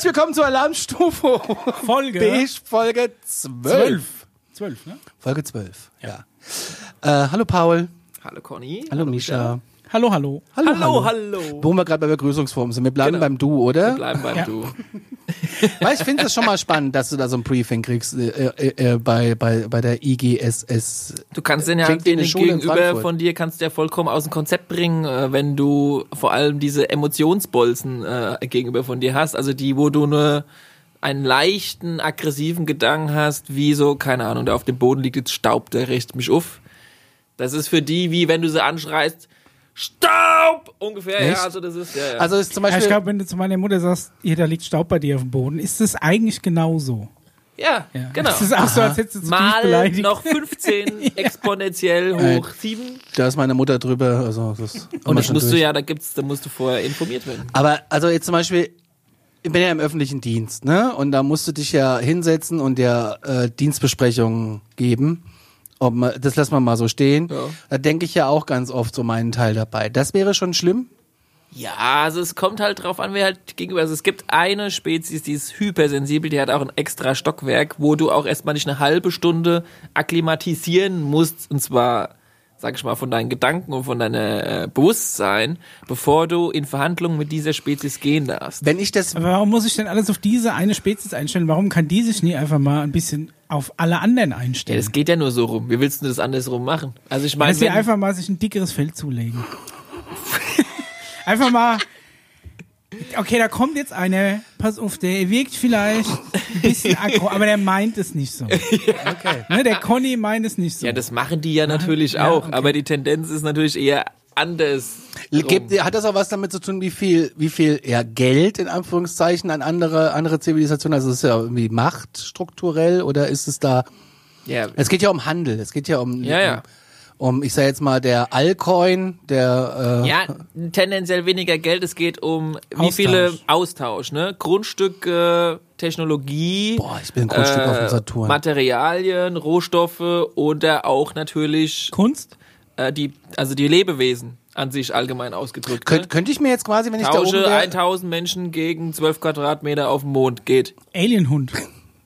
Herzlich willkommen zur Alarmstufe Folge B, Folge 12. 12, ne? Folge 12, ja. Äh, hallo Paul. Hallo Conny. Hallo Misha. Hallo, hallo. Hallo, hallo. Wo wir gerade bei Begrüßungsformen sind. Wir bleiben Genau. beim Du, oder? Wir bleiben beim Ja. Du. Weil ich finde es schon mal spannend, dass du da so ein Briefing kriegst äh, äh, äh, bei, bei, bei der IGSS. Du kannst den ja eine den in gegenüber von dir kannst du ja vollkommen aus dem Konzept bringen, äh, wenn du vor allem diese Emotionsbolzen äh, gegenüber von dir hast, also die, wo du nur einen leichten aggressiven Gedanken hast, wie so, keine Ahnung, der auf dem Boden liegt, jetzt staubt, der richtet mich auf. Das ist für die, wie wenn du sie anschreist, Staub! Ungefähr, Echt? ja, also das ist, ja, ja. Also ist zum Ja, Beispiel. ich glaube, wenn du zu meiner Mutter sagst, hier, da liegt Staub bei dir auf dem Boden, ist das eigentlich genauso. ja, Ja. genau. Es ist auch so, als hättest du Mal beleidigt. noch 15 exponentiell hoch 7. da ist meine Mutter drüber. Also das Und das musst du durch. ja, da gibt's, da musst du vorher informiert werden. Aber also jetzt zum Beispiel, ich bin ja im öffentlichen Dienst, ne? Und da musst du dich ja hinsetzen und dir äh, Dienstbesprechungen geben. Man, das lassen wir mal so stehen. Ja. Da denke ich ja auch ganz oft so meinen Teil dabei. Das wäre schon schlimm. Ja, also es kommt halt drauf an, wer halt gegenüber. Also es gibt eine Spezies, die ist hypersensibel, die hat auch ein extra Stockwerk, wo du auch erstmal nicht eine halbe Stunde akklimatisieren musst, und zwar, sag ich mal, von deinen Gedanken und von deinem äh, Bewusstsein, bevor du in Verhandlungen mit dieser Spezies gehen darfst. Wenn ich das, Aber warum muss ich denn alles auf diese eine Spezies einstellen? Warum kann die sich nie einfach mal ein bisschen auf alle anderen Ja, einstellen? das geht ja nur so rum. Wie willst du das andersrum machen? Also ich meine, dass sie einfach mal sich ein dickeres Fell zulegen. einfach mal. Okay, da kommt jetzt einer, pass auf, der wirkt vielleicht ein bisschen aggro, aber der meint es nicht so. okay. Ne, der Conny meint es nicht so. ja, das machen die ja natürlich Ja, auch, okay. aber die Tendenz ist natürlich eher anders. Gibt, hat das auch was damit zu tun, wie viel, wie viel ja, Geld in Anführungszeichen an andere, andere Zivilisationen, also es ist ja irgendwie Macht strukturell oder ist es da, Ja, es geht ja um Handel, es geht ja um, Ja, ja. um, ich sag jetzt mal, der Allcoin, der, äh, Ja, tendenziell weniger Geld. Es geht um wie Austausch. viele Austausch, ne? Grundstücke, Technologie, boah, ich bin ein Grundstück auf dem Saturn. Materialien, Rohstoffe oder auch natürlich Kunst? äh, die, also die Lebewesen an sich allgemein ausgedrückt. Könnt, ne? könnte ich mir jetzt quasi, wenn ich da oben Tausche wäre, 1000 Menschen gegen 12 Quadratmeter auf dem Mond geht. Alienhund.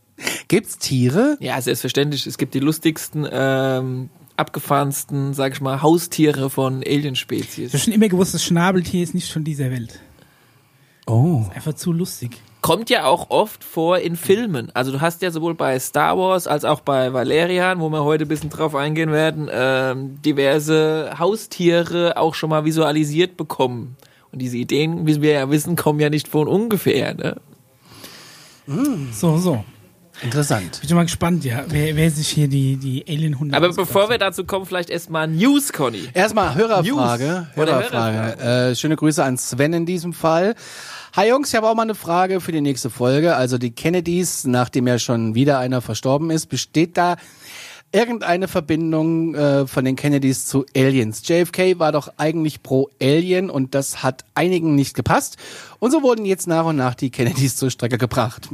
gibt's Tiere? Ja, selbstverständlich. Es gibt die lustigsten, ähm, abgefahrensten, sag ich mal, Haustiere von Ich habe Alienspezies. schon immer gewusst, das Schnabeltier ist nicht von dieser Welt. Oh. Einfach zu lustig. kommt ja auch oft vor in Filmen. Also du hast ja sowohl bei Star Wars als auch bei Valerian, wo wir heute ein bisschen drauf eingehen werden, ähm, diverse Haustiere auch schon mal visualisiert bekommen. Und diese Ideen, wie wir ja wissen, kommen ja nicht von ungefähr. Ne? So, so. Interessant. Bin schon mal gespannt, ja, wer, wer sich hier die, die Alienhunde Aber bevor wir dazu kommen, vielleicht erstmal News, Conny. Erstmal Hörerfrage. News. Hörerfrage. Äh, schöne Grüße an Sven in diesem Fall. Hi Jungs, ich habe auch mal eine Frage für die nächste Folge. Also die Kennedys, nachdem ja schon wieder einer verstorben ist, besteht da irgendeine Verbindung äh, von den Kennedys zu Aliens? JFK war doch eigentlich pro Alien und das hat einigen nicht gepasst. Und so wurden jetzt nach und nach die Kennedys zur Strecke gebracht.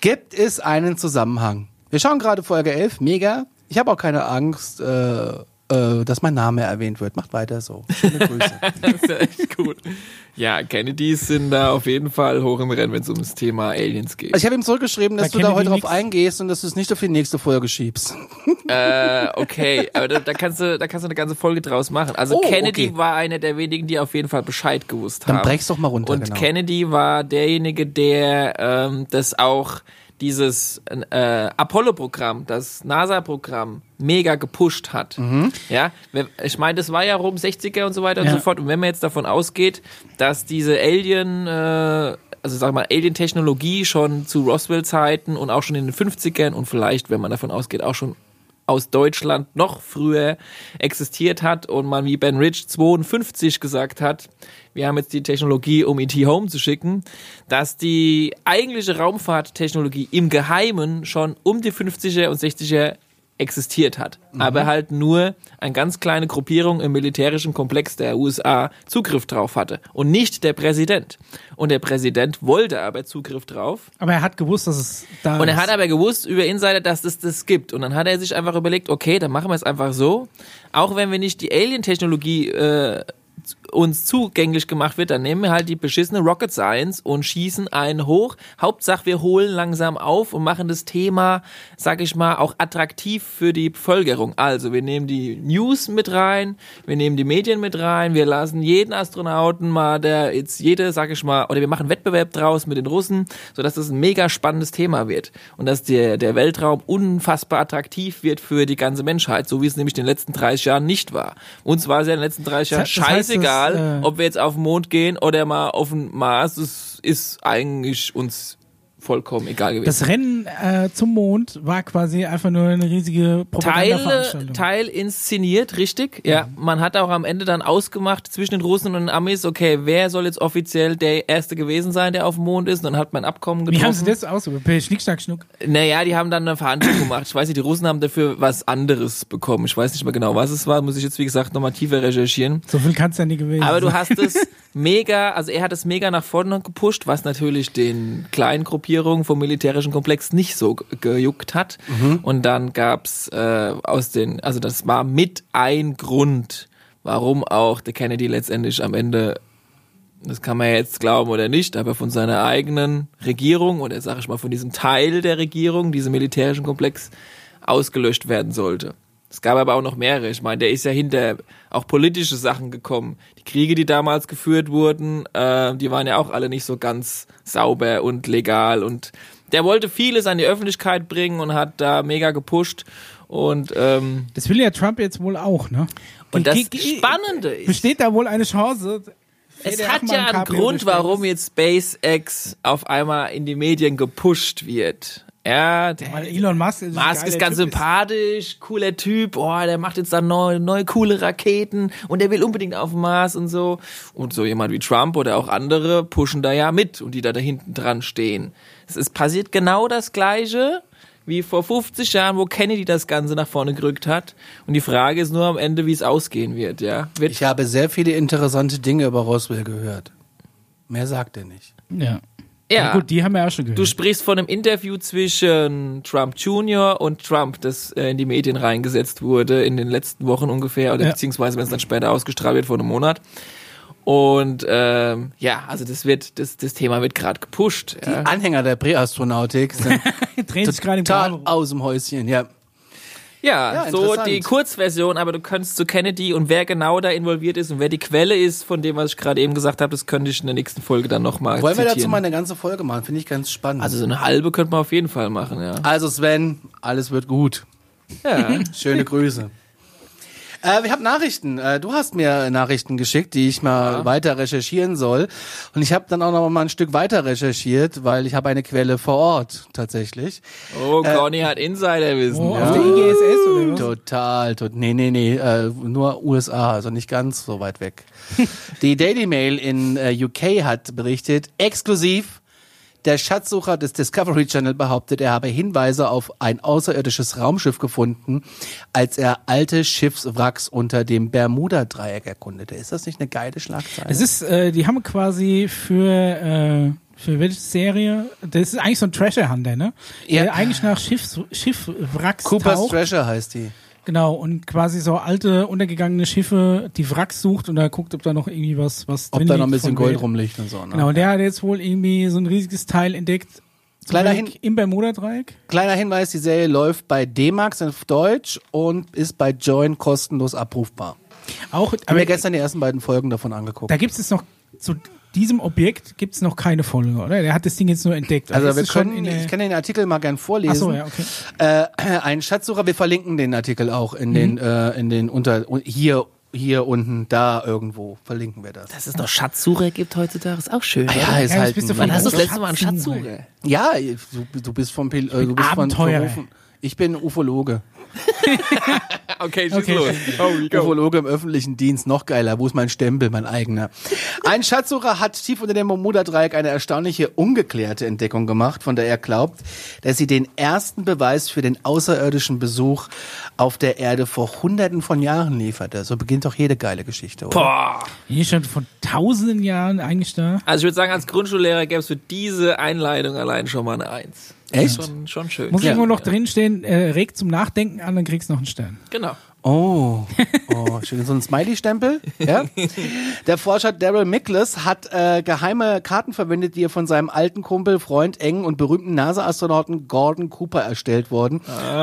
Gibt es einen Zusammenhang? Wir schauen gerade Folge 11, mega. Ich habe auch keine Angst, äh, äh, dass mein Name erwähnt wird. Macht weiter so. Schöne Grüße. Das ist ja echt gut. Ja, Kennedys sind da auf jeden Fall hoch im Rennen, wenn es ums Thema Aliens geht. Also ich habe ihm zurückgeschrieben, dass Bei du da Kennedy heute drauf eingehst und dass du es nicht auf die nächste Folge schiebst. Äh, okay, aber da, da kannst du, da kannst du eine ganze Folge draus machen. Also Oh, Kennedy okay. war einer der wenigen, die auf jeden Fall Bescheid gewusst Dann haben. brech's doch mal runter, Und genau. Kennedy war derjenige, der ähm, das auch dieses äh, Apollo-Programm, das NASA-Programm, mega gepusht hat. Mhm. Ja, ich meine, das war ja rum 60er und so weiter und Ja. so fort. Und wenn man jetzt davon ausgeht, dass diese Alien, äh, also sag mal, Alien-Technologie schon zu Roswell-Zeiten und auch schon in den 50ern und vielleicht, wenn man davon ausgeht, auch schon aus Deutschland noch früher existiert hat und man wie Ben Rich 52 gesagt hat, wir haben jetzt die Technologie, um E.T. Home zu schicken, dass die eigentliche Raumfahrttechnologie im Geheimen schon um die 50er und 60er existiert hat, aber halt nur eine ganz kleine Gruppierung im militärischen Komplex der USA Zugriff drauf hatte und nicht der Präsident. Und der Präsident wollte aber Zugriff drauf Aber er hat gewusst, dass es da und ist. er hat aber gewusst über Insider, dass es das gibt. Und dann hat er sich einfach überlegt, okay, dann machen wir es einfach so. Auch wenn wir nicht die Alien-Technologie äh, uns zugänglich gemacht wird, dann nehmen wir halt die beschissene Rocket Science und schießen einen hoch. Hauptsache, wir holen langsam auf und machen das Thema, sag ich mal, auch attraktiv für die Bevölkerung. Also, wir nehmen die News mit rein, wir nehmen die Medien mit rein, wir lassen jeden Astronauten mal, der jetzt jede, sag ich mal, oder wir machen Wettbewerb draus mit den Russen, sodass das ein mega spannendes Thema wird und dass der, der Weltraum unfassbar attraktiv wird für die ganze Menschheit, so wie es nämlich in den letzten 30 Jahren nicht war. Uns war es ja in den letzten 30 Jahren Das heißt, scheißegal, das, äh, ob wir jetzt auf den Mond gehen oder mal auf den Mars, das ist eigentlich uns vollkommen egal gewesen. Das Rennen äh, zum Mond war quasi einfach nur eine riesige Teil, Propagandaveranstaltung. Teil inszeniert, richtig. Ja, man hat auch am Ende dann ausgemacht zwischen den Russen und den Amis, okay, wer soll jetzt offiziell der Erste gewesen sein, der auf dem Mond ist? Und dann hat man ein Abkommen getroffen. Wie haben sie das ausgesucht? Per Schnick, Schnack, Schnuck. Naja, die haben dann eine Verhandlung gemacht. Ich weiß nicht, die Russen haben dafür was anderes bekommen. Ich weiß nicht mehr genau, was es war. Muss ich jetzt, wie gesagt, nochmal tiefer recherchieren. So viel kann es ja nie gewesen Aber du sein. hast es mega, also er hat es mega nach vorne gepusht, was natürlich den kleinen Gruppierungen vom militärischen Komplex nicht so ge- gejuckt hat. Und dann gab's äh, aus den, also das war mit ein Grund, warum auch der Kennedy letztendlich am Ende das kann man jetzt glauben oder nicht, aber von seiner eigenen Regierung oder sag ich mal von diesem Teil der Regierung, diesem militärischen Komplex, ausgelöscht werden sollte. Es gab aber auch noch mehrere. Ich meine, der ist ja hinter auch politische Sachen gekommen. Die Kriege, die damals geführt wurden, äh, die waren ja auch alle nicht so ganz sauber und legal. Und der wollte vieles an die Öffentlichkeit bringen und hat da mega gepusht. Und, ähm, Das will ja Trump jetzt wohl auch, ne? und das Spannende ist, Besteht da wohl eine Chance? Es hat ja ein einen Grund, warum jetzt SpaceX auf einmal in die Medien gepusht wird. Ja, der Weil Elon Musk ist, Musk ist ganz Typ sympathisch, cooler Typ, oh, der macht jetzt dann neue, neue coole Raketen und der will unbedingt auf den Mars und so. Und so jemand wie Trump oder auch andere pushen da ja mit und die da, da hinten dran stehen. Es ist passiert genau das Gleiche wie vor 50 Jahren, wo Kennedy das Ganze nach vorne gerückt hat. Und die Frage ist nur am Ende, wie es ausgehen wird, ja. Wird Ich habe sehr viele interessante Dinge über Roswell gehört. Mehr sagt er nicht. Ja. Ja. ja. Gut, die haben wir auch schon gehört. Du sprichst von einem Interview zwischen Trump Jr. und Trump, das äh, in die Medien reingesetzt wurde in den letzten Wochen ungefähr, oder Ja. beziehungsweise wenn es dann später ausgestrahlt wird, vor einem Monat. Und ähm, ja, also das wird, das, das Thema wird gerade gepusht. Die Ja. Anhänger der Präastronautik sind Drehen sich gerade im total aus dem Häuschen, ja. Ja, Ja, so die Kurzversion, aber du könntest zu Kennedy und wer genau da involviert ist und wer die Quelle ist, von dem, was ich gerade eben gesagt habe, das könnte ich in der nächsten Folge dann nochmal Wollen wir zitieren. dazu mal eine ganze Folge machen? Finde ich ganz spannend. also so eine halbe könnte man auf jeden Fall machen, ja. Also Sven, alles wird gut. Ja. Schöne Grüße. Äh, wir haben Nachrichten. Äh, du hast mir Nachrichten geschickt, die ich mal weiter recherchieren soll. Und ich habe dann auch noch mal ein Stück weiter recherchiert, weil ich habe eine Quelle vor Ort tatsächlich. Oh, Conny hat Insiderwissen. Oh, ja. auf der IGSS oder was? Total, tot, nee, nee, nee, äh, nur USA, also nicht ganz so weit weg. Die Daily Mail in äh, UK hat berichtet, exklusiv, der Schatzsucher des Discovery Channel behauptet, er habe Hinweise auf ein außerirdisches Raumschiff gefunden, als er alte Schiffswracks unter dem Bermuda-Dreieck erkundete. Ist das nicht eine geile Schlagzeile? Es ist, äh, die haben quasi für, äh, für welche Serie? Das ist eigentlich so ein Treasure Hunter, ne? Ja. Der eigentlich nach Schiffs, Schiffwracks Cooper's taucht. Treasure heißt die. Genau, und quasi so alte, untergegangene Schiffe, die Wracks sucht und da guckt, ob da noch irgendwie was, was Ob da noch ein bisschen Gold rumliegt und so. Ne? Genau, der hat jetzt wohl irgendwie so ein riesiges Teil entdeckt. Kleiner Hin- Im Bermuda-Dreieck. Kleiner Hinweis, die Serie läuft bei D-Max auf Deutsch und ist bei Join kostenlos abrufbar. Auch, Haben aber mir gestern die ersten beiden Folgen davon angeguckt. da gibt es jetzt noch, zu diesem Objekt gibt es noch keine Folge, oder? Der hat das Ding jetzt nur entdeckt. Also wir können, ich kann den Artikel mal gern vorlesen. Ach so, ja, okay. äh, ein Schatzsucher, wir verlinken den Artikel auch in den, äh, in den unter, hier, hier unten, da irgendwo verlinken wir das. Dass es noch Schatzsucher gibt heutzutage, ist auch schön. Ah ja, ist Ja, halt, bist du von hast du das letzte Mal einen Schatzsucher? ja, du, du bist vom, Pil äh, du bist von Abenteurer. berufen. Ich bin Ufologe. Okay, schieß Okay. los. Oh. Ufologe im öffentlichen Dienst, noch geiler. Wo ist mein Stempel, mein eigener? Ein Schatzsucher hat tief unter dem Bermuda-Dreieck eine erstaunliche, ungeklärte Entdeckung gemacht, von der er glaubt, dass sie den ersten Beweis für den außerirdischen Besuch auf der Erde vor hunderten von Jahren lieferte. So beginnt doch jede geile Geschichte, oder? Boah. Hier schon von tausenden Jahren eigentlich da. Also ich würde sagen, als Grundschullehrer gäbe es für diese Einleitung allein schon mal eine Eins. Echt? Schon, schon schön. Muss Ja. irgendwo noch drinstehen, äh, regt zum Nachdenken an, dann kriegst du noch einen Stern. Genau. Oh, oh schön. So ein Smiley-Stempel. Ja? Der Forscher Daryl Miklas hat äh, geheime Karten verwendet, die er von seinem alten Kumpel, Freund, engen und berühmten NASA-Astronauten Gordon Cooper erstellt wurden,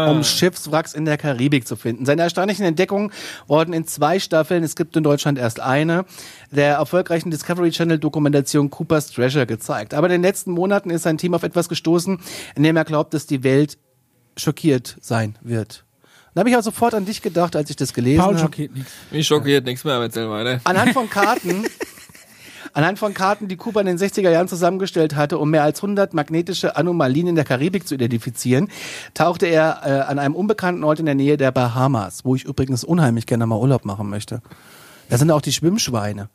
um Schiffswracks in der Karibik zu finden. Seine erstaunlichen Entdeckungen wurden in zwei Staffeln, es gibt in Deutschland erst eine, der erfolgreichen Discovery Channel Dokumentation Cooper's Treasure gezeigt. Aber in den letzten Monaten ist sein Team auf etwas gestoßen, in dem er glaubt, dass die Welt schockiert sein wird. Da habe ich auch sofort an dich gedacht, als ich das gelesen Paul habe. schockiert nichts. Mich schockiert nichts mehr, aber erzähl weiter. Anhand von Karten, anhand von Karten, die Kuba in den 60er Jahren zusammengestellt hatte, um mehr als 100 magnetische Anomalien in der Karibik zu identifizieren, tauchte er äh, an einem unbekannten Ort in der Nähe der Bahamas, wo ich übrigens unheimlich gerne mal Urlaub machen möchte. Da sind auch die Schwimmschweine.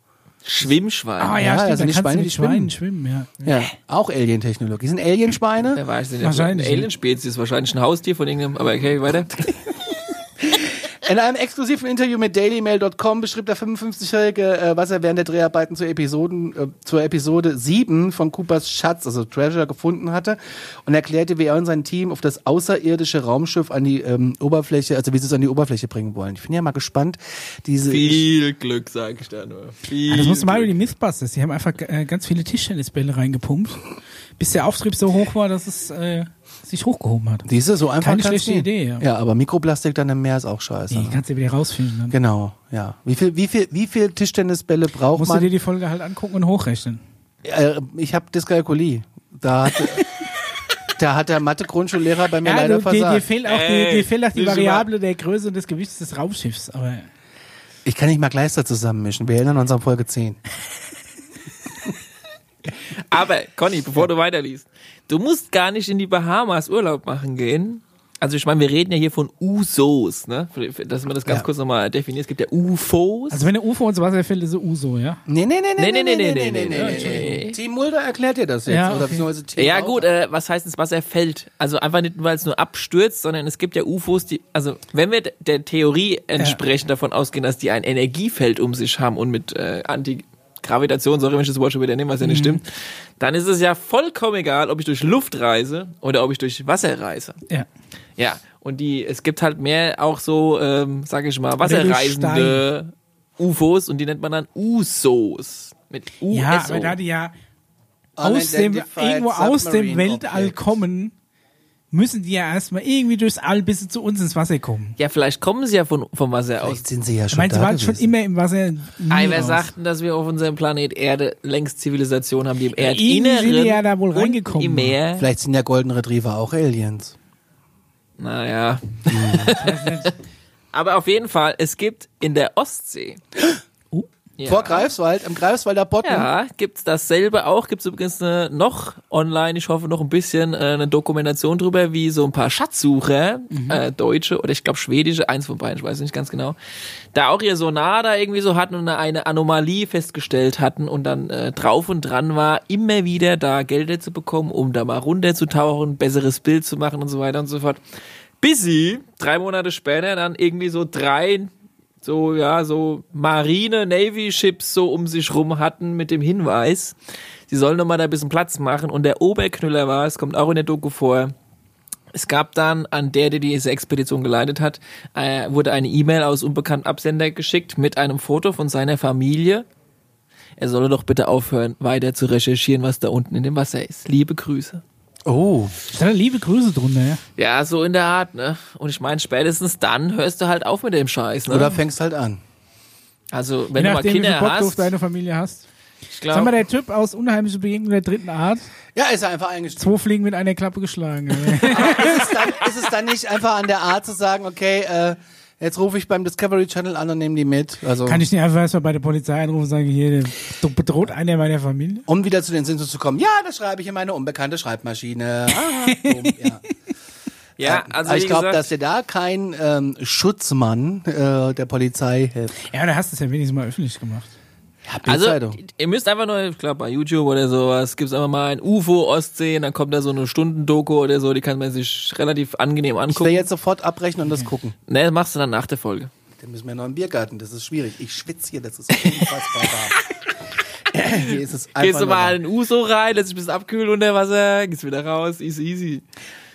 Schwimmschwein. Ah Ja, ja, stimmt, also da die Schweine, die mit Schweinen schwimmen, ja. Ja, auch Alien-Technologie. Sind Alienschweine? Wer weiß denn, Wahrscheinlich. eine Alien-Spezies, wahrscheinlich ein Haustier von irgendeinem, aber okay, weiter. In einem exklusiven Interview mit dailymail.com beschrieb der 55-Jährige, äh, was er während der Dreharbeiten zur, Episoden, äh, zur Episode 7 von Coopers Schatz, also Treasure, gefunden hatte und erklärte, wie er und sein Team auf das außerirdische Raumschiff an die ähm, Oberfläche, also wie sie es an die Oberfläche bringen wollen. Ich bin ja mal gespannt, diese... Viel Glück, sag ich da nur. Viel Ah, das musst du mal über Glück. die Mythbusters. Die haben einfach äh, ganz viele Tischtennisbälle reingepumpt, bis der Auftrieb so hoch war, dass es äh, sich hochgehoben hat. Diese so einfach Keine schlechte gehen. Idee, ja. Ja, aber Mikroplastik dann im Meer ist auch scheiße. Die kannst du wieder rausfinden. Dann Genau, ja. Wie viel, wie viel, wie viel Tischtennisbälle braucht musst du man? dir die Folge halt angucken und hochrechnen. Äh, ich habe Dyskalkulie. Da hat, da hat der Mathe-Grundschullehrer bei mir Ja, leider du, dir, dir versagt. fehlt auch, Ey, die, dir fehlt auch die Variable der Größe und des Gewichts des Raumschiffs. Aber Ich kann nicht mal Gleister zusammenmischen. Wir erinnern uns an Folge 10. Aber, Conny, bevor du weiterliest, du musst gar nicht in die Bahamas Urlaub machen gehen. Also ich meine, wir reden ja hier von USOs, ne? Dass man das ganz Ja. kurz nochmal definiert. Es gibt ja UFOs. also wenn der UFO ins Wasser fällt, ist es Uso, ja? Nee, nee, nee, Nee, nee, nee, nee, nee, nee, nee, nee. Team Mulder erklärt dir das jetzt. Ja, Oder okay. Team ja gut, äh, was heißt ins Wasser fällt? Also einfach nicht, weil es nur abstürzt, sondern es gibt ja UFOs, die, also wenn wir der Theorie entsprechend davon ausgehen, dass die ein Energiefeld um sich haben und mit äh, Antigravitation, sorry, wenn ich das Wort schon wieder nehme, was ja nicht stimmt, dann ist es ja vollkommen egal, ob ich durch Luft reise oder ob ich durch Wasser reise. Ja. Ja, und die, es gibt halt mehr auch so, ähm, sag ich mal, wasserreisende UFOs und die nennt man dann USOs. Mit USO. Ja, aber da die ja aus dem, irgendwo aus dem Weltall Object. kommen, müssen die ja erstmal irgendwie durchs All bis sie zu uns ins Wasser kommen. ja, vielleicht kommen sie ja von, vom Wasser aus. Vielleicht sind sie ja Ich schon meine, sie waren schon gewesen. immer im Wasser. Ei, wer raus. sagt denn, dass wir auf unserem Planet Erde längst Zivilisation haben, die im irgendwie Erdinneren sind die ja da wohl reingekommen. im Meer. Vielleicht sind ja Golden Retriever auch Aliens. Naja. Aber auf jeden Fall, es gibt in der Ostsee. Ja. Vor Greifswald, im Greifswalder Botten. Ja, gibt's dasselbe auch. Gibt's übrigens eine, noch online, ich hoffe noch ein bisschen, äh, eine Dokumentation drüber, wie so ein paar Schatzsucher, äh, deutsche oder ich glaube schwedische, eins von beiden, ich weiß nicht ganz genau, da auch ihr Sonar da irgendwie so hatten und eine Anomalie festgestellt hatten und dann äh, drauf und dran war, immer wieder da Gelder zu bekommen, um da mal runterzutauchen, besseres Bild zu machen und so weiter und so fort. Bis sie drei Monate später dann irgendwie so drei so, ja, so Marine, Navy-Ships so um sich rum hatten mit dem Hinweis, sie sollen nochmal da ein bisschen Platz machen. Und der Oberknüller war, es kommt auch in der Doku vor, es gab dann an der, der diese Expedition geleitet hat, äh, wurde eine E-Mail aus unbekannten Absender geschickt mit einem Foto von seiner Familie. Er solle doch bitte aufhören, weiter zu recherchieren, was da unten in dem Wasser ist. Liebe Grüße. Oh, Da liebe Grüße drunter, ja. Ja, so in der Art, ne? Und ich meine, spätestens dann hörst du halt auf mit dem Scheiß, ne? oder fängst halt an. also, Je wenn du mal nachdem, wie viel Kinder Bock du auf hast, deine Familie hast. ich Sag mal, glaube, der Typ aus Unheimliche Begegnung der dritten Art. Ja, ist er einfach eingestiegen. Zwei Fliegen mit einer Klappe geschlagen. ist, es dann, ist es dann nicht einfach an der Art zu sagen, okay, äh, jetzt rufe ich beim Discovery Channel an und nehme die mit? Also, Kann ich nicht einfach erstmal bei der Polizei anrufen und sagen, hier, bedroht einer meiner Familie? um wieder zu den Simpsons zu kommen. Ja, das schreibe ich in meine unbekannte Schreibmaschine. Ah, boom, ja. ja, also Aber ich glaube, dass dir da kein ähm, Schutzmann äh, der Polizei hilft. Ja, da hast du es ja wenigstens mal öffentlich gemacht. Ja, also ihr müsst einfach nur, ich glaube bei YouTube oder sowas, gibt's einfach mal ein UFO Ostsee und dann kommt da so eine Stundendoku oder so, die kann man sich relativ angenehm ich will angucken. jetzt sofort abbrechen und das gucken. Ne, das machst du dann nach der Folge. Dann müssen wir noch im Biergarten, das ist schwierig. Ich schwitze hier, das ist unfassbar warm. Hier ist es einfach Gehst du mal in den USO rein, lässt dich ein bisschen abkühlen unter Wasser, gehst wieder raus, easy, easy.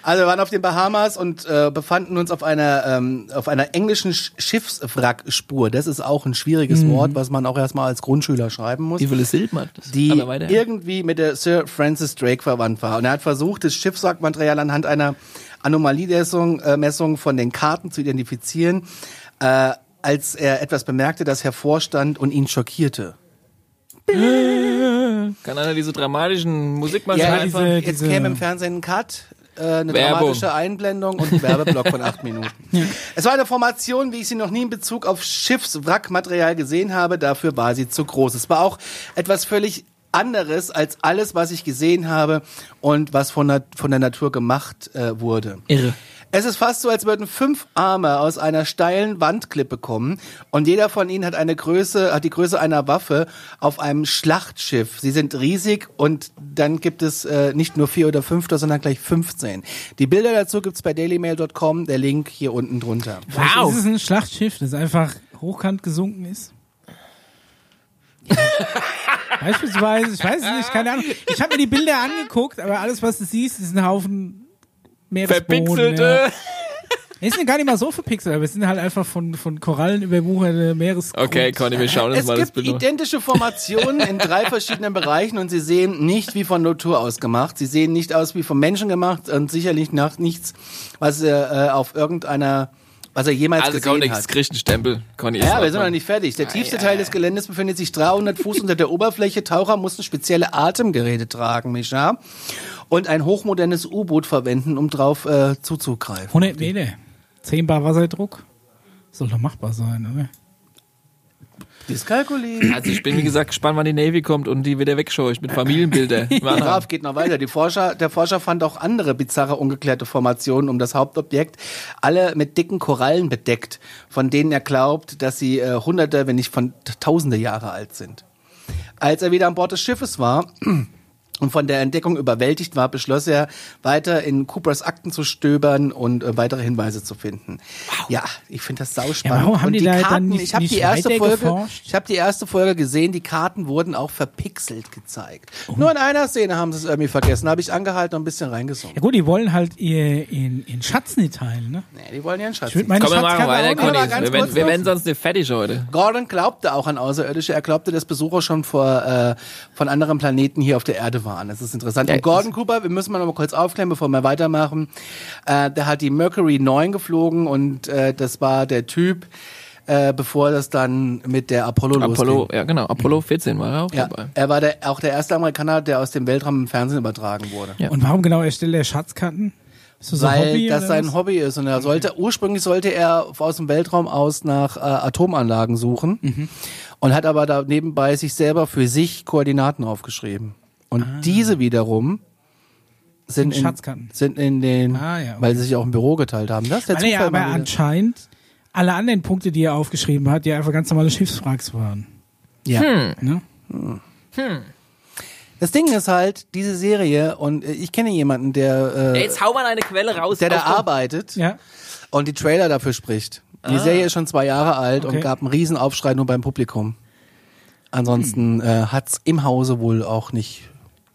Also wir waren auf den Bahamas und äh, befanden uns auf einer ähm, auf einer englischen Sch Schiffswrackspur. Das ist auch ein schwieriges Wort, was man auch erstmal als Grundschüler schreiben muss. Silben hat das? die irgendwie mit der Sir Francis Drake verwandt war. Und er hat versucht, das Schiffswrackmaterial anhand einer Anomaliemessung äh, Messung von den Karten zu identifizieren, äh, als er etwas bemerkte, das hervorstand und ihn schockierte. Kann einer diese dramatischen Musikmaschinen Ja, einfach... diese- jetzt käme im Fernsehen ein Cut, äh, eine Werbung. dramatische Einblendung und ein Werbeblock von acht Minuten. Es war eine Formation, wie ich sie noch nie in Bezug auf Schiffswrackmaterial gesehen habe. Dafür war sie zu groß. Es war auch etwas völlig anderes als alles, was ich gesehen habe und was von der, von der Natur gemacht äh, wurde. Irre. Es ist fast so, als würden fünf Arme aus einer steilen Wandklippe kommen und jeder von ihnen hat eine Größe, hat die Größe einer Waffe auf einem Schlachtschiff. Sie sind riesig und dann gibt es äh, nicht nur vier oder fünf, sondern gleich 15. Die Bilder dazu gibt's bei dailymail.com, der Link hier unten drunter. Wow. ist es ein Schlachtschiff, das einfach hochkant gesunken ist. Beispielsweise, ich weiß es nicht, keine Ahnung. Ich habe mir die Bilder angeguckt, aber alles, was du siehst, ist ein Haufen Meeresboden. Verpixelte. Ja. Es sind gar nicht mal so verpixelt, aber es sind halt einfach von, von Korallen überwucherte Meeres. Okay, Conny, wir schauen uns Es mal das gibt Bild an. identische Formationen in drei verschiedenen Bereichen und sie sehen nicht wie von Natur aus gemacht. Sie sehen nicht aus wie vom Menschen gemacht und sicherlich nach nichts, was er äh, auf irgendeiner, was er jemals Also gesehen Conny, hat. das kriegt einen Stempel. Conny, Ja, wir sind noch nicht fertig. Der tiefste Teil des Geländes befindet sich 300 Fuß unter der Oberfläche. Taucher mussten spezielle Atemgeräte tragen, Micha. Und ein hochmodernes U-Boot verwenden, um drauf äh, zuzugreifen. 100 Meter. 10 Bar Wasserdruck. Soll doch machbar sein, oder? Dyskalkulie. Also ich bin, wie gesagt, gespannt, wann die Navy kommt und die wieder wegscheucht mit Familienbildern. Pass auf, geht noch weiter. Die Forscher, der Forscher fand auch andere bizarre, ungeklärte Formationen um das Hauptobjekt, alle mit dicken Korallen bedeckt, von denen er glaubt, dass sie äh, hunderte, wenn nicht von tausende Jahre alt sind. Als er wieder an Bord des Schiffes war und von der Entdeckung überwältigt war, beschloss er, weiter in Coopers Akten zu stöbern und äh, weitere Hinweise zu finden. Ja, ich finde das sauspannend. Ja, warum haben und die da dann Karten, nicht- ich habe nicht die erste weiter Folge, geforscht? ich habe die erste Folge gesehen, die Karten wurden auch verpixelt gezeigt. Oh. Nur in einer Szene haben sie es irgendwie vergessen, habe ich angehalten und ein bisschen reingesungen. Ja gut, die wollen halt ihr in, in Schatz nicht teilen, ne? Nee, die wollen ihren Schatz. Komm, wir machen weiter, Conny. ganz Wir, werden- wir werden sonst nicht fertig heute. Gordon glaubte auch an Außerirdische. Er glaubte, dass Besucher schon vor, äh, von anderen Planeten hier auf der Erde waren. Das ist interessant. Ja, und Gordon Cooper, wir müssen mal noch mal kurz aufklären, bevor wir weitermachen. Äh, der hat die Mercury 9 geflogen und äh, das war der Typ, äh, bevor das dann mit der Apollo, Apollo, losging. ja genau, Apollo 14 war er auch Ja, dabei. er war der, auch der erste Amerikaner, der aus dem Weltraum im Fernsehen übertragen wurde. Ja. Und warum genau erstellt er Schatzkarten? Ist das Weil Hobby das sein was? Hobby ist. Und er sollte, ursprünglich sollte er aus dem Weltraum aus nach äh, Atomanlagen suchen Mhm. und hat aber da nebenbei sich selber für sich Koordinaten aufgeschrieben. Und diese wiederum sind Sind in, Schatzkarten. sind in den, Ah, ja, okay. weil sie sich auch im Büro geteilt haben. Das ist der Weil er ja Zufall aber anscheinend alle anderen Punkte, die er aufgeschrieben hat, ja einfach ganz normale Schiffswracks waren. Ja. Ne? Das Ding ist halt, diese Serie, und äh, ich kenne jemanden, der, äh, Jetzt hau mal eine Quelle raus. der da arbeitet Ja. und die Trailer dafür spricht. Die Serie ist schon zwei Jahre alt und Okay. gab einen riesen Aufschrei nur beim Publikum. Ansonsten äh, hat's im Hause wohl auch nicht.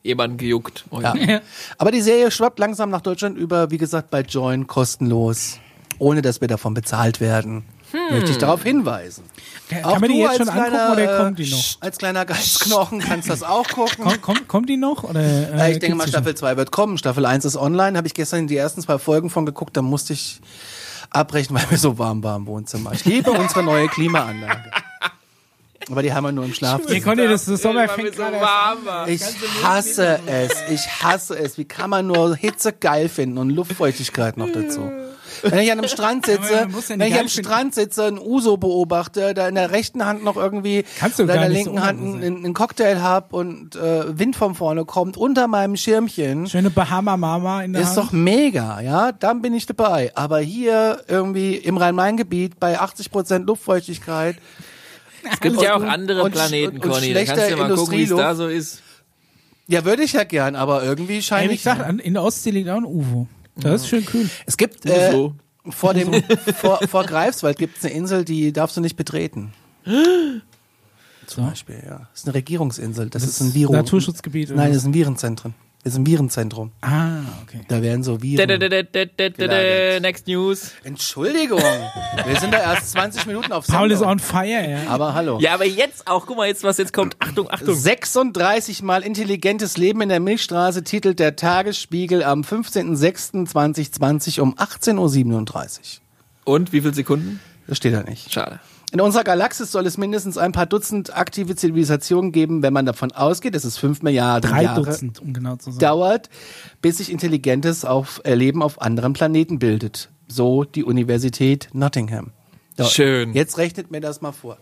Jemand gejuckt. Oh, Ja. Ja. Aber die Serie schwappt langsam nach Deutschland über, wie gesagt, bei Join kostenlos, ohne dass wir davon bezahlt werden. Möchte ich darauf hinweisen. Kann Auch man die jetzt als schon angucken kleiner, oder äh, kommt die noch? Als kleiner Geistknochen kannst du das auch gucken. Kommt, kommt, kommt die noch? Oder, äh, ich denke mal, Staffel 2 wird kommen. Staffel 1 ist online. Habe ich gestern die ersten zwei Folgen von geguckt. Da musste ich abbrechen, weil mir so warm war im Wohnzimmer. Ich liebe unsere neue Klimaanlage. Aber die haben wir nur im? Schlafzimmer. Ihr konntet das, das Sommer Weil fängt mir so warm war. Ich hasse es. Ich hasse es. Wie kann man nur Hitze geil finden und Luftfeuchtigkeit noch dazu? Wenn ich an einem Strand sitze, ja wenn ich am. Strand sitze, ein Uso beobachte, da in der rechten Hand noch irgendwie Kannst du oder in der nicht so linken Hand einen, einen Cocktail hab und äh, Wind von vorne kommt unter meinem Schirmchen. Schöne Bahama Mama in der Ist Hand. doch mega, ja, dann bin ich dabei. Aber hier irgendwie im Rhein-Main-Gebiet bei 80% Luftfeuchtigkeit. Es gibt ja auch andere und- Planeten, und- und Conny. Da kannst du mal gucken, wie es da so ist. Ja, würde ich ja gern, aber irgendwie scheint ich. an- in der Ostsee liegt auch ein UFO. Das ist schön kühl. Es gibt äh, vor dem vor, vor Greifswald gibt es eine Insel, die darfst du nicht betreten. Zum Beispiel, ja. Das ist eine Regierungsinsel. Das, ist ein Virus. Naturschutzgebiet. oder Nein, das ist ein Virenzentrum. Ist ein Virenzentrum. Ah, okay. Da werden so Viren. da, da, da, da, da, da, Gelagert. Next News. Entschuldigung. Wir sind da erst 20 Minuten auf Paul ist on fire, ja. Aber hallo. Ja, aber jetzt auch, guck mal jetzt, was jetzt kommt. Achtung, Achtung. 36 mal intelligentes Leben in der Milchstraße titelt der Tagesspiegel am 15.06.2020 um 18.37 Uhr. Und wie viele Sekunden? Das steht da nicht. Schade. In unserer Galaxis soll es mindestens ein paar Dutzend aktive Zivilisationen geben, wenn man davon ausgeht, dass es fünf Milliarden Drei Jahre Dutzend, um genau zu sein. dauert, bis sich intelligentes auf, äh, Leben auf anderen Planeten bildet. So die Universität Nottingham. So, Schön. Jetzt rechnet mir das mal vor.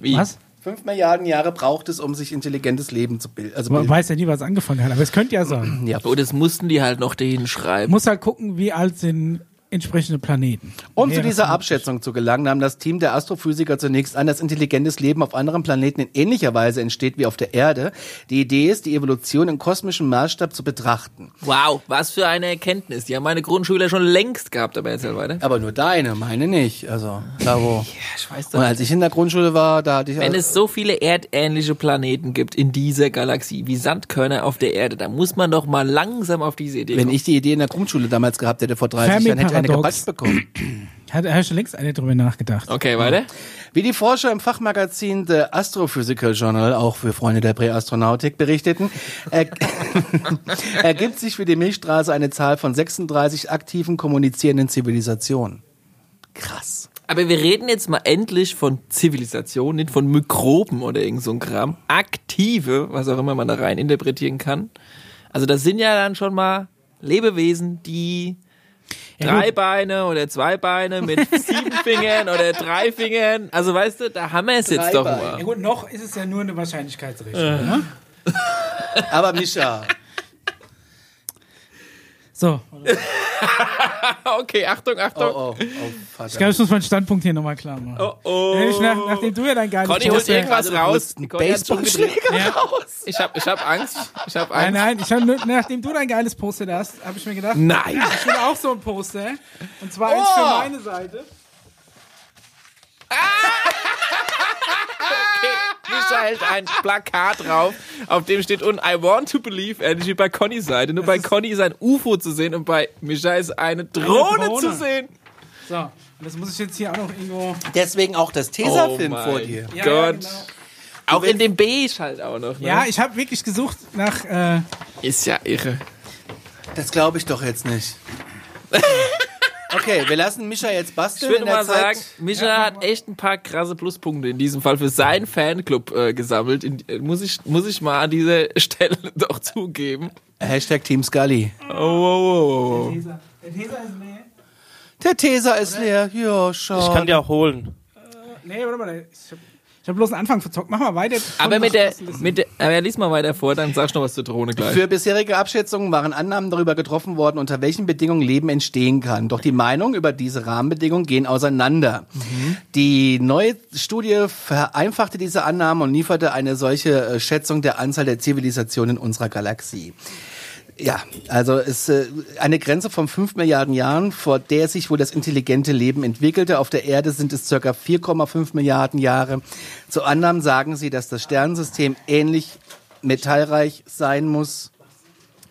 Wie? Was? Fünf Milliarden Jahre braucht es, um sich intelligentes Leben zu bilden. Also Man bilden. weiß ja nie, was angefangen hat, aber es könnte ja sein. Ja. Oh, das mussten die halt noch dahin schreiben. Muss halt gucken, wie alt sind entsprechende Planeten. Um zu dieser Abschätzung zu gelangen, nahm das Team der Astrophysiker zunächst an, dass intelligentes Leben auf anderen Planeten in ähnlicher Weise entsteht wie auf der Erde. Die Idee ist, die Evolution im kosmischen Maßstab zu betrachten. Wow, was für eine Erkenntnis. Die haben meine Grundschüler schon längst gehabt, aber erzähl weiter. Aber nur deine, meine nicht. Also da wo. Ich weiß Und als ich in der Grundschule war, da hatte ich Wenn es so viele erdähnliche Planeten gibt in dieser Galaxie wie Sandkörner auf der Erde, dann muss man doch mal langsam auf diese Idee wenn kommen. ich die Idee in der Grundschule damals gehabt hätte vor 30 Jahren, hätte ich eine gebatscht bekommen. Hat er schon längst eine drüber nachgedacht. Okay, weiter. Wie die Forscher im Fachmagazin The Astrophysical Journal, auch für Freunde der Präastronautik, berichteten, er ergibt sich für die Milchstraße eine Zahl von 36 aktiven kommunizierenden Zivilisationen. Krass. Aber wir reden jetzt mal endlich von Zivilisation, nicht von Mikroben oder irgend so ein Kram. Aktive, was auch immer man da rein interpretieren kann. Also das sind ja dann schon mal Lebewesen, die drei gut. Beine oder zwei Beine mit sieben Fingern oder drei Fingern. Also weißt du, da haben wir es jetzt Drei doch Beine. Ja mal. gut, noch ist es ja nur eine Wahrscheinlichkeitsrechnung. Ne? Aber Micha, So, Okay, Achtung, oh, Achtung. oh, oh, ich Vater. glaube, ich muss meinen Standpunkt hier nochmal klar machen. Oh, oh. Ich nach, nachdem du ja dein geiles Conny holt Poster- irgendwas du raus. Baseballschläger Ja. raus. Ich hab, ich hab Angst. Ich hab Nein, Angst. nein, ich hab, nur- nachdem du dein geiles Poster hast, habe ich mir gedacht, Nein. ich will auch so ein Poster. Und zwar eins Oh. für meine Seite. Mischa hält ein Plakat drauf, auf dem steht unten I want to believe, ähnlich wie bei Connys Seite. Nur bei Conny ist ein UFO zu sehen und bei Mischa ist eine Drohne, Drohne. zu sehen. So, und das muss ich jetzt hier auch noch irgendwo. Deswegen auch das Tesafilm Oh vor dir. Ja, Gott. Ja, genau. Auch in dem Beige halt auch noch. Ne? ja ich habe wirklich gesucht nach. Äh, Ist ja irre. Das glaube ich doch jetzt nicht. Okay, wir lassen Mischa jetzt Ich basteln. würde in der mal Zeit. sagen, Mischa hat echt ein paar krasse Pluspunkte in diesem Fall für seinen Fanclub äh, gesammelt. In, äh, muss, ich, muss ich mal an dieser Stelle doch zugeben. Hashtag Team Scully. Oh, oh, oh, oh. Tesa. Der Tesa ist leer. Der Teser ist leer. Ja, schau. Ich kann dir auch holen. Nee, warte mal. Ich hab, ich hab bloß einen Anfang verzockt. Mach mal weiter. Aber mit der, mit der, aber lies mal weiter vor, dann sagst du noch was zur Drohne gleich. Für bisherige Abschätzungen waren Annahmen darüber getroffen worden, unter welchen Bedingungen Leben entstehen kann. Doch die Meinungen über diese Rahmenbedingungen gehen auseinander. Die neue Studie vereinfachte diese Annahmen und lieferte eine solche äh, Schätzung der Anzahl der Zivilisationen in unserer Galaxie. Ja, also es äh, eine Grenze von 5 Milliarden Jahren, vor der sich wohl das intelligente Leben entwickelte. Auf der Erde sind es circa 4,5 Milliarden Jahre. Zu Annahmen sagen sie, dass das Sternensystem ähnlich metallreich sein muss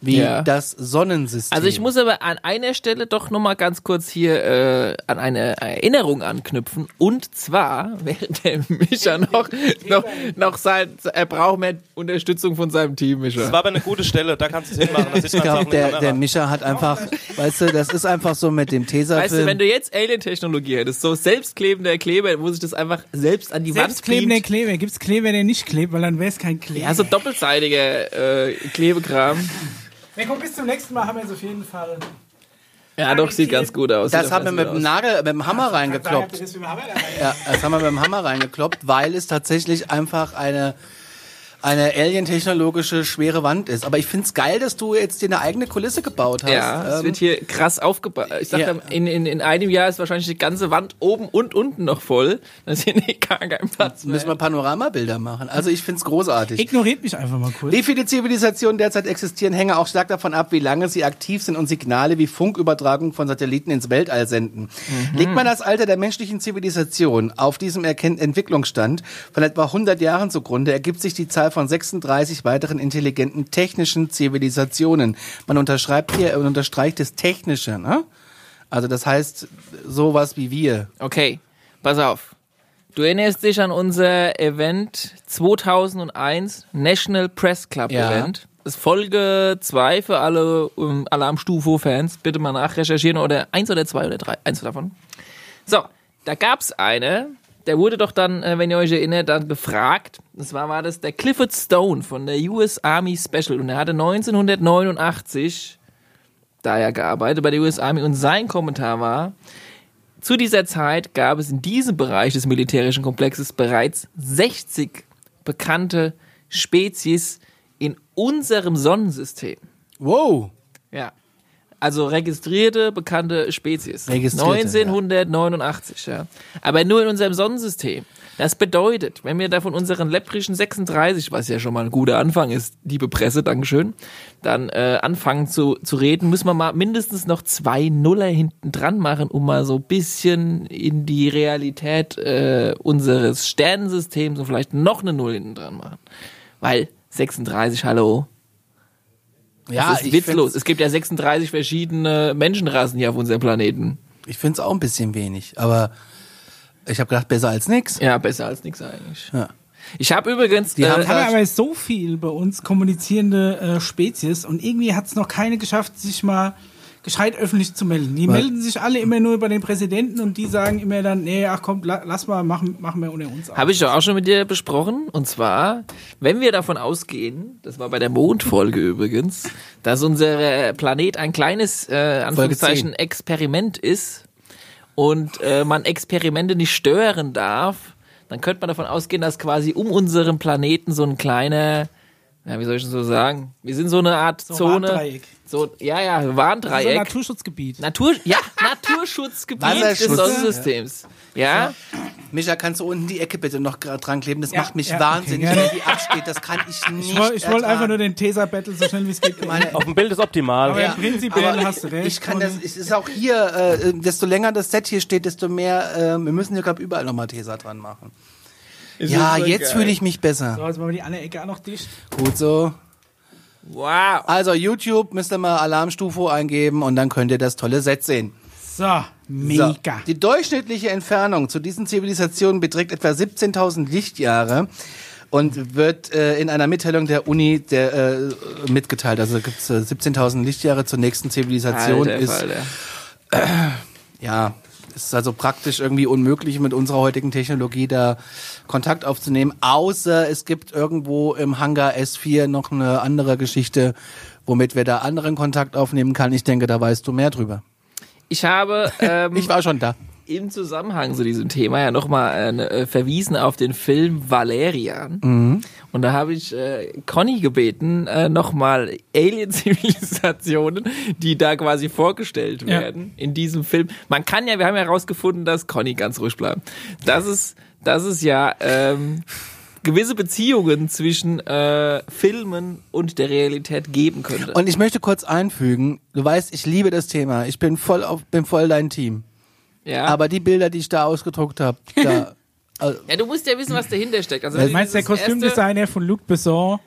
wie Ja. das Sonnensystem. Also ich muss aber an einer Stelle doch noch mal ganz kurz hier äh, an eine Erinnerung anknüpfen. Und zwar, während der Mischa noch, noch, noch sein, er braucht mehr Unterstützung von seinem Team, Das Mischa. war aber eine gute Stelle, da kannst du es hinmachen. Das ist ich glaube, der, der Mischa hat einfach, weißt du, das ist einfach so mit dem Tesafilm. Weißt du, wenn du jetzt Alien-Technologie hättest, so selbstklebender Kleber, wo sich das einfach selbst an die Wand Selbstklebender beamt. Kleber. Gibt's Kleber, der nicht klebt, weil dann wäre es kein Kleber. Ja, so doppelseitiger äh, Klebekram. Na komm, bis zum nächsten Mal haben wir es auf jeden Fall. Ja, doch, sieht ganz gut aus. das haben wir mit dem. Nagel, mit dem Hammer reingekloppt. Ja, das haben wir mit dem Hammer reingekloppt, weil es tatsächlich einfach eine eine alien-technologische schwere Wand ist. Aber ich find's geil, dass du jetzt dir eine eigene Kulisse gebaut hast. Ja, es Ähm, wird hier krass aufgebaut. Ich sag Ja. in, in, in einem Jahr ist wahrscheinlich die ganze Wand oben und unten noch voll. Dann ist hier nicht gar kein Platz mehr. müssen wir Panoramabilder machen. Also ich find's großartig. Ignoriert mich einfach mal kurz. Wie viele Zivilisationen derzeit existieren, hänge auch stark davon ab, wie lange sie aktiv sind und Signale wie Funkübertragung von Satelliten ins Weltall senden. Legt man das Alter der menschlichen Zivilisation auf diesem Erken Entwicklungsstand von etwa 100 Jahren zugrunde, ergibt sich die Zahl von 36 weiteren intelligenten technischen Zivilisationen. Man unterschreibt hier und unterstreicht das Technische, ne? Also das heißt sowas wie wir. Okay, pass auf. Du erinnerst dich an unser Event 2001, National Press Club Ja. Event. Das ist Folge 2 für alle um, Alarm Stufo-Fans. Bitte mal nachrecherchieren oder eins oder zwei oder drei. Eins davon. So, da gab's eine, der wurde doch dann, äh, wenn ihr euch erinnert, dann befragt. Das war, war das der Clifford Stone von der US Army Special und er hatte 1989 da ja gearbeitet bei der US Army und sein Kommentar war, zu dieser Zeit gab es in diesem Bereich des militärischen Komplexes bereits 60 bekannte Spezies in unserem Sonnensystem. Wow. Ja. Also registrierte, bekannte Spezies. Registrierte, 1989, ja. Aber nur in unserem Sonnensystem. Das bedeutet, wenn wir da von unseren lepprischen 36, was ja schon mal ein guter Anfang ist, liebe Presse, Dankeschön, dann äh, anfangen zu, zu reden, müssen wir mal mindestens noch zwei Nuller hinten dran machen, um mal so ein bisschen in die Realität äh, unseres Sternensystems und vielleicht noch eine Null hinten dran machen. Weil 36, hallo, Ja, das ist witzlos. Es gibt ja 36 verschiedene Menschenrassen hier auf unserem Planeten. Ich finde es auch ein bisschen wenig, aber ich habe gedacht, besser als nix. Ja, besser als nichts eigentlich. Ja. Ich habe übrigens. Die äh, haben Wir haben aber so viel bei uns kommunizierende äh, Spezies und irgendwie hat es noch keine geschafft, sich mal gescheit öffentlich zu melden. Die Weil- melden sich alle immer nur bei den Präsidenten und die sagen immer dann, nee, ach komm, la, lass mal, machen, machen wir unter uns. aus. Habe ich doch auch schon mit dir besprochen. Und zwar, wenn wir davon ausgehen, das war bei der Mondfolge übrigens, dass unser Planet ein kleines, äh, Anführungszeichen, Experiment ist und äh, man Experimente nicht stören darf, dann könnte man davon ausgehen, dass quasi um unseren Planeten so ein kleiner, ja, wie soll ich denn so sagen? Wir sind so eine Art So Zone. Warndreieck. So, ja, ja, so ein Warndreieck. Naturschutzgebiet. Natur, ja, Naturschutzgebiet des. Sonnensystems. Ja, Micha, kannst du unten die Ecke bitte noch dran kleben? Das Ja, macht mich ja, wahnsinnig, okay, wenn die absteht. Das kann ich nicht Ich, woll- ich wollte einfach nur den Tesa-Battle so schnell wie es geht. Auf dem Bild ist optimal. Aber Ja, prinzipiell aber hast du recht. Ich kann das, es ist auch hier, äh, desto länger das Set hier steht, desto mehr, äh, wir müssen hier, glaube überall nochmal Tesa dran machen. Ja, jetzt fühle ich mich besser. So, jetzt machen wir die andere Ecke auch noch dicht. Gut so. wow. Also YouTube müsst ihr mal Alarmstufe eingeben und dann könnt ihr das tolle Set sehen. So, So. mega. Die durchschnittliche Entfernung zu diesen Zivilisationen beträgt etwa 17.000 Lichtjahre und wird äh, in einer Mitteilung der Uni der, äh, mitgeteilt. Also gibt es äh, 17.000 Lichtjahre zur nächsten Zivilisation. Alter, ist Falter. ja ist also praktisch irgendwie unmöglich mit unserer heutigen Technologie da Kontakt aufzunehmen, außer es gibt irgendwo im Hangar S4 noch eine andere Geschichte, womit wir da anderen Kontakt aufnehmen kann. Ich denke, da weißt du mehr drüber. Ich habe ähm, Ich war schon da. Im Zusammenhang zu diesem Thema ja nochmal äh, verwiesen auf den Film Valerian. Mhm. Und da habe ich äh, Conny gebeten, äh, nochmal Alien-Zivilisationen, die da quasi vorgestellt Ja. werden in diesem Film. Man kann ja, wir haben ja herausgefunden, dass Conny ganz ruhig bleibt. Das ist, das ist ja ähm, gewisse Beziehungen zwischen äh, Filmen und der Realität geben könnte. Und ich möchte kurz einfügen, du weißt, ich liebe das Thema. Ich bin voll auf, bin voll dein Team. Ja. Aber die Bilder, die ich da ausgedruckt habe, da, also, ja, du musst ja wissen, was dahinter steckt. Also, Du wenn Meinst du, der Kostümdesigner von Luc Besson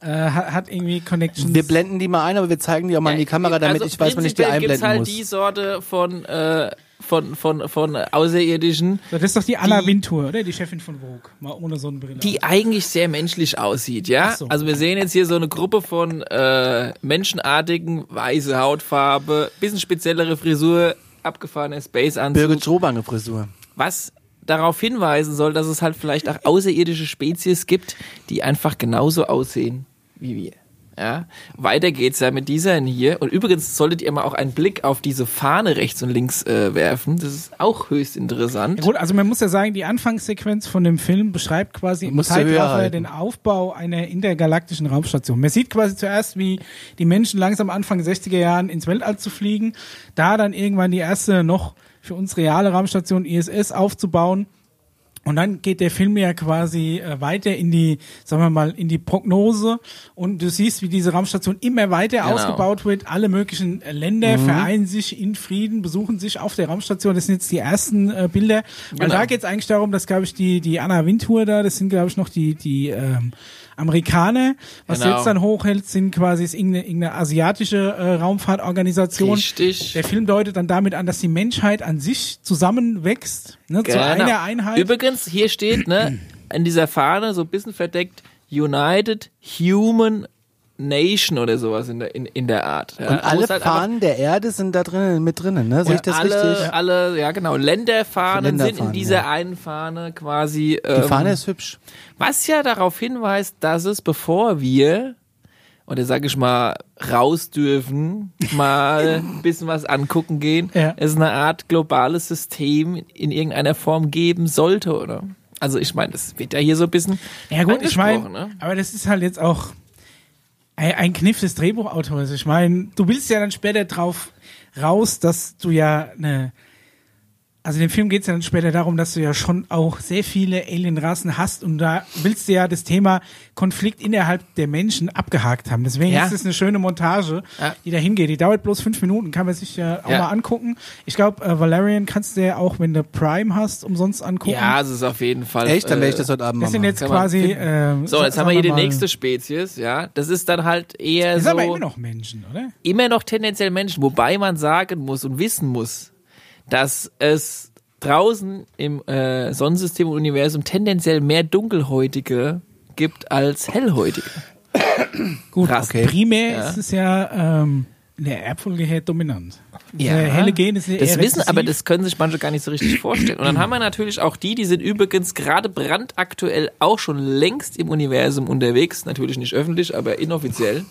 äh, hat, hat irgendwie Connections? wir blenden die mal ein, aber wir zeigen die auch mal in die Kamera, damit also ich weiß, wann ich die prinzipiell gibt's einblenden halt muss. die Sorte von, äh, von, von, von Außerirdischen, das ist doch die Anna die- Wintour, oder? Die Chefin von Vogue. Mal ohne Sonnenbrille. die eigentlich sehr menschlich aussieht, ja? So. Also wir sehen jetzt hier so eine Gruppe von äh, menschenartigen, weiße Hautfarbe, bisschen speziellere Frisur, abgefahrener Space-Anzug, Birgit Schrobange Frisur. was darauf hinweisen soll, dass es halt vielleicht auch außerirdische Spezies gibt, die einfach genauso aussehen wie wir. Ja, weiter geht's ja mit dieser hier. Und übrigens solltet ihr mal auch einen Blick auf diese Fahne rechts und links äh, werfen. Das ist auch höchst interessant. Ja, gut, also man muss ja sagen, die Anfangssequenz von dem Film beschreibt quasi im Zeitraffer halten. den Aufbau einer intergalaktischen Raumstation. Man sieht quasi zuerst, wie die Menschen langsam Anfang 60er Jahren ins Weltall zu fliegen, da dann irgendwann die erste noch für uns reale Raumstation ISS aufzubauen Und dann geht der Film ja quasi äh, weiter in die, sagen wir mal, in die Prognose und du siehst, wie diese Raumstation immer weiter Genau. ausgebaut wird. Alle möglichen äh, Länder vereinen sich in Frieden, besuchen sich auf der Raumstation. Das sind jetzt die ersten äh, Bilder. Weil Genau. da geht es eigentlich darum, dass, glaube ich, die, die Anna Wintour da, das sind, glaube ich, noch die, die ähm, Amerikaner. Was Genau. jetzt dann hochhält, sind quasi ist irgendeine, irgendeine asiatische äh, Raumfahrtorganisation. Richtig. Der Film deutet dann damit an, dass die Menschheit an sich zusammenwächst, ne, zu einer Einheit. Übrigens, hier steht, ne, in dieser Fahne, so ein bisschen verdeckt, United Human Nation oder sowas in der, in, in der Art. Ja, Und alle halt Fahnen der Erde sind da drinnen mit drinnen, ne? Sehe ich das alle, richtig? alle, ja genau, Länderfahnen, sind in Länderfahnen, dieser ja. einen Fahne quasi. Die Ähm, Fahne ist hübsch. was ja darauf hinweist, dass es, bevor wir, oder sag ich mal, raus dürfen, mal ein bisschen was angucken gehen, Ja. es eine Art globales System in irgendeiner Form geben sollte, oder? Also ich meine, das wird ja hier so ein bisschen Ja gut, ich meine, ne? aber das ist halt jetzt auch ein, Kniff des Drehbuchautors. Ich meine, du willst ja dann später drauf raus, dass du ja eine also in dem Film geht es ja dann später darum, dass du ja schon auch sehr viele Alienrassen hast und da willst du ja das Thema Konflikt innerhalb der Menschen abgehakt haben. Deswegen Ja. ist es eine schöne Montage, Ja. die da hingeht. Die dauert bloß fünf Minuten, kann man sich ja auch Ja. mal angucken. Ich glaube, äh, Valerian kannst du ja auch, wenn du Prime hast, umsonst angucken. Ja, es ist auf jeden Fall. Echt? Dann werde ich äh, das heute Abend mal das sind machen. jetzt quasi. ähm, So, jetzt haben wir hier die nächste Spezies, ja. Das ist dann halt eher Das so. sind aber immer noch Menschen, oder? immer noch tendenziell Menschen, wobei man sagen muss und wissen muss, dass es draußen im äh, Sonnensystem und Universum tendenziell mehr Dunkelhäutige gibt als Hellhäutige. Gut, Krass. Okay. primär Ja. ist es ja ähm, in der Erbfolge her dominant. Ja. Der helle Gen ist eher Das wissen, aber das können sich manche gar nicht so richtig vorstellen. Und dann haben wir natürlich auch die, die sind übrigens gerade brandaktuell auch schon längst im Universum unterwegs. Natürlich nicht öffentlich, aber inoffiziell.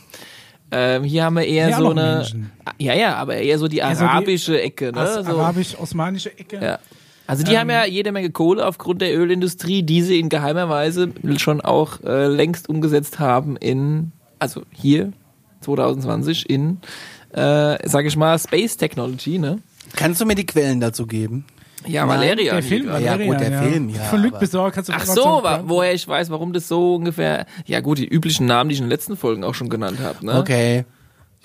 Ähm, hier haben wir eher Ja, so eine, Menschen. ja, ja, aber eher so die so die arabische Ecke, ne? Aus So. arabisch-osmanische Ecke. Ja. Also die Ähm. haben ja jede Menge Kohle aufgrund der Ölindustrie, die sie in geheimer Weise schon auch äh, längst umgesetzt haben in, also hier 2020 in, äh, sag ich mal, Space Technology, ne? Kannst du mir die Quellen dazu geben? Ja, Nein, Valeria. Der Film, Ja, Valerian, gut, der Film, ja, Von Luc Besor kannst du Ach so, wa woher ich weiß, warum das so ungefähr, ja gut, die üblichen Namen, die ich in den letzten Folgen auch schon genannt habe, ne? Okay.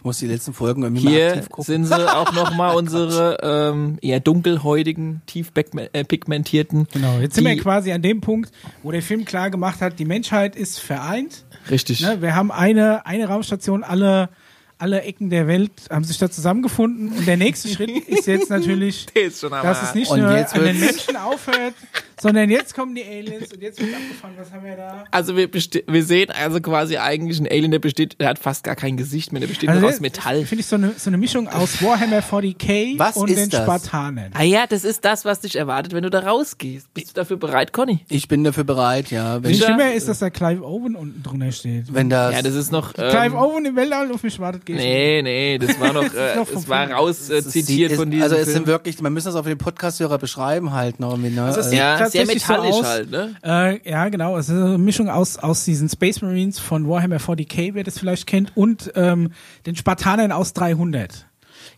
Ich muss die letzten Folgen irgendwie mal Hier aktiv gucken. sind sie auch nochmal unsere ähm, eher dunkelhäutigen, tief äh, pigmentierten. Genau, jetzt sind wir quasi an dem Punkt, wo der Film klar gemacht hat, die Menschheit ist vereint. Richtig. Ne? Wir haben eine, eine Raumstation, alle, alle Ecken der Welt haben sich da zusammengefunden. Und der nächste Schritt ist jetzt natürlich, ist dass es nicht Und nur jetzt an den Menschen aufhört, sondern jetzt kommen die Aliens und jetzt wird abgefahren. Was haben wir da? Also wir, wir sehen also quasi eigentlich einen Alien, der besteht, der hat fast gar kein Gesicht mehr, der besteht Also nur aus Metall. Finde ich so eine, so eine Mischung aus Warhammer 40k Was und den das? Spartanern. Ah ja, das ist das, was dich erwartet, wenn du da rausgehst. Bist du dafür bereit, Conny? Ich bin dafür bereit, ja. Wenn. Stimme ist, dass da Clive Owen unten drunter steht. wenn das, Ja, das ist noch. Clive Ähm, Owen im Weltall auf mich wartet, geht nee, nee, das war noch, äh, das war raus äh, zitiert ist, von diesem Also es Film. sind wirklich, man müssen das auf den Podcast-Hörer beschreiben halt noch ne? Also es ja, sehr tatsächlich so metallisch aus. halt, ne? Äh, ja, genau. Es ist eine Mischung aus, aus diesen Space Marines von Warhammer 40k, wer das vielleicht kennt, und ähm, den Spartanern aus 300.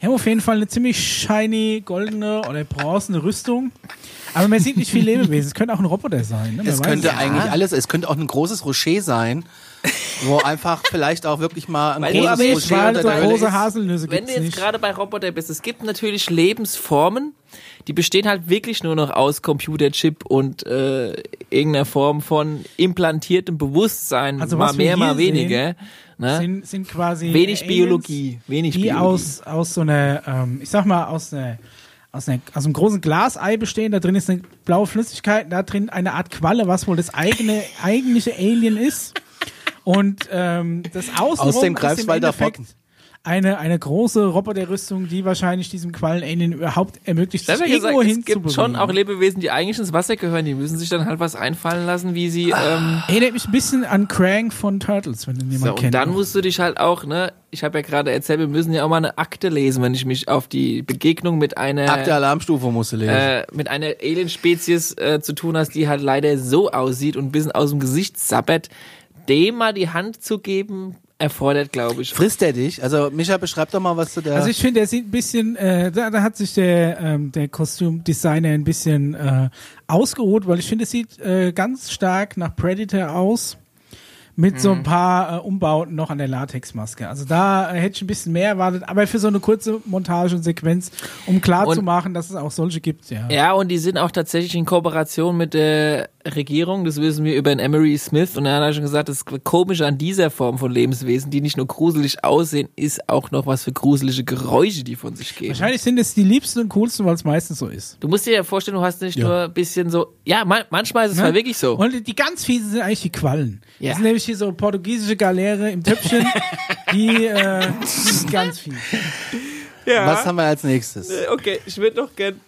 Die haben auf jeden Fall eine ziemlich shiny, goldene oder bronzene Rüstung. Aber man sieht nicht viel Lebewesen. Es könnte auch ein Roboter sein. Ne? Man es könnte nicht. eigentlich alles, es könnte auch ein großes Rocher sein, wo einfach vielleicht auch wirklich mal ein Weil großes du aber Rocher Weil unter so der Höhle große. Haselnüsse Wenn du jetzt nicht. gerade bei Roboter bist, es gibt natürlich Lebensformen, die bestehen halt wirklich nur noch aus Computerchip und äh, irgendeiner Form von implantiertem Bewusstsein, Also mal mehr, mal weniger. Ne? sind, sind quasi Wenig Aliens, Biologie, wenig die Biologie. aus, aus so einer, ähm, ich sag mal, aus einer aus, einer, aus einem großen Glasei bestehen, da drin ist eine blaue Flüssigkeit, da drin eine Art Qualle, was wohl das eigene, eigentliche Alien ist. Und ähm, das Außenrum Aus dem Greifswalder Pfoten. eine, eine große Roboterrüstung, die wahrscheinlich diesem Quallen-Alien überhaupt ermöglicht, sich ich gesagt, irgendwo es gibt schon auch Lebewesen, die eigentlich ins Wasser gehören, die müssen sich dann halt was einfallen lassen, wie sie ähm, Erinnert mich ein bisschen an Krang von Turtles, wenn du jemand so, und kennt. dann musst du dich halt auch, ne, ich habe ja gerade erzählt, wir müssen ja auch mal eine Akte lesen, wenn ich mich auf die Begegnung mit einer Akte Alarmstufe musst du lesen. äh, mit einer Alien-Spezies äh, zu tun hast, die halt leider so aussieht und ein bisschen aus dem Gesicht sabbert, dem mal die Hand zu geben, erfordert, glaube ich. Frisst er dich? Also Micha, beschreib doch mal, was du da... Also ich finde, er sieht ein bisschen, äh, da, da hat sich der, ähm, der Kostümdesigner ein bisschen äh, ausgeruht, weil ich finde, es sieht äh, ganz stark nach Predator aus. Mit so Mhm. ein paar äh, Umbauten noch an der Latexmaske. Also da äh, hätte ich ein bisschen mehr erwartet, aber für so eine kurze Montage und Sequenz, um klar Und- zu machen, dass es auch solche gibt, ja. Ja, und die sind auch tatsächlich in Kooperation mit der Regierung, das wissen wir über den Emery Smith. Und er hat ja schon gesagt, das Komische an dieser Form von Lebenswesen, die nicht nur gruselig aussehen, ist auch noch was für gruselige Geräusche, die von sich geben. Wahrscheinlich sind es die liebsten und coolsten, weil es meistens so ist. Du musst dir ja vorstellen, du hast nicht Ja. nur ein bisschen so, ja, man, manchmal ist es Ne? halt wirklich so. Und die ganz fiesen sind eigentlich die Quallen. Ja. Das sind nämlich hier so portugiesische Galeere im Töpfchen, die, äh, ganz fies. ja. was haben wir als nächstes? Okay, ich würde noch gern.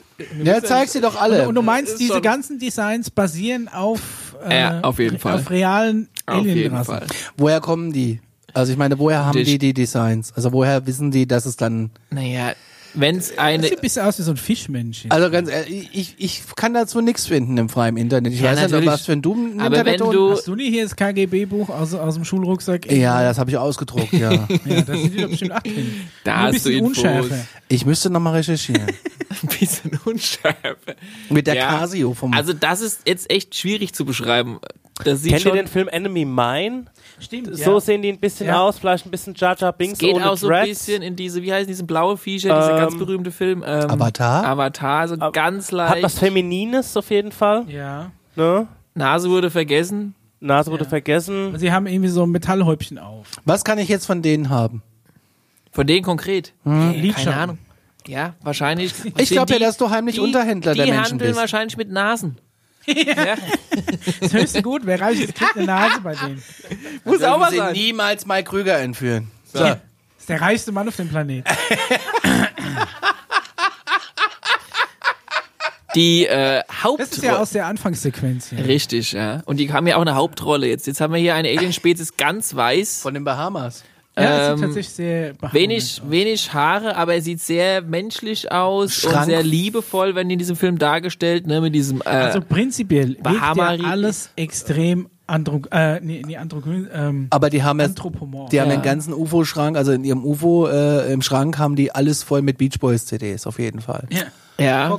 Ja, zeig sie doch alle. Und du meinst, diese ganzen Designs basieren auf, äh, Ja, auf jeden Fall. auf realen Auf jeden Alienrassen. Fall. woher kommen die? Also ich meine, woher haben Dich. die die Designs? Also woher wissen die, dass es dann... Naja, wenn es Das eine. sieht ein bisschen aus wie so ein Fischmännchen. Also ganz ehrlich, ich, ich kann dazu nichts finden im freien Internet. Ich Ja, weiß nicht, natürlich. was für ein Doom Aber Internet wenn du- Hast du nie hier das KGB-Buch aus, aus dem Schulrucksack? Ja, das habe ich ausgedruckt, ja. ja, da sind doch bestimmt acht drin. Da Nur ein hast du bisschen Infos. unschärfer. Ich müsste nochmal recherchieren. ein bisschen Unschärfe. Mit der Ja. Casio vom... Also das ist jetzt echt schwierig zu beschreiben. Das sieht Kennt ihr den Film Enemy Mine? Stimmt, So sehen die ein bisschen Ja. aus, vielleicht ein bisschen Jar Jar Binks es geht ohne auch so ein Dreads. bisschen in diese, wie heißen diese blaue Viecher, dieser Ähm, ganz berühmte Film. Ähm, Avatar? Avatar, so ganz Hat leicht. was Feminines auf jeden Fall. Ja. Ne? Nase wurde vergessen. Nase wurde Ja. vergessen. Sie haben irgendwie so ein Metallhäubchen auf. Was kann ich jetzt von denen haben? Von denen konkret? Lidschatten. Keine Ahnung. Ja, wahrscheinlich. Ich glaube ja, die- dass du heimlich die, Unterhändler die der Menschen handeln bist. wahrscheinlich mit Nasen. Ja. Das höchste Gut, wer reich ist, kriegt eine Nase bei denen. Muss auch mal sie sein. niemals Mike Krüger entführen. So. Das ist der reichste Mann auf dem Planeten. Die äh, Das ist ja Hauptrolle. aus der Anfangssequenz hier. Richtig, ja. Und die haben ja auch eine Hauptrolle jetzt. Jetzt haben wir hier eine Alien-Spezies ganz weiß. Von den Bahamas. Ja, das Ähm, sieht tatsächlich sehr Wenig, aus. wenig Haare, aber er sieht sehr menschlich aus Schrank. und sehr liebevoll, wenn in diesem Film dargestellt, ne, mit diesem, äh, Also prinzipiell wirkt Bahamari- ja alles extrem andro äh, nee, nee, androgyn, ähm, Aber die haben ja, anthropomorph. die haben Ja. den ganzen UFO-Schrank, also in ihrem UFO äh, im Schrank haben die alles voll mit Beach Boys CDs, auf jeden Fall. ja. ja.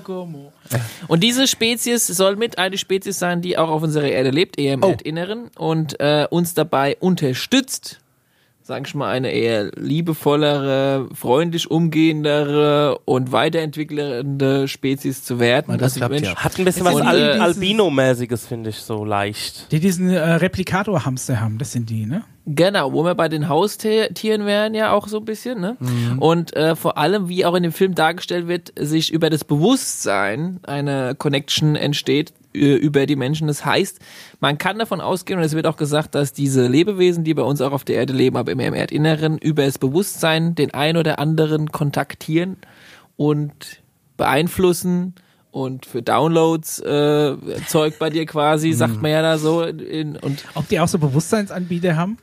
Und diese Spezies soll mit eine Spezies sein, die auch auf unserer Erde lebt, eher im Oh. Erdinneren und äh, uns dabei unterstützt, sag ich mal, eine eher liebevollere, freundlich umgehendere und weiterentwickelnde Spezies zu werden. Na, das Also klappt Mensch- ja. Hat ein bisschen was Al die- Albino-mäßiges, finde ich, so leicht. Die diesen äh, Replikator-Hamster haben, das sind die, ne? Genau, wo wir bei den Haustieren wären ja auch so ein bisschen, ne? Und äh, vor allem, wie auch in dem Film dargestellt wird, sich über das Bewusstsein eine Connection entsteht äh, über die Menschen. Das heißt, man kann davon ausgehen, und es wird auch gesagt, dass diese Lebewesen, die bei uns auch auf der Erde leben, aber immer im Erdinneren, über das Bewusstsein den ein oder anderen kontaktieren und beeinflussen und für Downloads äh, Zeug bei dir quasi, sagt man ja da so. In, und Ob die auch so Bewusstseinsanbieter haben?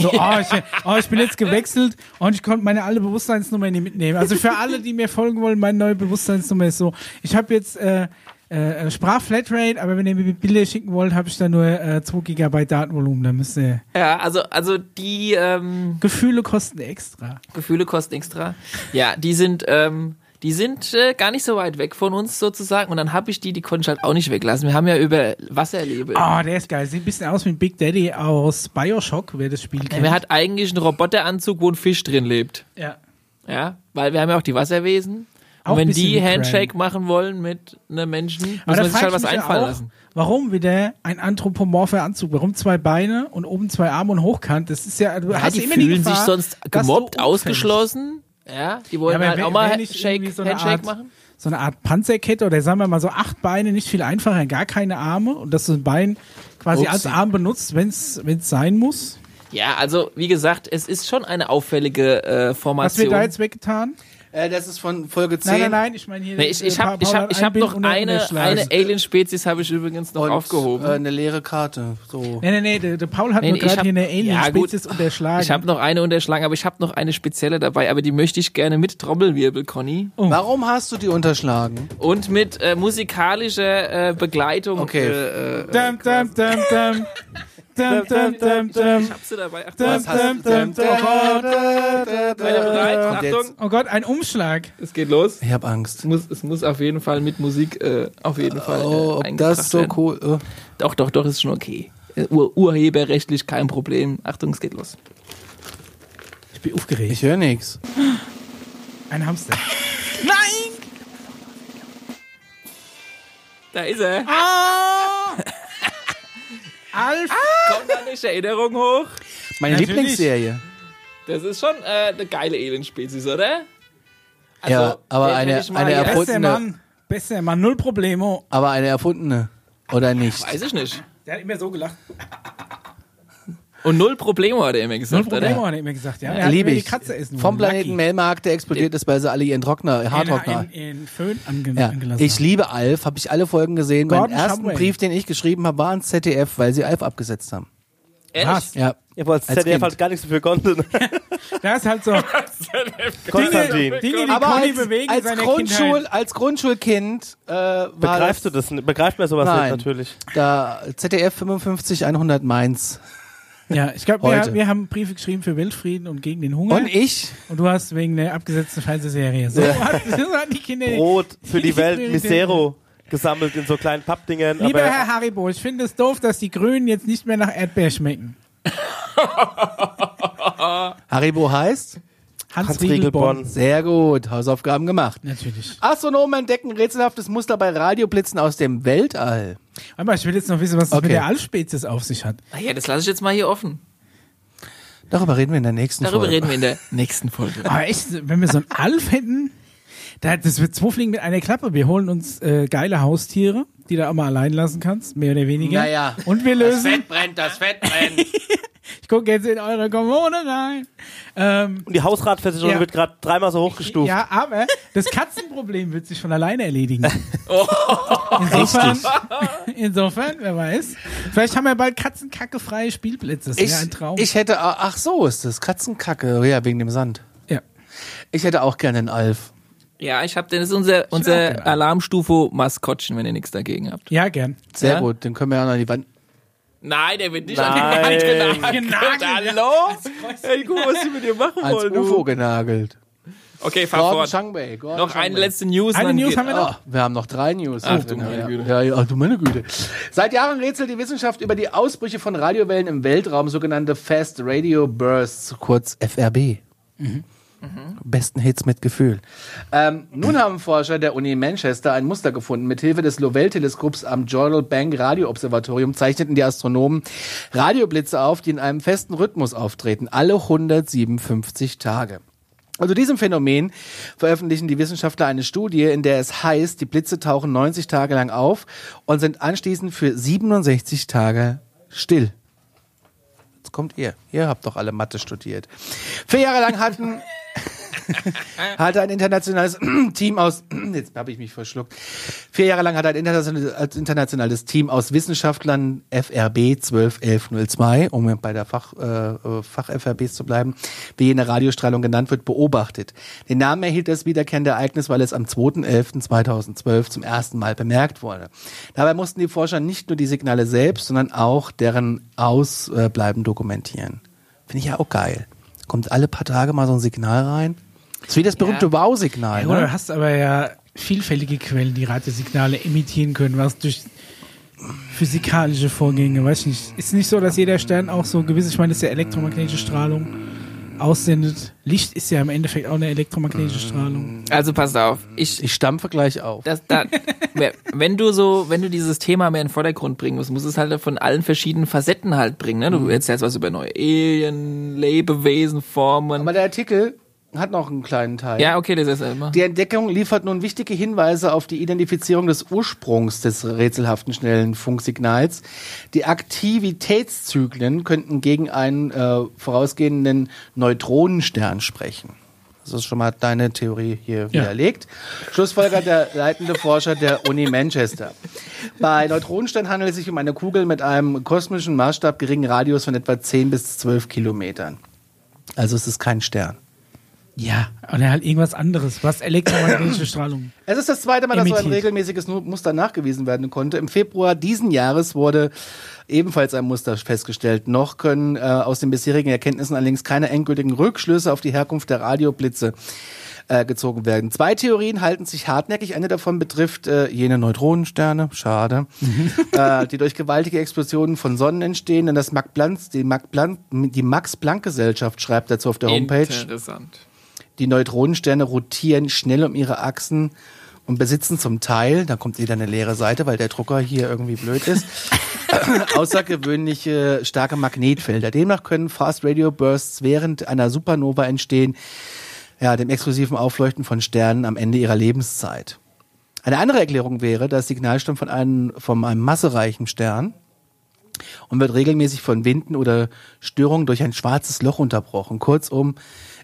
So, oh, ich, oh, ich bin jetzt gewechselt und ich konnte meine alle Bewusstseinsnummer nicht mitnehmen. Also für alle, die mir folgen wollen, meine neue Bewusstseinsnummer ist so, ich habe jetzt äh, äh, Sprachflatrate, aber wenn ihr mir Bilder schicken wollt, habe ich da nur äh, 2 GB Datenvolumen. Da müsst ihr Ja, also, also die ähm, Gefühle kosten extra. Gefühle kosten extra. Ja, die sind, ähm, die sind äh, gar nicht so weit weg von uns sozusagen. Und dann habe ich die, die konnte ich halt auch nicht weglassen. Wir haben ja über Wasserlebe. Oh, der ist geil. Sieht ein bisschen aus wie ein Big Daddy aus Bioshock, wer das Spiel kennt. Wer hat eigentlich einen Roboteranzug, wo ein Fisch drin lebt? ja. Ja, weil wir haben ja auch die Wasserwesen. Und Auch wenn die Handshake Krang. machen wollen mit einem Menschen, muss man sich halt was einfallen auch, lassen. Warum wieder ein anthropomorpher Anzug? Warum zwei Beine und oben zwei Arme und hochkant? Das ist ja, du Ja, hast die immer fühlen die sich Gefahr, sonst dass du gemobbt, ausgeschlossen. Ja, die wollen Ja, halt wenn- auch mal wenn nicht Shake, irgendwie so Handshake Art- machen. So eine Art Panzerkette oder sagen wir mal so acht Beine, nicht viel einfacher, gar keine Arme und dass du ein Bein quasi Upsi. als Arm benutzt, wenn es sein muss. Ja, also wie gesagt, es ist schon eine auffällige äh, Was Formation. wird da jetzt weggetan? Äh, das ist von Folge 10. Nein, nein, nein, ich meine hier. Nee, ich ich äh, habe ich Paul hab, hab noch eine, eine Alien-Spezies habe ich übrigens noch Und, aufgehoben. Äh, eine leere Karte. So. Nee, nee, nee, der, der Paul hat Nee, nur gerade hier eine Ja. Alien-Spezies unterschlagen. ich habe noch eine unterschlagen, aber ich habe noch eine spezielle dabei, aber die möchte ich gerne mit Trommelwirbel, Conny. Oh. Warum hast du die unterschlagen? Und mit äh, musikalischer äh, Begleitung. Okay. Äh, äh, Dum, dum, Ich hab sie dabei. Achtung, Oh Gott, ein Umschlag. es geht los. Ich hab Angst. Es muss, es muss auf jeden Fall mit Musik äh, auf jeden Fall. Oh, äh, ob eingebracht das so werden. cool. Oh. Doch, doch, doch, ist schon okay. Äh, Ur urheberrechtlich kein Problem. Achtung, es geht los. Ich bin aufgeregt. Ich höre nix. Ein Hamster. Da ist er. Ah! Alf! Kommt da nicht Erinnerung hoch? Meine Natürlich. Lieblingsserie. Das ist schon äh, eine geile Alien-Spezies, oder? Also, Ja, aber eine- eine hier- erfund- Bester erfundene- Mann. Bester Mann, null Problemo. Aber eine erfundene. Oder nicht? Weiß ich nicht. Der hat immer so gelacht. Und null Probleme hat er immer Null gesagt, Problemo oder? hat er immer gesagt. Ja, er hat Liebe immer die ich. Katze essen Vom. Planeten. Melmark, der explodiert ist, weil sie alle ihren Trockner, Haartrockner. In, in, in Föhn ange Ja, angelassen ich liebe Alf, habe ich alle Folgen gesehen. Gordon Meinen ersten Shumway. Brief, den ich geschrieben habe, war ans ZDF, weil sie Alf abgesetzt haben. Ehrlich? Was? Ja. Ja, aber als Als ZDF Kind. halt gar nichts dafür konnte. Da ist halt so Konstantin. Dinge, die Aber Conny als, bewegen als, seine Grundschul, Kindheit. als Grundschulkind äh, war Begreifst du das, das? nicht? Begreift man sowas Nein. nicht natürlich. da ZDF 55 100 Mainz. Ja, ich glaube, wir, wir haben Briefe geschrieben für Weltfrieden und gegen den Hunger. Und ich, Und du hast wegen der abgesetzten Fernsehserie. So, hat, so hatten die Kinder. Brot für die Welt. Misero gesammelt in so kleinen Pappdingern. Lieber aber Herr Haribo, ich finde es doof, dass die Grünen jetzt nicht mehr nach Erdbeer schmecken. Haribo heißt, Hans, Hans Riegelborn. Riegelborn. sehr gut, Hausaufgaben gemacht. Natürlich. Astronomen entdecken rätselhaftes Muster bei Radioblitzen aus dem Weltall. Aber ich will jetzt noch wissen, was das Okay. mit der Allspezies auf sich hat. Ah ja, das lasse ich jetzt mal hier offen. Darüber reden wir in der nächsten Darüber Folge. reden wir in der nächsten Folge. Aber echt, wenn wir so einen Alf hätten, da, das wird zwei Fliegen mit einer Klappe. Wir holen uns äh, geile Haustiere, die du auch mal allein lassen kannst, mehr oder weniger. Naja. Und wir lösen. brennt, das Fett brennt. Ich gucke jetzt in eure Kommune rein. Ähm, Und die Hausratversicherung Ja. wird gerade dreimal so hochgestuft. ja, aber das Katzenproblem wird sich von alleine erledigen. Oh. Insofern, insofern, wer weiß. Vielleicht haben wir bald katzenkackefreie Spielplätze. Das Ich, wäre ein Traum. ich hätte, ach so, ist das Katzenkacke, ja, wegen dem Sand. ja. Ich hätte auch gerne einen Alf. Ja, ich habe, das ist unser, unser gerne. Alarmstufe-Maskottchen, wenn ihr nichts dagegen habt. ja, gern. Sehr Ja? gut, den können wir ja noch an die Wand. Nein, der wird nicht Nein. an die Wand genagelt. Genagelt, Hallo? Ey, guck, was die mit dir machen Als wollen, UFO du. genagelt. Okay, fahr Gordon fort. Gordon Noch eine Changwei. letzte News. Eine News geht- haben wir noch. Ah, wir haben noch drei News. Ach, du meine. Güte. Ja, ja, ach, du meine Güte. Seit Jahren rätselt die Wissenschaft über die Ausbrüche von Radiowellen im Weltraum, sogenannte Fast Radio Bursts, kurz FRB. Besten Hits mit Gefühl. Ähm, nun haben Forscher der Uni Manchester ein Muster gefunden. Mithilfe des Lovell-Teleskops am Journal Bank Radioobservatorium zeichneten die Astronomen Radioblitze auf, die in einem festen Rhythmus auftreten, alle 157 Tage. Also diesem Phänomen veröffentlichen die Wissenschaftler eine Studie, in der es heißt, die Blitze tauchen 90 Tage lang auf und sind anschließend für 67 Tage still. Jetzt kommt ihr. Ihr habt doch alle Mathe studiert. Vier Jahre lang hatten hatte ein internationales Team aus, jetzt habe ich mich verschluckt, vier Jahre lang hat ein internationales, internationales Team aus Wissenschaftlern FRB 121102, um bei der Fach, äh, Fach-FRBs zu bleiben, wie jene Radiostrahlung genannt wird, beobachtet. Den Namen erhielt das wiederkehrende Ereignis, weil es am 2.11.2012 zum ersten Mal bemerkt wurde. Dabei mussten die Forscher nicht nur die Signale selbst, sondern auch deren Ausbleiben dokumentieren. Finde ich ja auch geil. Kommt alle paar Tage mal so ein Signal rein. Das ist wie das berühmte Ja. Wow-Signal. Ja, oder Ne? du hast aber ja vielfältige Quellen, die Radiosignale emittieren können, was durch physikalische Vorgänge, weiß ich nicht. Ist nicht so, dass jeder Stern auch so gewiss, ich meine, das ist ja elektromagnetische Strahlung aussendet. Licht ist ja im Endeffekt auch eine elektromagnetische Strahlung. Also passt auf. Ich, Ich stampfe gleich auf. das, da, wenn du so, wenn du dieses Thema mehr in den Vordergrund bringen musst, musst du es halt von allen verschiedenen Facetten halt bringen. Ne? Du erzählst was über neue Alien, Lebewesen, Formen. Aber der Artikel hat noch einen kleinen Teil. ja, okay, das ist immer. Die Entdeckung liefert nun wichtige Hinweise auf die Identifizierung des Ursprungs des rätselhaften schnellen Funksignals. Die Aktivitätszyklen könnten gegen einen äh, vorausgehenden Neutronenstern sprechen. Das ist schon mal deine Theorie hier Ja. widerlegt. Schlussfolgert der leitende Forscher der Uni Manchester. Bei Neutronensternen handelt es sich um eine Kugel mit einem kosmischen Maßstab geringen Radius von etwa 10 bis 12 Kilometern. Also es ist kein Stern. Ja, oder halt irgendwas anderes, was elektromagnetische Strahlung. Es ist das zweite Mal, dass so ein regelmäßiges Muster nachgewiesen werden konnte. Im Februar diesen Jahres wurde ebenfalls ein Muster festgestellt. Noch können äh, aus den bisherigen Erkenntnissen allerdings keine endgültigen Rückschlüsse auf die Herkunft der Radioblitze äh, gezogen werden. Zwei Theorien halten sich hartnäckig. Eine davon betrifft äh, jene Neutronensterne, schade, äh, die durch gewaltige Explosionen von Sonnen entstehen. Denn das Max Planck, die Max Planck, die Max Planck Gesellschaft schreibt dazu auf der Homepage. Interessant. Die Neutronensterne rotieren schnell um ihre Achsen und besitzen zum Teil, da kommt wieder eine leere Seite, weil der Drucker hier irgendwie blöd ist, außergewöhnliche starke Magnetfelder. Demnach können Fast Radio Bursts während einer Supernova entstehen, ja, dem exklusiven Aufleuchten von Sternen am Ende ihrer Lebenszeit. Eine andere Erklärung wäre, das Signal stammt von einem, von einem massereichen Stern und wird regelmäßig von Winden oder Störungen durch ein schwarzes Loch unterbrochen. Kurzum,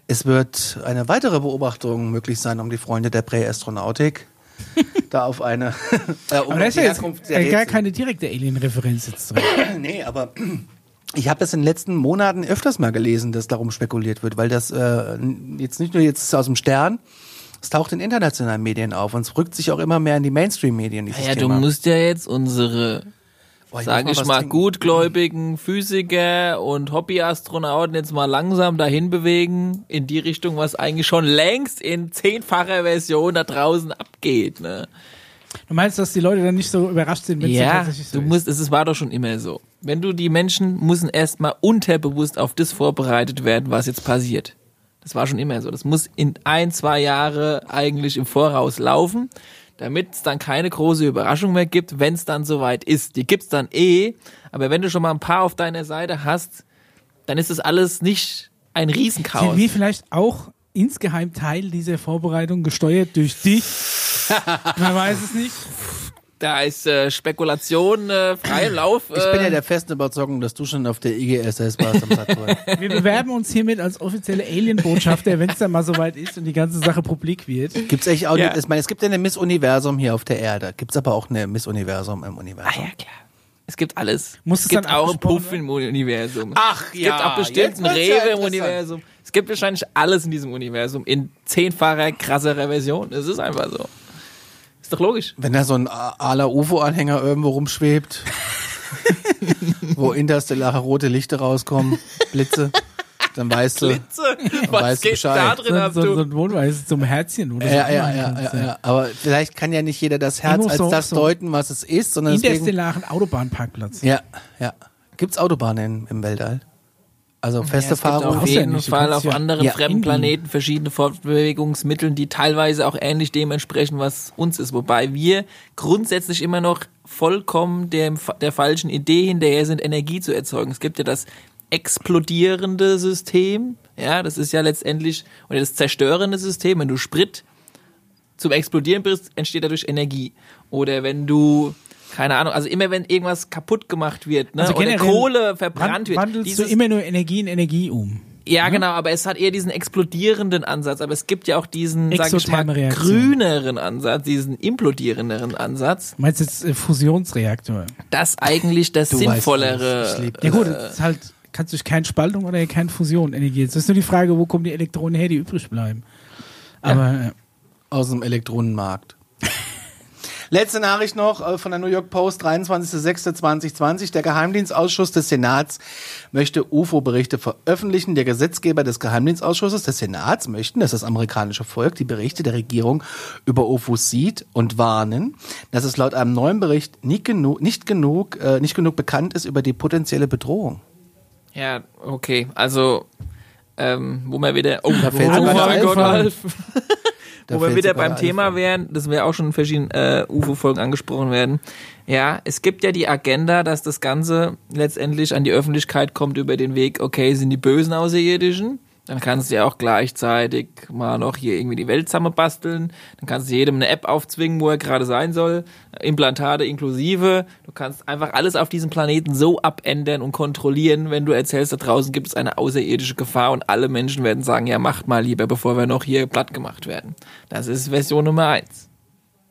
es wird eine weitere Beobachtung möglich sein, um die Freunde der Präastronautik da auf eine äh, um Aber da ist ja jetzt Herkunft der äh, gar keine direkte Alien-Referenz jetzt drin. Nee, aber ich habe das in den letzten Monaten öfters mal gelesen, dass darum spekuliert wird, weil das äh, jetzt nicht nur jetzt aus dem Stern, es taucht in internationalen Medien auf und es rückt sich auch immer mehr in die Mainstream-Medien. dieses Ja, du Thema. musst ja jetzt unsere, sage ich mal, gutgläubigen Physiker und Hobbyastronauten jetzt mal langsam dahin bewegen, in die Richtung, was eigentlich schon längst in zehnfacher Version da draußen abgeht. Ne? Du meinst, dass die Leute dann nicht so überrascht sind, wenn es Ja, tatsächlich so du ist? musst, es ist- war doch schon immer so. Wenn du die Menschen müssen erstmal unterbewusst auf das vorbereitet werden, was jetzt passiert. Das war schon immer so. Das muss in ein, zwei Jahre eigentlich im Voraus laufen, damit es dann keine große Überraschung mehr gibt, wenn es dann soweit ist. Die gibt's dann eh, aber wenn du schon mal ein paar auf deiner Seite hast, dann ist das alles nicht ein Riesenchaos. Sind wir vielleicht auch insgeheim Teil dieser Vorbereitung, gesteuert durch dich? Man weiß es nicht. Da ist äh, Spekulation äh, frei im Lauf. Ich bin ja äh, der festen Überzeugung, dass du schon auf der IGSS warst am Saturn. Wir bewerben uns hiermit als offizielle Alien-Botschafter, wenn es dann mal soweit ist und die ganze Sache publik wird. Gibt's echt auch Ja. nicht, ich meine, es gibt ja eine Miss Universum hier auf der Erde. Gibt's aber auch eine Miss Universum im Ah Universum. ja, klar. Es gibt alles. Muss es es gibt dann auch einen Puff im Universum. Ach es gibt auch bestimmt einen Rewe im Universum. Es gibt wahrscheinlich alles in diesem Universum in zehnfacher, krasserer Version. Es ist einfach so. Doch logisch. Wenn da so ein ala UFO-Anhänger irgendwo rumschwebt, wo interstellare rote Lichter rauskommen, Blitze, dann weißt du. Blitze. weißt Was du geht da Bescheid. drin So, ab, so, so ein Wohnweise zum Herzchen oder so. Ja, ja, ja, ja, ja. Aber vielleicht kann ja nicht jeder das Herz als so- das so- deuten, was es ist, sondern deswegen. Interstellaren Autobahnparkplatz. Ja, ja. Gibt's Autobahnen im Weltall? Also feste Ja, es gibt Fahrung. auf ja jeden nicht, Fall auf anderen Ja, fremden in- Planeten verschiedene Fortbewegungsmittel, die teilweise auch ähnlich dem entsprechen, was uns ist. Wobei wir grundsätzlich immer noch vollkommen dem, der falschen Idee hinterher sind, Energie zu erzeugen. Es gibt ja das explodierende System, ja, das ist ja letztendlich, oder das zerstörende System, wenn du Sprit zum Explodieren bringst, entsteht dadurch Energie. Oder wenn du, keine Ahnung, also immer wenn irgendwas kaputt gemacht wird, ne, Also oder Kohle verbrannt wird, Wandelst dieses- du immer nur Energie in Energie um. ja, genau, aber es hat eher diesen explodierenden Ansatz, aber es gibt ja auch diesen, sag ich mal, grüneren Ansatz, diesen implodierenderen Ansatz, Du meinst jetzt äh, Fusionsreaktor? das eigentlich das Du weißt sinnvollere. lieb Ja gut, äh, das ist halt, kannst durch keine Spaltung oder keine Fusion Energie. Es ist nur die Frage, wo kommen die Elektronen her, die übrig bleiben. Aber äh, aus dem Elektronenmarkt. Letzte Nachricht noch äh, von der New York Post, 23.06.2020. Der Geheimdienstausschuss des Senats möchte UFO-Berichte veröffentlichen. Der Gesetzgeber des Geheimdienstausschusses des Senats möchten, dass das amerikanische Volk die Berichte der Regierung über UFOs sieht und warnen, dass es laut einem neuen Bericht nicht genug, nicht genug, äh, nicht genug bekannt ist über die potenzielle Bedrohung. ja, okay, also, ähm, wo wir wieder, oh, Da fällt oh sogar mein der Gott. Da Wo wir wieder beim Thema Einfall. wären, das wir auch schon in verschiedenen äh, UFO-Folgen angesprochen werden. Ja, es gibt ja die Agenda, dass das Ganze letztendlich an die Öffentlichkeit kommt über den Weg, okay, sind die bösen Außerirdischen. Dann kannst du ja auch gleichzeitig mal noch hier irgendwie die Welt zusammenbasteln. Dann kannst du jedem eine App aufzwingen, wo er gerade sein soll. Implantate inklusive. Du kannst einfach alles auf diesem Planeten so abändern und kontrollieren, wenn du erzählst, da draußen gibt es eine außerirdische Gefahr und alle Menschen werden sagen, ja, macht mal lieber, bevor wir noch hier platt gemacht werden. Das ist Version Nummer eins.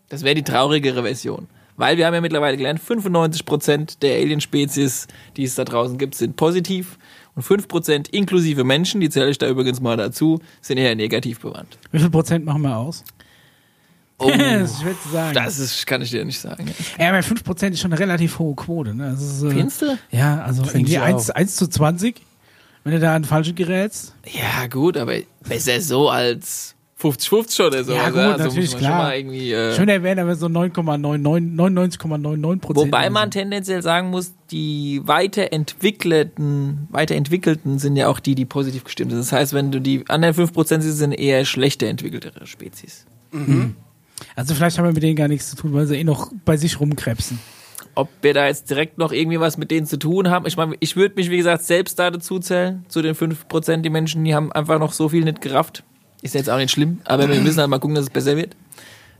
Das wäre die traurigere Version. Weil wir haben ja mittlerweile gelernt, 95% der Alien-Spezies, die es da draußen gibt, sind positiv. Und 5% inklusive Menschen, die zähle ich da übrigens mal dazu, sind eher negativ bewandt. Wie viel Prozent machen wir aus? Oh, das ist schwer zu sagen. das ist, kann ich dir nicht sagen. ja, aber 5 Prozent ist schon eine relativ hohe Quote. Ne? Das ist, äh, Findest du? Ja, also irgendwie ich 1, 1 zu 20, wenn du da an falsche gerätst. Ja, gut, aber besser so als 50-50 oder so. Ja, gut, also natürlich, klar. Schon mal irgendwie, äh, Schöner wäre aber so 9,99 99,99 Prozent. Wobei man oder tendenziell sagen muss, die weiterentwickelten, weiterentwickelten sind ja auch die, die positiv gestimmt sind. Das heißt, wenn du die anderen 5% siehst, sind eher schlechter entwickeltere Spezies. so. Also vielleicht haben wir mit denen gar nichts zu tun, weil sie eh noch bei sich rumkrebsen. Ob wir da jetzt direkt noch irgendwie was mit denen zu tun haben, ich meine, ich würde mich, wie gesagt, selbst da dazu zählen, zu den 5%, die Menschen, die haben einfach noch so viel nicht gerafft. Ist jetzt auch nicht schlimm, aber wir müssen halt mal gucken, dass es besser wird.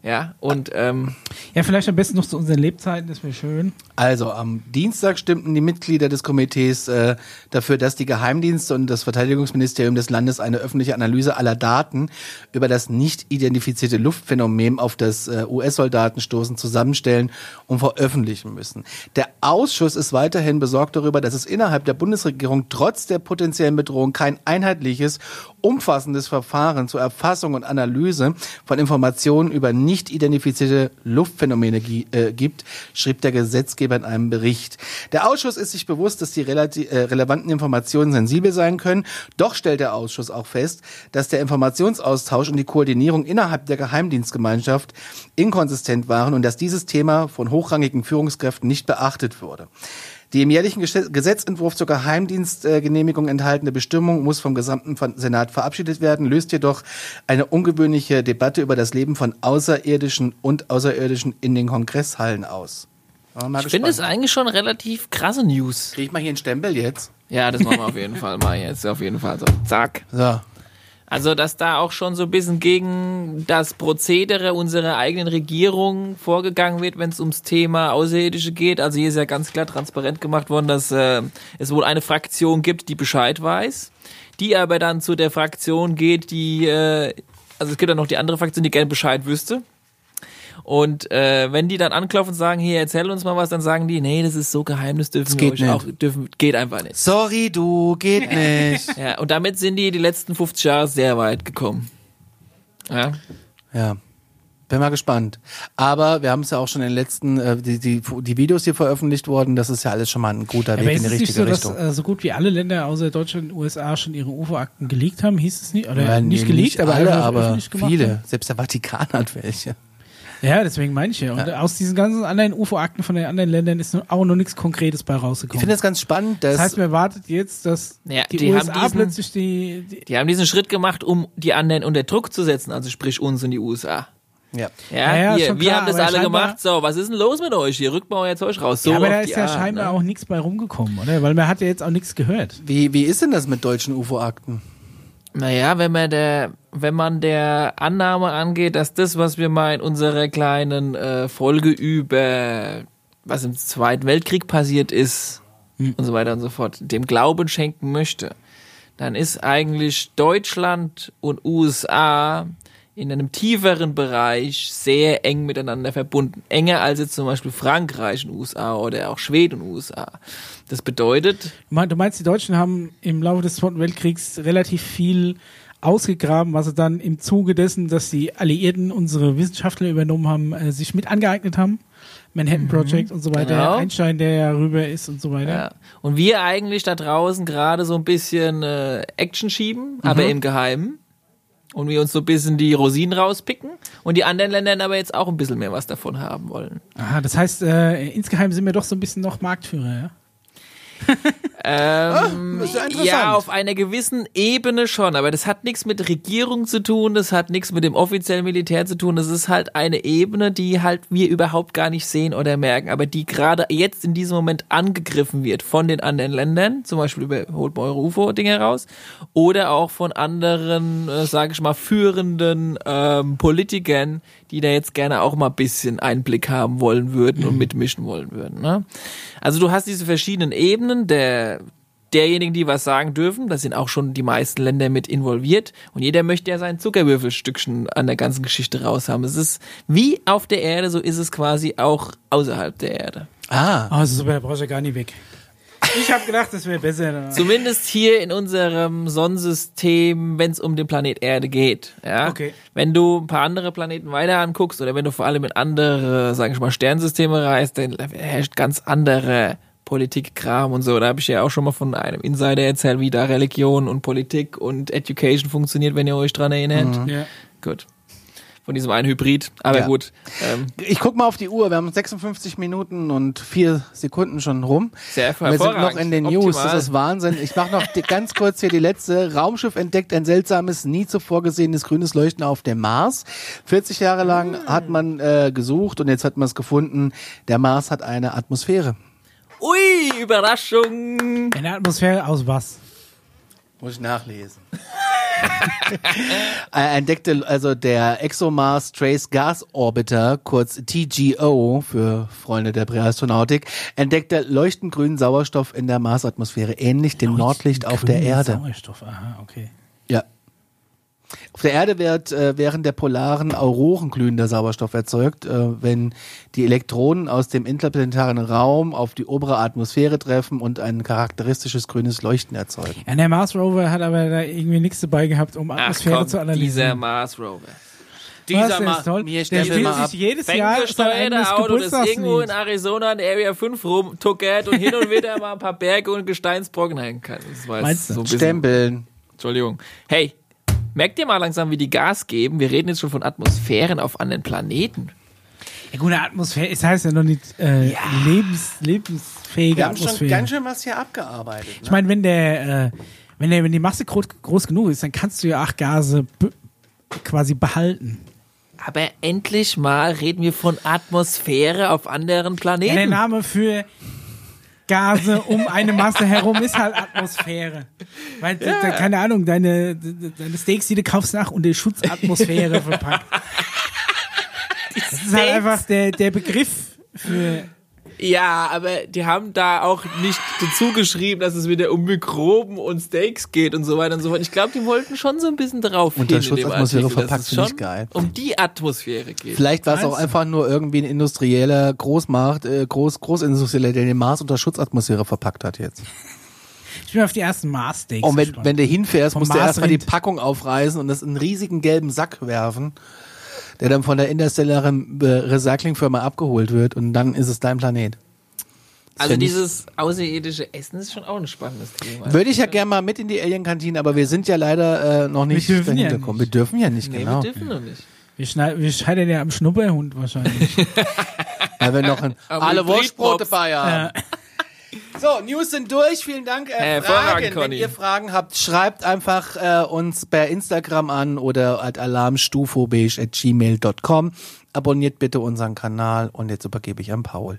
Ja, und ähm, Ja, vielleicht am besten noch zu unseren Lebzeiten, das wäre schön. Also am Dienstag stimmten die Mitglieder des Komitees äh, dafür, dass die Geheimdienste und das Verteidigungsministerium des Landes eine öffentliche Analyse aller Daten über das nicht identifizierte Luftphänomen auf das äh, US-Soldatenstoßen zusammenstellen und veröffentlichen müssen. Der Ausschuss ist weiterhin besorgt darüber, dass es innerhalb der Bundesregierung trotz der potenziellen Bedrohung kein einheitliches, umfassendes Verfahren zur Erfassung und Analyse von Informationen über nicht identifizierte Luftphänomene äh, gibt, schrieb der Gesetzgeber in einem Bericht. Der Ausschuss ist sich bewusst, dass die äh, relevanten Informationen sensibel sein können. Doch stellt der Ausschuss auch fest, dass der Informationsaustausch und die Koordinierung innerhalb der Geheimdienstgemeinschaft inkonsistent waren und dass dieses Thema von hochrangigen Führungskräften nicht beachtet wurde. Die im jährlichen Gesetzentwurf zur Geheimdienstgenehmigung enthaltene Bestimmung muss vom gesamten Senat verabschiedet werden, löst jedoch eine ungewöhnliche Debatte über das Leben von Außerirdischen und Außerirdischen in den Kongresshallen aus. Ich finde es eigentlich schon relativ krasse News. Krieg ich mal hier einen Stempel jetzt? Ja, das machen wir auf jeden Fall mal jetzt, auf jeden Fall so. Zack. So. Also, dass da auch schon so ein bisschen gegen das Prozedere unserer eigenen Regierung vorgegangen wird, wenn es ums Thema Außerirdische geht. Also hier ist ja ganz klar transparent gemacht worden, dass äh, es wohl eine Fraktion gibt, die Bescheid weiß, die aber dann zu der Fraktion geht, die, äh, also es gibt dann noch die andere Fraktion, die gerne Bescheid wüsste. Und äh, wenn die dann anklopfen und sagen, hier, erzähl uns mal was, dann sagen die, nee, das ist so geheim, das dürfen wir geht euch nicht. auch, dürfen, geht einfach nicht. Sorry, du, geht nicht. Ja, und damit sind die die letzten 50 Jahre sehr weit gekommen. Ja. Ja. Bin mal gespannt. Aber wir haben es ja auch schon in den letzten, äh, die, die, die Videos hier veröffentlicht worden, das ist ja alles schon mal ein guter Weg ist in die es nicht richtige so, dass Richtung. äh, so gut wie alle Länder außer Deutschland und USA schon ihre UFO-Akten geleakt haben? Hieß es nicht? Oder Ja, nicht nee, geleakt, aber alle, aber viele. haben? Selbst der Vatikan hat welche. Ja, deswegen meine ich ja. Und aus diesen ganzen anderen UFO-Akten von den anderen Ländern ist noch- auch noch nichts Konkretes bei Ich rausgekommen. finde das ganz spannend, dass das heißt, man wartet jetzt, dass Ja, die, die haben USA diesen- plötzlich die, die Die haben diesen Schritt gemacht, um die anderen unter Druck zu setzen, also sprich uns und die USA. ja. Ja, Ja, ja, hier, schon wir klar, haben das alle gemacht. So, was ist denn los mit euch? Hier rückt mal euer Zeug raus. So ja, aber da ist ja Art, scheinbar ne? auch nichts bei rumgekommen, oder? Weil man hat ja jetzt auch nichts gehört. Wie, wie ist denn das mit deutschen UFO-Akten? Naja, wenn man der, wenn man der Annahme angeht, dass das, was wir mal in unserer kleinen äh, Folge über was im Zweiten Weltkrieg passiert ist Hm. und so weiter und so fort, dem Glauben schenken möchte, dann ist eigentlich Deutschland und USA in einem tieferen Bereich sehr eng miteinander verbunden. Enger als jetzt zum Beispiel Frankreich und USA oder auch Schweden und USA. Das bedeutet, Du mein- Du meinst, die Deutschen haben im Laufe des Zweiten Weltkriegs relativ viel ausgegraben, was sie dann im Zuge dessen, dass die Alliierten unsere Wissenschaftler übernommen haben, äh, sich mit angeeignet haben. Manhattan Project und so weiter. Genau. Einstein, der ja rüber ist und so weiter. Ja. Und wir eigentlich da draußen gerade so ein bisschen äh, Action schieben, aber im Geheimen. Und wir uns so ein bisschen die Rosinen rauspicken und die anderen Länder aber jetzt auch ein bisschen mehr was davon haben wollen. Aha, das heißt, äh, insgeheim sind wir doch so ein bisschen noch Marktführer, ja? Ähm, ist ja ja, auf einer gewissen Ebene schon, aber das hat nichts mit Regierung zu tun, das hat nichts mit dem offiziellen Militär zu tun, das ist halt eine Ebene, die halt wir überhaupt gar nicht sehen oder merken, aber die gerade jetzt in diesem Moment angegriffen wird von den anderen Ländern, zum Beispiel über holt mal eure UFO-Dinge raus, oder auch von anderen, äh, sage ich mal, führenden ähm, Politikern, die da jetzt gerne auch mal ein bisschen Einblick haben wollen würden und mitmischen wollen würden. Ne? Also du hast diese verschiedenen Ebenen der derjenigen, die was sagen dürfen. Da sind auch schon die meisten Länder mit involviert. Und jeder möchte ja sein Zuckerwürfelstückchen an der ganzen Geschichte raus haben. Es ist wie auf der Erde, so ist es quasi auch außerhalb der Erde. Ah. Oh, super, da brauchst du ja gar nicht weg. Ich habe gedacht, das wäre besser. Zumindest hier in unserem Sonnensystem, wenn es um den Planet Erde geht. Ja? Okay. Wenn du ein paar andere Planeten weiter anguckst oder wenn du vor allem in andere, sage ich mal, Sternsysteme reist, dann herrscht ganz andere Politikkram und so. Da habe ich ja auch schon mal von einem Insider erzählt, wie da Religion und Politik und Education funktioniert, wenn ihr euch dran erinnert. Ja. Gut. Von diesem einen Hybrid. Aber Ja. gut. Ähm, Ich guck mal auf die Uhr. Wir haben 56 Minuten und vier Sekunden schon rum. sehr Wir sind noch hervorragend. in den News. Optimal. Das ist Wahnsinn. Ich mache noch ganz kurz hier die letzte. Raumschiff entdeckt ein seltsames, nie zuvor gesehenes grünes Leuchten auf dem Mars. 40 Jahre lang hat man äh, gesucht und jetzt hat man es gefunden. Der Mars hat eine Atmosphäre. Ui, Überraschung. In der Atmosphäre aus was? Muss ich nachlesen. er entdeckte also der ExoMars Trace Gas Orbiter, kurz TGO für Freunde der Präastronautik, entdeckte leuchtend grünen Sauerstoff in der Marsatmosphäre, ähnlich dem Nordlicht auf der Erde. Sauerstoff, aha, okay. Ja. Auf der Erde wird äh, während der polaren Auroren glühender Sauerstoff erzeugt, äh, wenn die Elektronen aus dem interplanetaren Raum auf die obere Atmosphäre treffen und ein charakteristisches grünes Leuchten erzeugen. Ja, der Mars Rover hat aber da irgendwie nichts dabei gehabt, um Ach Atmosphäre komm, zu dieser analysieren. Mars Rover. Was, der ist toll. mir Der spielt mal ab. sich jedes Jahr sein Auto, das irgendwo in. Arizona in Area 5 rumtuckert und hin und wieder mal ein paar Berge und Gesteinsbrocken hängen kann. Das war Meinst du? so Stempeln. Entschuldigung. Hey, merkt ihr mal langsam, wie die Gas geben? Wir reden jetzt schon von Atmosphären auf anderen Planeten. Ja, gut, eine Atmosphäre, es heißt ja noch nicht äh, lebens, lebensfähige Wir haben schon Atmosphäre. ganz schön was hier abgearbeitet. ich Ne? meine, wenn der, äh, wenn der, wenn die Masse groß, groß genug ist, dann kannst du ja acht Gase quasi behalten. Aber endlich mal reden wir von Atmosphäre auf anderen Ja, der Planeten. Name für Gase um eine Masse herum ist halt Atmosphäre. Weil, da, keine Ahnung, deine, deine Steaks, die du kaufst, nach unter Schutzatmosphäre verpackt. Das ist halt einfach der, der Begriff für. Ja, aber die haben da auch nicht dazu geschrieben, dass es wieder um Mikroben und Steaks geht und so weiter und so fort. Ich glaube, die wollten schon so ein bisschen drauf in dem Schutzatmosphäre verpackt, finde ich geil. um die Atmosphäre geht. Vielleicht war es auch einfach nur irgendwie ein industrieller Großmacht, äh, Groß, Großindustrieller, der den Mars unter Schutzatmosphäre verpackt hat jetzt. Ich bin auf die ersten Mars-Steaks. Und wenn, gespannt. wenn du hinfährst, Vom musst du erstmal die. Packung aufreißen und das in einen riesigen gelben Sack werfen, der dann von der interstellaren äh, Recyclingfirma abgeholt wird und dann ist es dein Planet. Also Fänd ich- dieses außerirdische Essen ist schon auch ein spannendes Thema. Würde ich ja gerne mal mit in die Alien-Kantine, aber wir sind ja leider äh, noch nicht Wir dürfen ja dahinter gekommen. Wir nicht. dürfen ja nicht, nee, genau. wir dürfen noch nicht. wir, schneiden, wir scheitern ja am Schnupperhund wahrscheinlich. Weil wir noch ein, alle. Wurstbrote haben. Ja. So, News sind durch. Vielen Dank. Äh, Hervorragend, Fragen. Wenn Conny. ihr Fragen habt, schreibt einfach äh, uns per Instagram an oder at alarmstufobeige.gmail.com. Abonniert bitte unseren Kanal und jetzt übergebe ich an Paul.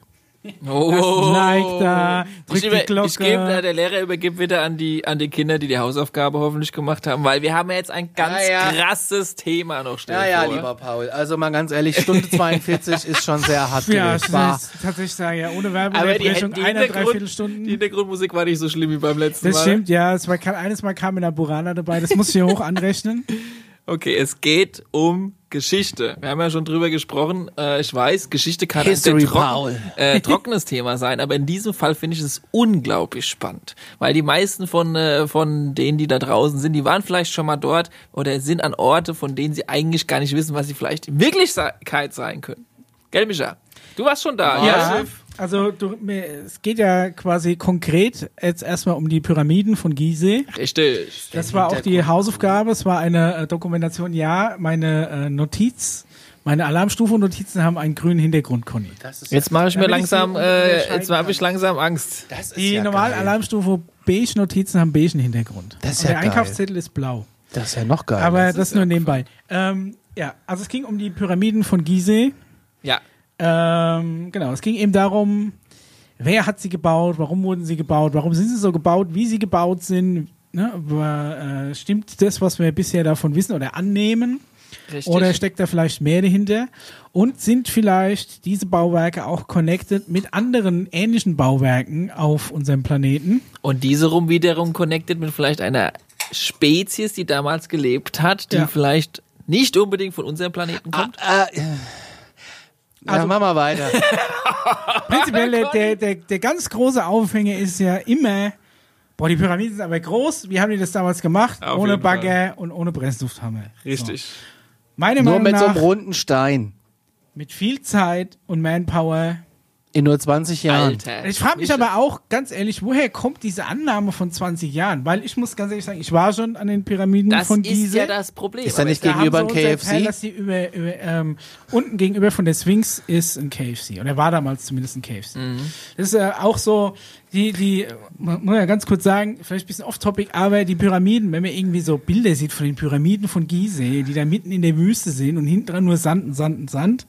Oh. Like da, drück Ich, die Glocke. ich gebe, äh, der Lehrer übergibt wieder an die, an die Kinder, die die Hausaufgabe hoffentlich gemacht haben, weil wir haben ja jetzt ein ganz Ja, ja. krasses Thema noch. Stell Ja, ja, vor. lieber Paul. Also mal ganz ehrlich, Stunde 42 ist schon sehr hart ja, ich War. muss tatsächlich sagen, ja, ohne Aber die, die, einer, Hintergrund, Dreiviertelstunden. die Hintergrundmusik war nicht so schlimm wie beim letzten Das Mal. stimmt, ja. Es war, eines Mal kam in der Burana dabei, das muss ich hier hoch anrechnen. Okay, es geht um Geschichte. Wir haben ja schon drüber gesprochen. Äh, ich weiß, Geschichte kann ein sehr History, trocken, Paul. äh, trockenes Thema sein, aber in diesem Fall finde ich es unglaublich spannend, weil die meisten von äh, von denen, die da draußen sind, die waren vielleicht schon mal dort oder sind an Orte, von denen sie eigentlich gar nicht wissen, was sie vielleicht in Wirklichkeit sein können. Gell, Micha? Du warst schon da, Ja, also du, mir, es geht ja quasi konkret jetzt erstmal um die Pyramiden von Gizeh. Richtig. Das war auch die Hausaufgabe, es war eine äh, Dokumentation, ja, meine äh, Notiz, meine Alarmstufe-Notizen haben einen grünen Hintergrund, Conny. Das ist Jetzt mache ich mir ich langsam, äh, unterscheiden jetzt habe ich langsam Angst. das ist Die ja normalen geil. Alarmstufe beige-Notizen haben beigen Hintergrund. Das ist Und ja der geil. Einkaufszettel ist blau. Das ist ja noch geil. Aber das das, ist nur nebenbei. Ähm, ja, also es ging um die Pyramiden von Gizeh. Ja. Ähm, genau, es ging eben darum, wer hat sie gebaut, warum wurden sie gebaut, warum sind sie so gebaut, wie sie gebaut sind. Ne? Aber, äh, stimmt das, was wir bisher davon wissen oder annehmen? Richtig. Oder steckt da vielleicht mehr dahinter? Und sind vielleicht diese Bauwerke auch connected mit anderen ähnlichen Bauwerken auf unserem Planeten? Und diese rum wiederum connected mit vielleicht einer Spezies, die damals gelebt hat, die Ja. vielleicht nicht unbedingt von unserem Planeten kommt. Äh, ja, mach mal weiter. Prinzipiell, der, der, der, ganz große Aufhänger ist ja immer, boah, die Pyramiden sind aber groß. Wie haben die das damals gemacht? Auf ohne Bagger und ohne Presslufthammer. Richtig. Meine Nur Meinung mit so nach, einem runden Stein. mit viel Zeit und Manpower. In nur 20 Jahren. Alter. Ich frage mich aber auch, ganz ehrlich, woher kommt diese Annahme von 20 Jahren? Weil ich muss ganz ehrlich sagen, ich war schon an den Pyramiden Das von ist Gizeh. ja das Problem. Ist da nicht gegenüber ein KFC? dass die über, über ähm, unten gegenüber von der Sphinx ist ein KFC. Oder war damals zumindest ein KFC. Mhm. Das ist äh, auch so, die, die, man muss ja ganz kurz sagen, vielleicht ein bisschen off-topic, aber die Pyramiden, wenn man irgendwie so Bilder sieht von den Pyramiden von Gizeh, die da mitten in der Wüste sind und hinten dran nur Sand und Sand und Sand,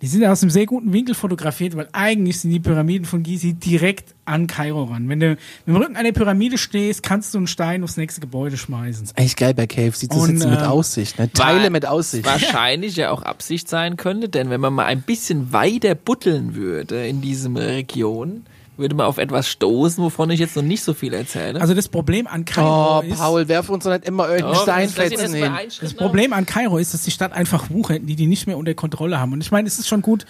die sind aus einem sehr guten Winkel fotografiert, weil eigentlich sind die Pyramiden von Gizeh direkt an Kairo ran. Wenn du mit dem Rücken an der Pyramide stehst, kannst du einen Stein aufs nächste Gebäude schmeißen. Echt geil bei KFC zu Und, sitzen mit ähm, Aussicht. Ne? Teile mit Aussicht. Wahrscheinlich ja auch Absicht sein könnte, denn wenn man mal ein bisschen weiter butteln würde in diesem Region, würde man auf etwas stoßen, wovon ich jetzt noch nicht so viel erzähle. Also das Problem an Kairo Oh, ist, Paul, werf uns doch nicht immer irgendeinen Oh, Steinfetzen hin. mal Das Problem an Kairo ist, dass die Stadt einfach wuchert, die die nicht mehr unter Kontrolle haben. Und ich meine, es ist schon gut.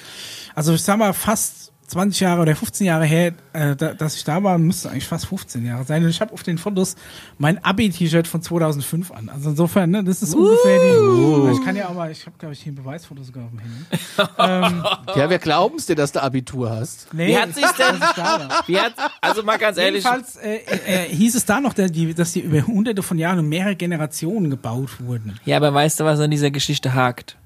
Also ich sag mal, fast 20 Jahre oder 15 Jahre her, äh, da, dass ich da war, müsste eigentlich fast 15 Jahre sein. Und ich habe auf den Fotos mein Abi-T-Shirt von 2005 an. Also insofern, ne, das ist ungefähr die. Ich kann ja auch mal, ich habe glaube ich hier ein Beweisfoto sogar auf dem Handy. Ja, wir glauben es dir, dass du Abitur hast. Nee, Wie hat sich's denn-. Wie hat, also mal ganz ehrlich, Jedenfalls äh, äh, äh, hieß es da noch, dass die, dass die über hunderte von Jahren und mehrere Generationen gebaut wurden. ja, aber weißt du, was an dieser Geschichte hakt?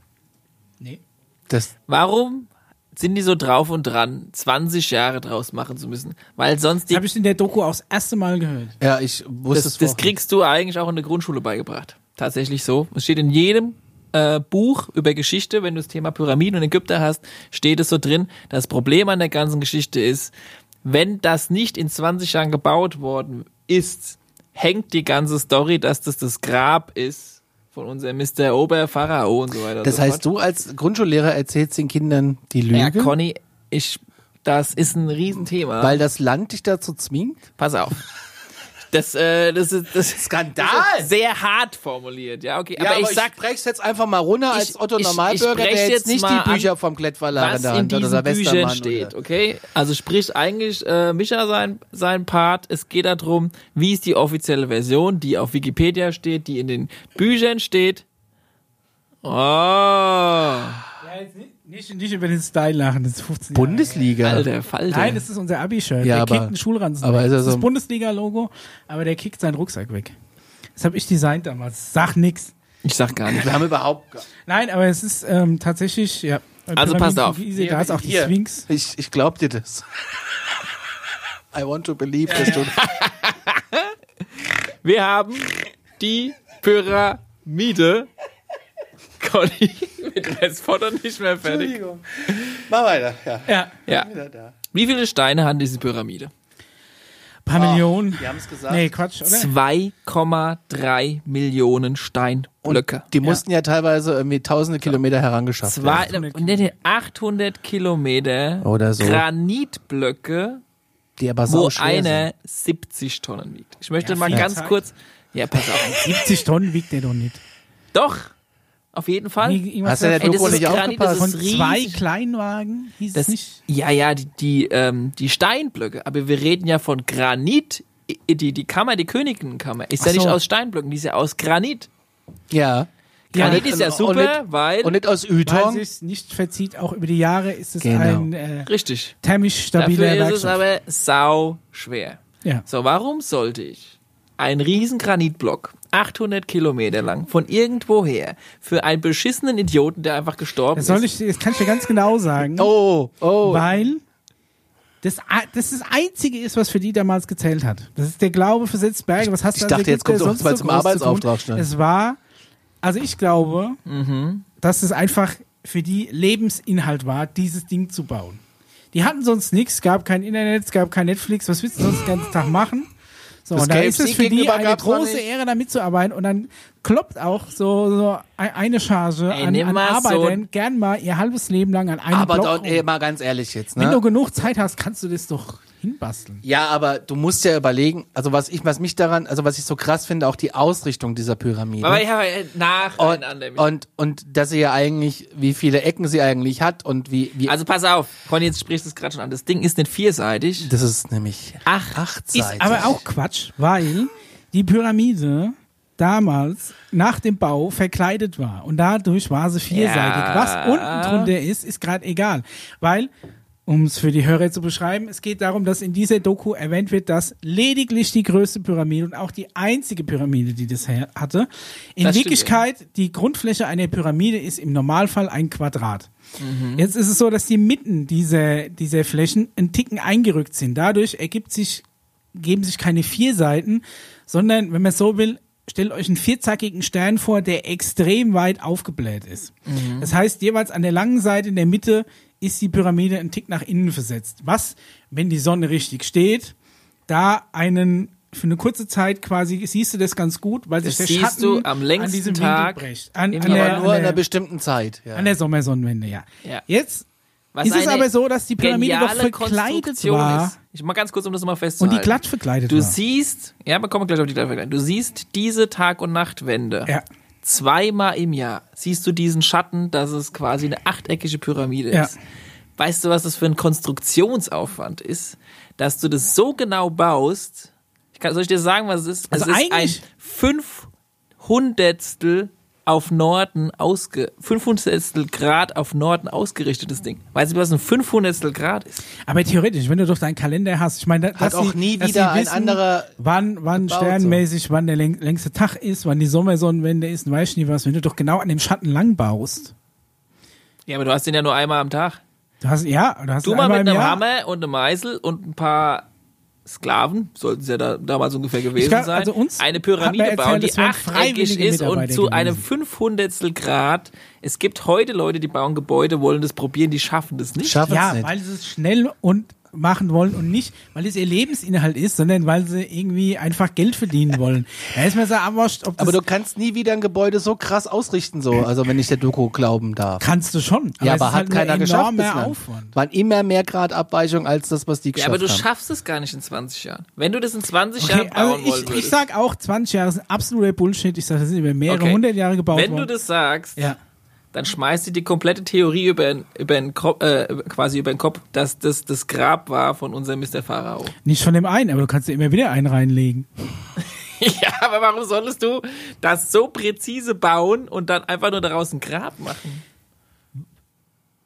Nee. Das, Warum sind die so drauf und dran, 20 Jahre draus machen zu müssen? Weil sonst Das die, habe ich in der Doku auch das erste Mal gehört. ja, ich wusste das, es das vorher. kriegst du eigentlich auch in der Grundschule beigebracht. Tatsächlich so. Es steht in jedem äh, Buch über Geschichte, wenn du das Thema Pyramiden und Ägypter hast, steht es so drin. Das Problem an der ganzen Geschichte ist, wenn das nicht in 20 Jahren gebaut worden ist, hängt die ganze Story, dass das das Grab ist von unserem Mr. Oberpharao und so weiter. Das so heißt, fort. du als Grundschullehrer erzählst den Kindern die Lüge, Ja, Conny, ich, das ist ein Riesenthema. weil das Land dich dazu zwingt? Pass auf. Das, äh, das ist, das ist Skandal! sehr hart formuliert, ja, okay. aber, ich sag, brech's jetzt einfach mal runter als Ich- Otto ich- Normalbürger, ich der jetzt nicht die Bücher an, vom Klettverlag in der in Hand hat diesen oder Büchern Westermann. steht, Oder. okay? Also sprich eigentlich äh, Micha sein, sein Part. Es geht darum, wie ist die offizielle Version, die auf Wikipedia steht, die in den Büchern steht. Oh. Ja, jetzt nicht, nicht, nicht über den Style lachen, das ist 15 Jahre Bundesliga. Alter Falter. her. Nein, das ist unser Abi-Shirt. Ja, der aber- kickt einen Schulranzen aber weg. ist er das ist so- das Bundesliga-Logo, aber der kickt seinen Rucksack weg. Das habe ich designt damals. Sag nix. ich sag gar nicht. Wir haben überhaupt gar Nein, aber es ist ähm, tatsächlich, ja. Also passt auf. Gizeh, da ist auch die Hier. Sphinx. Ich, ich glaub dir das. I want to believe, dass du... Wir haben die Pyramide. Conny mit Westford nicht mehr fertig. Entschuldigung. Mach weiter, ja. Ja, Ja. Wie viele Steine hat diese Pyramide? paar Millionen. Wir haben es gesagt. Nee, Quatsch, oder? 2,3 Millionen Steinblöcke. Die mussten ja teilweise irgendwie tausende Kilometer herangeschafft Zwei, werden. nee, 800 Kilometer Oder so. Granitblöcke, Die aber wo sauschwer einer 70 Tonnen wiegt. Ich möchte Ja, mal ganz Zeit. kurz. Ja, pass auf. 70 Tonnen wiegt der doch nicht. Doch, auf jeden Fall. Hast du in der Doku ist nicht Granit, aufgepasst? Von zwei. Kleinwagen hieß Das, es nicht. ja, ja, die, die, ähm, die Steinblöcke. Aber wir reden ja von Granit. Die, die Kammer, die Königinkammer, ist ja Ach nicht so. aus Steinblöcken, die ist ja aus Granit. Ja. Granit Ja, ist ja und super, nicht- weil. Und nicht aus Weil Ytong. sich nicht verzieht, auch über die Jahre ist es Genau. ein äh, richtig. thermisch stabiler Dafür ist es Werkstoff. aber sau schwer. ja. So, warum sollte ich einen riesen Granitblock, 800 Kilometer lang, von irgendwoher, für einen beschissenen Idioten, der einfach gestorben Das, soll ist, ich, das kann ich dir ganz genau sagen. Oh, oh. Weil das, das das Einzige ist, was für die damals gezählt hat. Das ist der Glaube für Setzberge. Was hast Ich du als dachte, jetzt kommt doch sonst mal so zum zu Arbeitsauftrag schnell. Es war, also ich glaube, Mhm. dass es einfach für die Lebensinhalt war, dieses Ding zu bauen. Die hatten sonst nichts, gab kein Internet, es gab kein Netflix, was willst du sonst den ganzen Tag machen? So, und da ist es für die eine große. Ehre, da mitzuarbeiten. Und dann kloppt auch so, so ein- eine Charge Ey, an, an mal so Arbeitern gern mal ihr halbes Leben lang an einem Aber Block ey, mal ganz ehrlich jetzt, Wenn ne? du genug Zeit hast, kannst du das doch hinbasteln. Ja, aber du musst ja überlegen, also was ich, was mich daran, also was ich so krass finde, auch die Ausrichtung dieser Pyramide. Aber ja, äh, und, nacheinander. und, und dass sie ja eigentlich, wie viele Ecken sie eigentlich hat und wie, wie also pass auf, Ronny, jetzt sprichst du es gerade schon an. Das Ding ist nicht vierseitig. das ist nämlich Ach, achtseitig. Ist aber auch Quatsch, weil die Pyramide damals nach dem Bau verkleidet war und dadurch war sie vierseitig. Ja. Was unten drunter ist, ist gerade egal, weil um es für die Hörer zu beschreiben, es geht darum, dass in dieser Doku erwähnt wird, dass lediglich die größte Pyramide und auch die einzige Pyramide, die das hatte, in Das stimmt, Wirklichkeit die Grundfläche einer Pyramide ist im Normalfall ein Quadrat. Mhm. Jetzt ist es so, dass die Mitten dieser, dieser Flächen einen Ticken eingerückt sind. Dadurch ergibt sich, geben sich keine vier Seiten, sondern, wenn man so will, stellt euch einen vierzackigen Stern vor, der extrem weit aufgebläht ist. Mhm. Das heißt, jeweils an der langen Seite in der Mitte ist die Pyramide einen Tick nach innen versetzt. Was, wenn die Sonne richtig steht, da einen für eine kurze Zeit quasi siehst du das ganz gut, weil sich Das der siehst Schatten du am längsten an diesem Tag Winkel bricht. An, an, der, aber an, nur in einer der, bestimmten Zeit. Ja. an der Sommersonnenwende, ja. Ja. Jetzt Was ist es aber so, dass die Pyramide doch verkleidet war Ist. Ich mal ganz kurz, um das mal und festzuhalten. die glatt verkleidet Du war. siehst, ja, wir kommen gleich auf die Glattverkleidung. Du siehst diese Tag- und Nachtwende. Ja. Zweimal im Jahr siehst du diesen Schatten, dass es quasi eine achteckige Pyramide Ja. ist. Weißt du, was das für ein Konstruktionsaufwand ist, dass du das so genau baust? Ich kann, soll ich dir sagen, was es ist? Also es ist ein eigentlich- Fünfhundertstel auf Norden ausge, Fünfhundertstel Grad auf Norden ausgerichtetes Ding. Weißt du, was ein Fünfhundertstel Grad ist? Aber theoretisch, wenn du doch deinen Kalender hast, ich meine, da- dass auch sie, nie wieder sie ein wissen, anderer wann, wann sternmäßig, wann der läng längste Tag ist, wann die Sommersonnenwende ist, und weißt du nie was, wenn du doch genau an dem Schatten lang baust. Ja, aber du hast den ja nur einmal am Tag. Du hast, ja, du hast Du ihn mal einmal mit einem Jahr. Hammer und einem Meißel und ein paar Sklaven, sollten es ja da, damals ungefähr gewesen glaub, sein, also uns eine Pyramide man bauen, erzählt, die achteckig ist und zu einem gewesen. Fünfhundertstel Grad. Es gibt heute Leute, die bauen Gebäude, wollen das probieren, die schaffen das nicht. Schaffen Ja, es nicht. weil sie es schnell und machen wollen und nicht, weil es ihr Lebensinhalt ist, sondern weil sie irgendwie einfach Geld verdienen wollen. Da ist mir so abwascht, ob das aber du kannst nie wieder ein Gebäude so krass ausrichten, so, also wenn ich der Doku glauben darf. kannst du schon. ja, es aber ist hat halt keiner geschafft bislang. Aufwand. Waren immer mehr Grad Abweichung als das, was die Ja, geschafft aber du haben. schaffst es gar nicht in 20 Jahren. Wenn du das in 20 Okay, Jahren bauen also wollen ich, ich würdest. sag auch, 20 Jahre sind absoluter Bullshit. Ich sage, das sind über mehrere Okay. hundert Jahre gebaut Wenn du worden. das sagst, ja. Dann schmeißt du die komplette Theorie über, den- über den Kopf, äh, quasi über den Kopf, dass das das Grab war von unserem Mr. Pharao. Nicht von dem einen, aber du kannst dir immer wieder einen reinlegen. Ja, aber warum solltest du das so präzise bauen und dann einfach nur daraus ein Grab machen?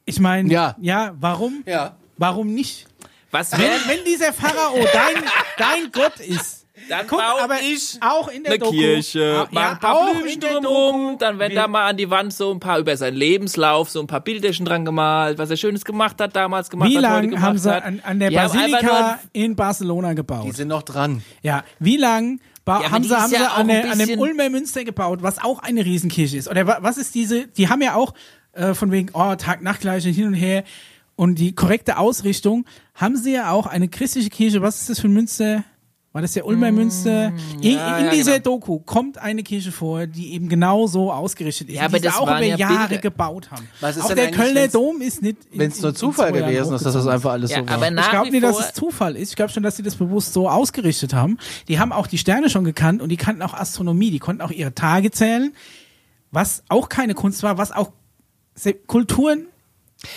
Ich meine, Ja. ja, warum? Ja. Warum nicht? Was Wenn, wenn dieser Pharao dein, dein Gott ist, dann guck, baue aber ich auch in der eine Doku, Kirche, mach ja, ein paar auch Blümchen in der drumrum, Doku, dann werden da mal an die Wand so ein paar über seinen Lebenslauf, so ein paar Bilderchen dran gemalt, was er Schönes gemacht hat, damals gemacht Wie hat, heute lange gemacht haben sie hat. an, an der Die Basilika in Barcelona Die gebaut? sind noch dran. Ja, wie lang ba- Ja, haben die sie, haben ja sie an, der, an dem Ulmer Münster gebaut, was auch eine Riesenkirche ist? Oder wa- was ist diese, die haben ja auch äh, von wegen, oh, Tag-Nacht-Gleiche hin und her und die korrekte Ausrichtung, haben sie ja auch eine christliche Kirche, was ist das für ein Münster? War das der Ulmer Münster? In, Mm, ja, in ja, dieser genau. Doku kommt eine Kirche vor, die eben genau so ausgerichtet ist, Ja, aber die sie das auch über ja Jahre Bilder. gebaut haben. Was ist auch der Kölner Dom ist nicht in- Wenn es nur in- in Zufall gewesen ist, dass das einfach alles so war. Ich glaube nicht, dass es Zufall ist. Ich glaube schon, dass sie das bewusst so ausgerichtet haben. Die haben auch die Sterne schon gekannt und die kannten auch Astronomie. Die konnten auch ihre Tage zählen, was auch keine Kunst war, was auch Kulturen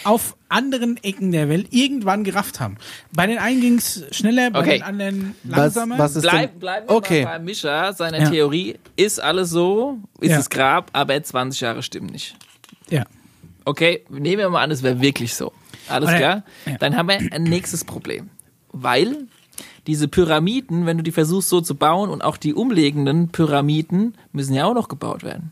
auf anderen Ecken der Welt irgendwann gerafft haben. Bei den einen ging es schneller, bei Okay. den anderen was, langsamer. was ist Bleib, denn? bleiben wir okay. mal bei Mischa, seiner Ja. Theorie. Ist alles so, ist Ja. das Grab, aber 20 Jahre stimmen nicht. ja. Okay, nehmen wir mal an, es wäre wirklich so. Alles Oder- klar? ja. Dann haben wir ein nächstes Problem. Weil diese Pyramiden, wenn du die versuchst so zu bauen und auch die umliegenden Pyramiden müssen ja auch noch gebaut werden.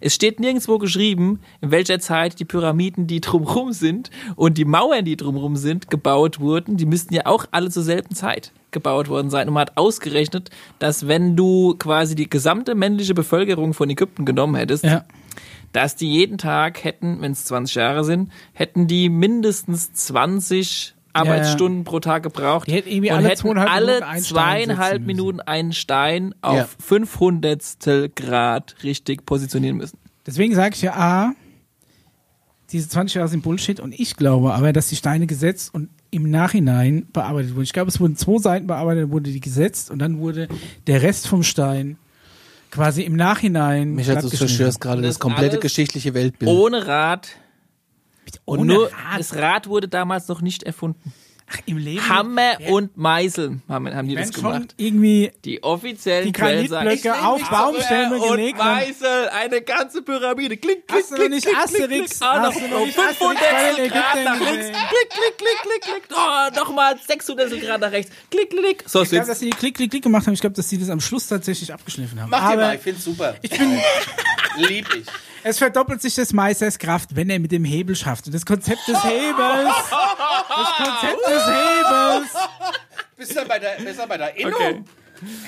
Es steht nirgendwo geschrieben, in welcher Zeit die Pyramiden, die drumrum sind und die Mauern, die drumrum sind, gebaut wurden. Die müssten ja auch alle zur selben Zeit gebaut worden sein. Und man hat ausgerechnet, dass wenn du quasi die gesamte männliche Bevölkerung von Ägypten genommen hättest, ja. dass die jeden Tag hätten, wenn es 20 Jahre sind, hätten die mindestens 20 Arbeitsstunden pro Tag gebraucht Die hätten irgendwie und alle hätten zweieinhalb alle Minuten einen Stein zweieinhalb. Minuten einen Stein auf Ja. 500 Grad richtig positionieren müssen. Deswegen sage ich ja, A, diese 20 Jahre sind Bullshit und ich glaube aber, dass die Steine gesetzt und im Nachhinein bearbeitet wurden. Ich glaube, es wurden zwei Seiten bearbeitet, dann wurde die gesetzt und dann wurde der Rest vom Stein quasi im Nachhinein. Micha, du zerstörst gerade Das das komplette geschichtliche Weltbild. Ohne Rad. Und Ohne nur Rad. das Rad wurde damals noch nicht erfunden. Ach, im Leben. Hammer Ja. und Meißel haben, haben die das werden schon gemacht. irgendwie Die offiziellen Die Granitblöcke auf Baumstämme Hammer gelegt und und- Meißel, eine ganze Pyramide. Klick, klick, Hast du noch klick, nicht klick, Asterix- klick, klick. Ah, noch hast du noch um nicht 500 Asterix bei den Grad nach links. Klick, klick, klick, klick, klick. Oh, nochmal 600 Grad nach rechts. Klick, klick, klick. So, Ich glaube, jetzt. dass sie die Klick, Klick, Klick gemacht haben. Ich glaube, dass sie das am Schluss tatsächlich abgeschliffen haben. Mach dir mal, ich find's super. ich bin, Lieb ich. Es verdoppelt sich des Meisters Kraft, wenn er mit dem Hebel schafft. Und das Konzept des Hebels, das Konzept des Hebels. Bist du bei der, bist du bei der Innung? Okay,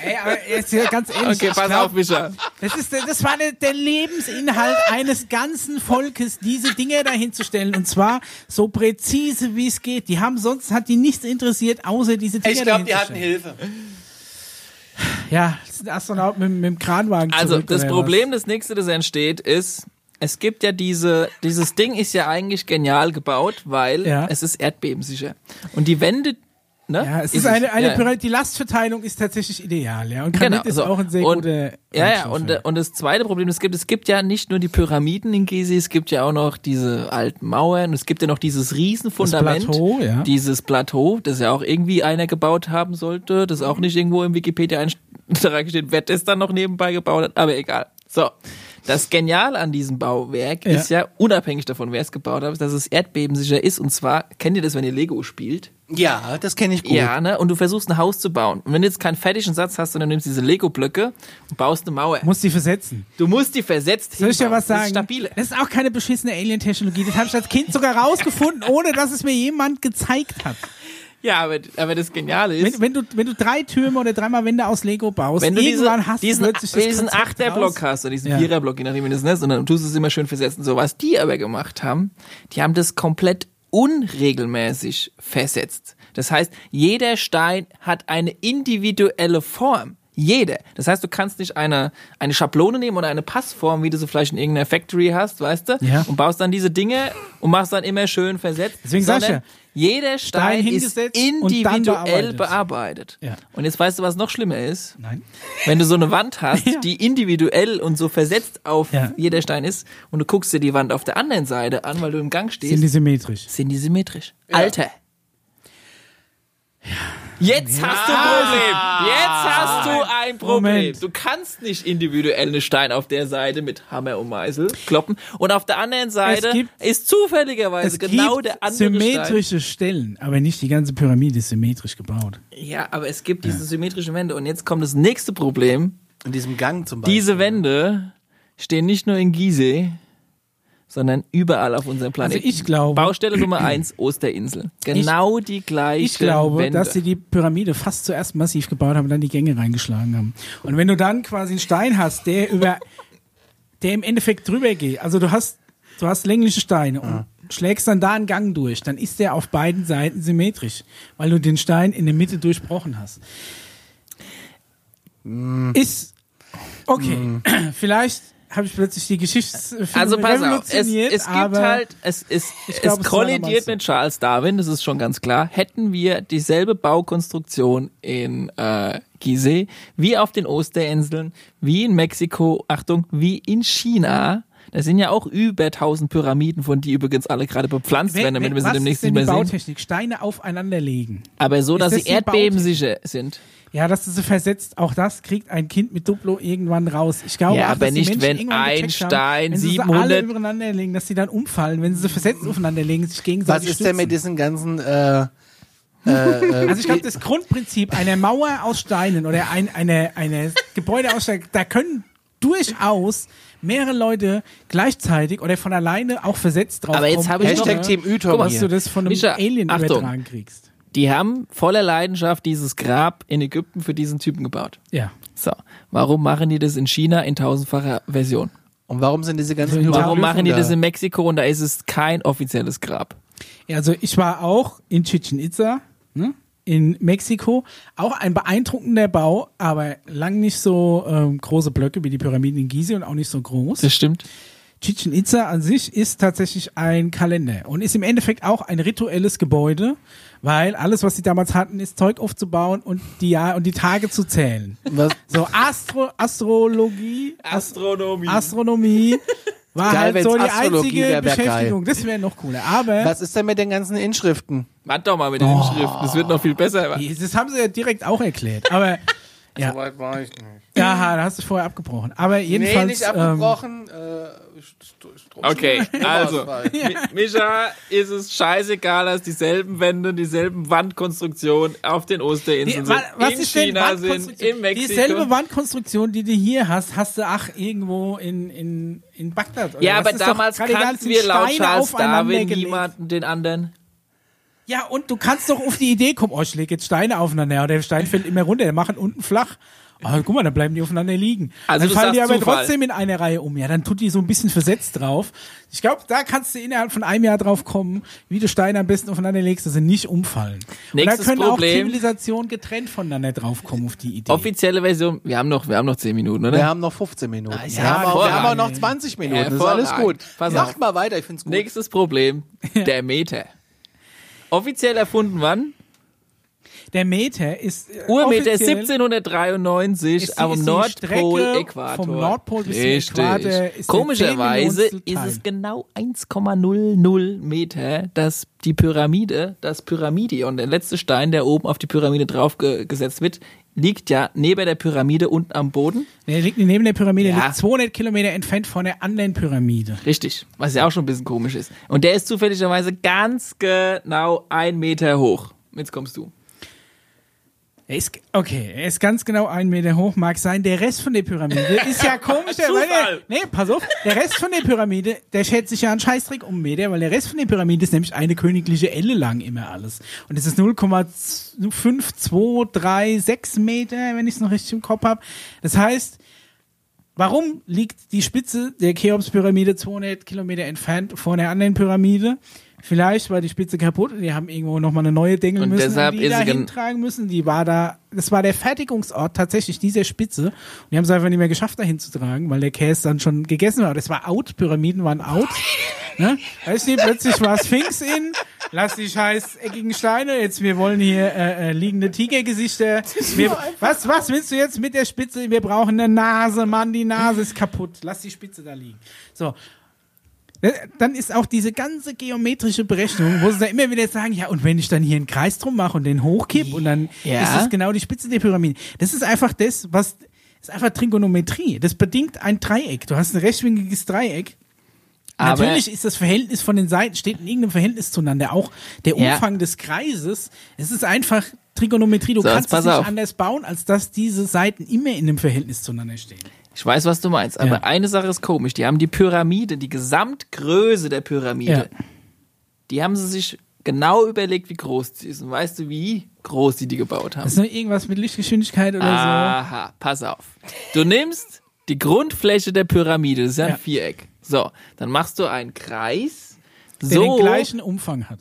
Ey, aber jetzt hier ganz ehrlich. okay pass glaub, auf, Micha. Das, ist, das war der, der Lebensinhalt eines ganzen Volkes, diese Dinge dahinzustellen. Und zwar so präzise, wie es geht. Die haben sonst, hat die nichts interessiert, außer diese Dinge Ich glaube, die hatten. Hilfe. Ja, das ist ein Astronaut mit, mit dem Kranwagen Also, zurück das Problem, das nächste, das entsteht, ist, es gibt ja diese, dieses Ding ist ja eigentlich genial gebaut, weil Ja. es ist erdbebensicher. Und die Wände, ne? Ja, es ist eine, eine ja. Pyramide, die Lastverteilung ist tatsächlich ideal, ja. Und Granit Genau, ist so. auch ein sehr und, guter Ja, ja, und, und das zweite Problem, es gibt, es gibt ja nicht nur die Pyramiden in Gizeh, es gibt ja auch noch diese alten Mauern, es gibt ja noch dieses Riesenfundament. Das Plateau, ja. Dieses Plateau, das ja auch irgendwie einer gebaut haben sollte, das auch nicht irgendwo im Wikipedia-Eintrag steht, wer das dann noch nebenbei gebaut hat, aber egal. So. Das Geniale an diesem Bauwerk Ja. ist ja, unabhängig davon, wer es gebaut hat, dass es erdbebensicher ist. Und zwar, kennt ihr das, wenn ihr Lego spielt? Ja, das kenne ich gut. Ja, ne? Und du versuchst ein Haus zu bauen. Und wenn du jetzt keinen fertigen Satz hast, sondern nimmst diese Lego-Blöcke und baust eine Mauer. Muss die versetzen. Du musst die versetzt Soll ich dir was sagen? Das ist stabile. Das ist auch keine beschissene Alien-Technologie. Das habe ich als Kind sogar rausgefunden, ohne dass es mir jemand gezeigt hat. Ja, aber, aber das Geniale ist, Wenn, wenn, du, wenn du drei Türme oder dreimal Wände aus Lego baust, wenn du diese, irgendwann hast diesen, du plötzlich diesen Achterblock hast oder diesen Ja. Viererblock, je nachdem wie du das nennst, und dann tust du es immer schön versetzen. So, was die aber gemacht haben, die haben das komplett unregelmäßig versetzt. Das heißt, jeder Stein hat eine individuelle Form. Jeder. Das heißt, du kannst nicht eine, eine Schablone nehmen oder eine Passform, wie du sie vielleicht in irgendeiner Factory hast, weißt du? Ja. Und baust dann diese Dinge und machst dann immer schön versetzt. Deswegen sag ich sondern jeder Stein, ist hingesetzt und dann individuell bearbeitet. bearbeitet. Ja. Und jetzt weißt du, was noch schlimmer ist? Nein. Wenn du so eine Wand hast, Ja. die individuell und so versetzt auf Ja. jeder Stein ist, und du guckst dir die Wand auf der anderen Seite an, weil du im Gang stehst, Sind die symmetrisch? sind die symmetrisch. Alter. Jetzt hast du ein Problem. Jetzt hast du ein Problem. Moment. Du kannst nicht individuell einen Stein auf der Seite mit Hammer und Meißel kloppen und auf der anderen Seite gibt- ist zufälligerweise genau der andere Stein. symmetrische Stellen, aber nicht die ganze Pyramide ist symmetrisch gebaut. Ja, aber es gibt diese symmetrischen Wände und jetzt kommt das nächste Problem. In diesem Gang zum Beispiel. Diese Wände stehen nicht nur in Gizeh, sondern überall auf unserem Planeten. Also ich glaube- Baustelle Nummer eins, Osterinsel. Genau die gleichen Ich glaube, Wände. dass sie die Pyramide fast zuerst massiv gebaut haben und dann die Gänge reingeschlagen haben. Und wenn du dann quasi einen Stein hast, der über, der im Endeffekt drüber geht, also du hast, du hast längliche Steine und schlägst dann da einen Gang durch, dann ist der auf beiden Seiten symmetrisch, weil du den Stein in der Mitte durchbrochen hast. Ist okay. Vielleicht habe ich plötzlich die Geschichtsfilme also pass auf, es, es gibt halt, es, es, glaub, es kollidiert mit Charles Darwin, das ist schon ganz klar. Hätten wir dieselbe Baukonstruktion in äh, Gizeh, wie auf den Osterinseln, wie in Mexiko, Achtung, wie in China, da sind ja auch über 1000 Pyramiden, von die übrigens alle gerade bepflanzt werden, damit wir sie was demnächst nicht mehr sehen. Bautechnik? Steine aufeinander legen. Aber so, Ist dass das sie erdbebensicher sind. Ja, dass du sie versetzt, auch das kriegt ein Kind mit Duplo irgendwann raus. Ich glaube Ja, auch, aber dass die nicht, Menschen wenn ein Stein haben, wenn sie sie 700 alle übereinander legen, dass sie dann umfallen, wenn sie sie versetzt aufeinander legen, sich Was gegenseitig ist denn mit stützen. diesen ganzen äh, Also ich glaube, das Grundprinzip einer Mauer aus Steinen oder ein, eine, eine Gebäude aus Steinen, da können durchaus mehrere Leute gleichzeitig oder von alleine auch versetzt drauf Aber jetzt habe ich Hashtag noch- Team Ytom dass hier. du das von einem Mischa, Alien Achtung. übertragen kriegst. Die haben voller Leidenschaft dieses Grab in Ägypten für diesen Typen gebaut. Ja. So, warum machen die das in China in tausendfacher Version? Und warum sind diese ganzen Warum Warum Hieroglyphen machen die da? das in Mexiko und da ist es kein offizielles Grab? Ja, also ich war auch in Chichen Itza, ne? In Mexiko. Auch ein beeindruckender Bau, aber lang nicht so ähm, große Blöcke wie die Pyramiden in Gizeh und auch nicht so groß. Das stimmt. Chichen Itza an sich ist tatsächlich ein Kalender und ist im Endeffekt auch ein rituelles Gebäude, weil alles, was sie damals hatten, ist Zeug aufzubauen und die Jahr und die Tage zu zählen. Was, So Astro Astrologie, Ast- Astronomie. Astronomie war Geil, halt so die Astrologie einzige wär, wär geil. Beschäftigung. Das wäre noch cooler. Aber was ist denn mit den ganzen Inschriften? Warte doch mal mit den Inschriften. Das wird noch viel besser. das haben sie ja direkt auch erklärt. Aber ja, weit war ich nicht. Ja, da hast du vorher abgebrochen. Aber jedenfalls. nee, nicht abgebrochen. äh, St- Strom- Okay, also. Mi- Mischa ist es scheißegal, dass dieselben Wände, dieselben Wandkonstruktionen auf den Die, Osterinseln wa- sind, was in China sind, in Mexiko. Dieselbe Wandkonstruktion, die du hier hast, hast du ach irgendwo in, in, in Bagdad. oder ja, was? aber damals kannten wir laut Steine Charles Darwin niemanden den anderen. Ja, und du kannst doch auf die Idee kommen, oh, ich lege jetzt Steine aufeinander, ja, der Stein fällt immer runter, der machen unten flach. Oh, guck mal, dann bleiben die aufeinander liegen. Also dann fallen die aber Zufall. trotzdem in eine Reihe um. Ja, dann tut die so ein bisschen versetzt drauf. Ich glaube, da kannst du innerhalb von einem Jahr drauf kommen, wie du Steine am besten aufeinander legst, dass sie nicht umfallen. Nächstes und da können Problem. auch Zivilisationen getrennt voneinander drauf kommen auf die Idee. Offizielle Version, wir haben noch, wir haben noch 10 Minuten, oder? Wir haben noch 15 Minuten. wir, ja haben auch, wir haben auch noch hervorragend. 20 Minuten. Das ist alles gut. Pass Macht mal weiter, ich find's gut. Nächstes Problem, der Meter. Offiziell erfunden wann? Der Meter ist äh, Urmeter offiziell- 1793 ist die- am ist die Nordpol, Strecke Äquator. vom Nordpol bis zum Richtig. Äquator ist Komischerweise 10 ist es genau 1,00 Meter, dass die Pyramide, das Pyramidion, der letzte Stein, der oben auf die Pyramide draufgesetzt wird, liegt ja neben der Pyramide unten am Boden. Der liegt neben der Pyramide, Ja. liegt 200 Kilometer entfernt von der anderen Pyramide. Richtig, was ja auch schon ein bisschen komisch ist. Und der ist zufälligerweise ganz genau ein Meter hoch. Jetzt kommst du. Er ist, okay, er ist ganz genau einen Meter hoch, mag sein. Der Rest von der Pyramide ist ja komisch. der, weil der, nee, pass auf. Der Rest von der Pyramide, der schätzt sich ja einen Scheißdreck um Meter, weil der Rest von der Pyramide ist nämlich eine königliche Elle lang immer alles. Und es ist 0,5236 Meter, wenn ich es noch richtig im Kopf habe. Das heißt, Warum liegt die Spitze der Cheops-Pyramide 200 Kilometer entfernt von der anderen Pyramide? Vielleicht war die Spitze kaputt und die haben irgendwo nochmal eine neue dengeln Und müssen, deshalb die da hintragen müssen. Die war da, das war der Fertigungsort tatsächlich dieser Spitze. Und die haben es einfach nicht mehr geschafft, da hinzutragen, weil der Käse dann schon gegessen war. Das war out, Pyramiden waren out. ne? Weißt du, plötzlich war Sphinx in, lass die scheiß eckigen Steine, jetzt wir wollen hier äh, äh, liegende Tigergesichter. Wir, was, was willst du jetzt mit der Spitze? Wir brauchen eine Nase, Mann, die Nase ist kaputt. Lass die Spitze da liegen. So, dann ist auch diese ganze geometrische Berechnung, wo sie da immer wieder sagen, ja, und wenn ich dann hier einen Kreis drum mache und den hochkipp und dann Ja. ist es genau die Spitze der Pyramide. Das ist einfach das, was, ist einfach Trigonometrie. Das bedingt ein Dreieck. Du hast ein rechtwinkliges Dreieck. Aber- Natürlich ist das Verhältnis von den Seiten, steht in irgendeinem Verhältnis zueinander. Auch der Ja. Umfang des Kreises, es ist einfach Trigonometrie. Du So, kannst es nicht auf. anders bauen, als dass diese Seiten immer in einem Verhältnis zueinander stehen. Ich weiß, was du meinst, aber Ja. eine Sache ist komisch. Die haben die Pyramide, die Gesamtgröße der Pyramide, Ja. die haben sie sich genau überlegt, wie groß sie ist. Und weißt du, wie groß die die gebaut haben? Das ist nur irgendwas mit Lichtgeschwindigkeit oder Aha, pass auf. Du nimmst die Grundfläche der Pyramide, das ist ja ein Ja. Viereck. So, dann machst du einen Kreis, so. Der so, den gleichen Umfang hat.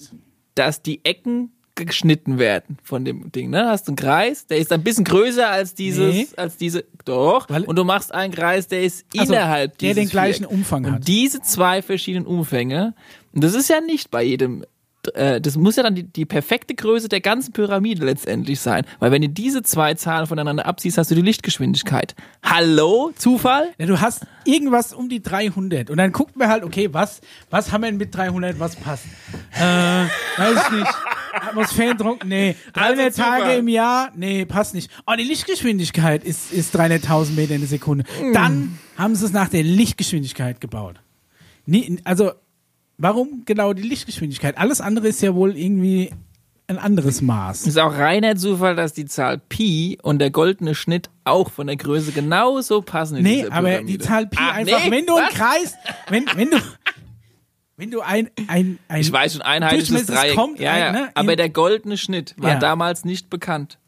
dass die Ecken geschnitten werden von dem Ding. Ne? Hast du einen Kreis, der ist ein bisschen größer als dieses, Nee. als diese, doch. Weil- und du machst einen Kreis, der ist Also, innerhalb der dieses den gleichen Viereck. Umfang und hat. diese zwei verschiedenen Umfänge, und das ist ja nicht bei jedem äh, das muss ja dann die, die perfekte Größe der ganzen Pyramide letztendlich sein. Weil wenn du diese zwei Zahlen voneinander abziehst, hast du die Lichtgeschwindigkeit. Hallo? Zufall? Ja, du hast irgendwas um die 300 und dann guckt man halt, okay, was, was haben wir denn mit 300, was passt? Äh, weiß ich nicht. Atmosphärendruck, nee. 300 Also. Tage im Jahr, nee, passt nicht. Oh, die Lichtgeschwindigkeit ist, ist 300.000 Meter in der Sekunde. Dann haben sie es nach der Lichtgeschwindigkeit gebaut. Nie, also, warum genau die Lichtgeschwindigkeit? Alles andere ist ja wohl irgendwie ein anderes Maß. Ist auch reiner Zufall, dass die Zahl Pi und der goldene Schnitt auch von der Größe genauso passen in Nee, aber Pyramide. die Zahl Pi Ach, einfach, nee, wenn du einen was? Kreis, wenn, wenn du, wenn du ein, ein, ein Ich weiß schon, einheitliches Durchmesser, es Dreieck. kommt ja, ein, ne, aber der goldene Schnitt war Ja. damals nicht bekannt.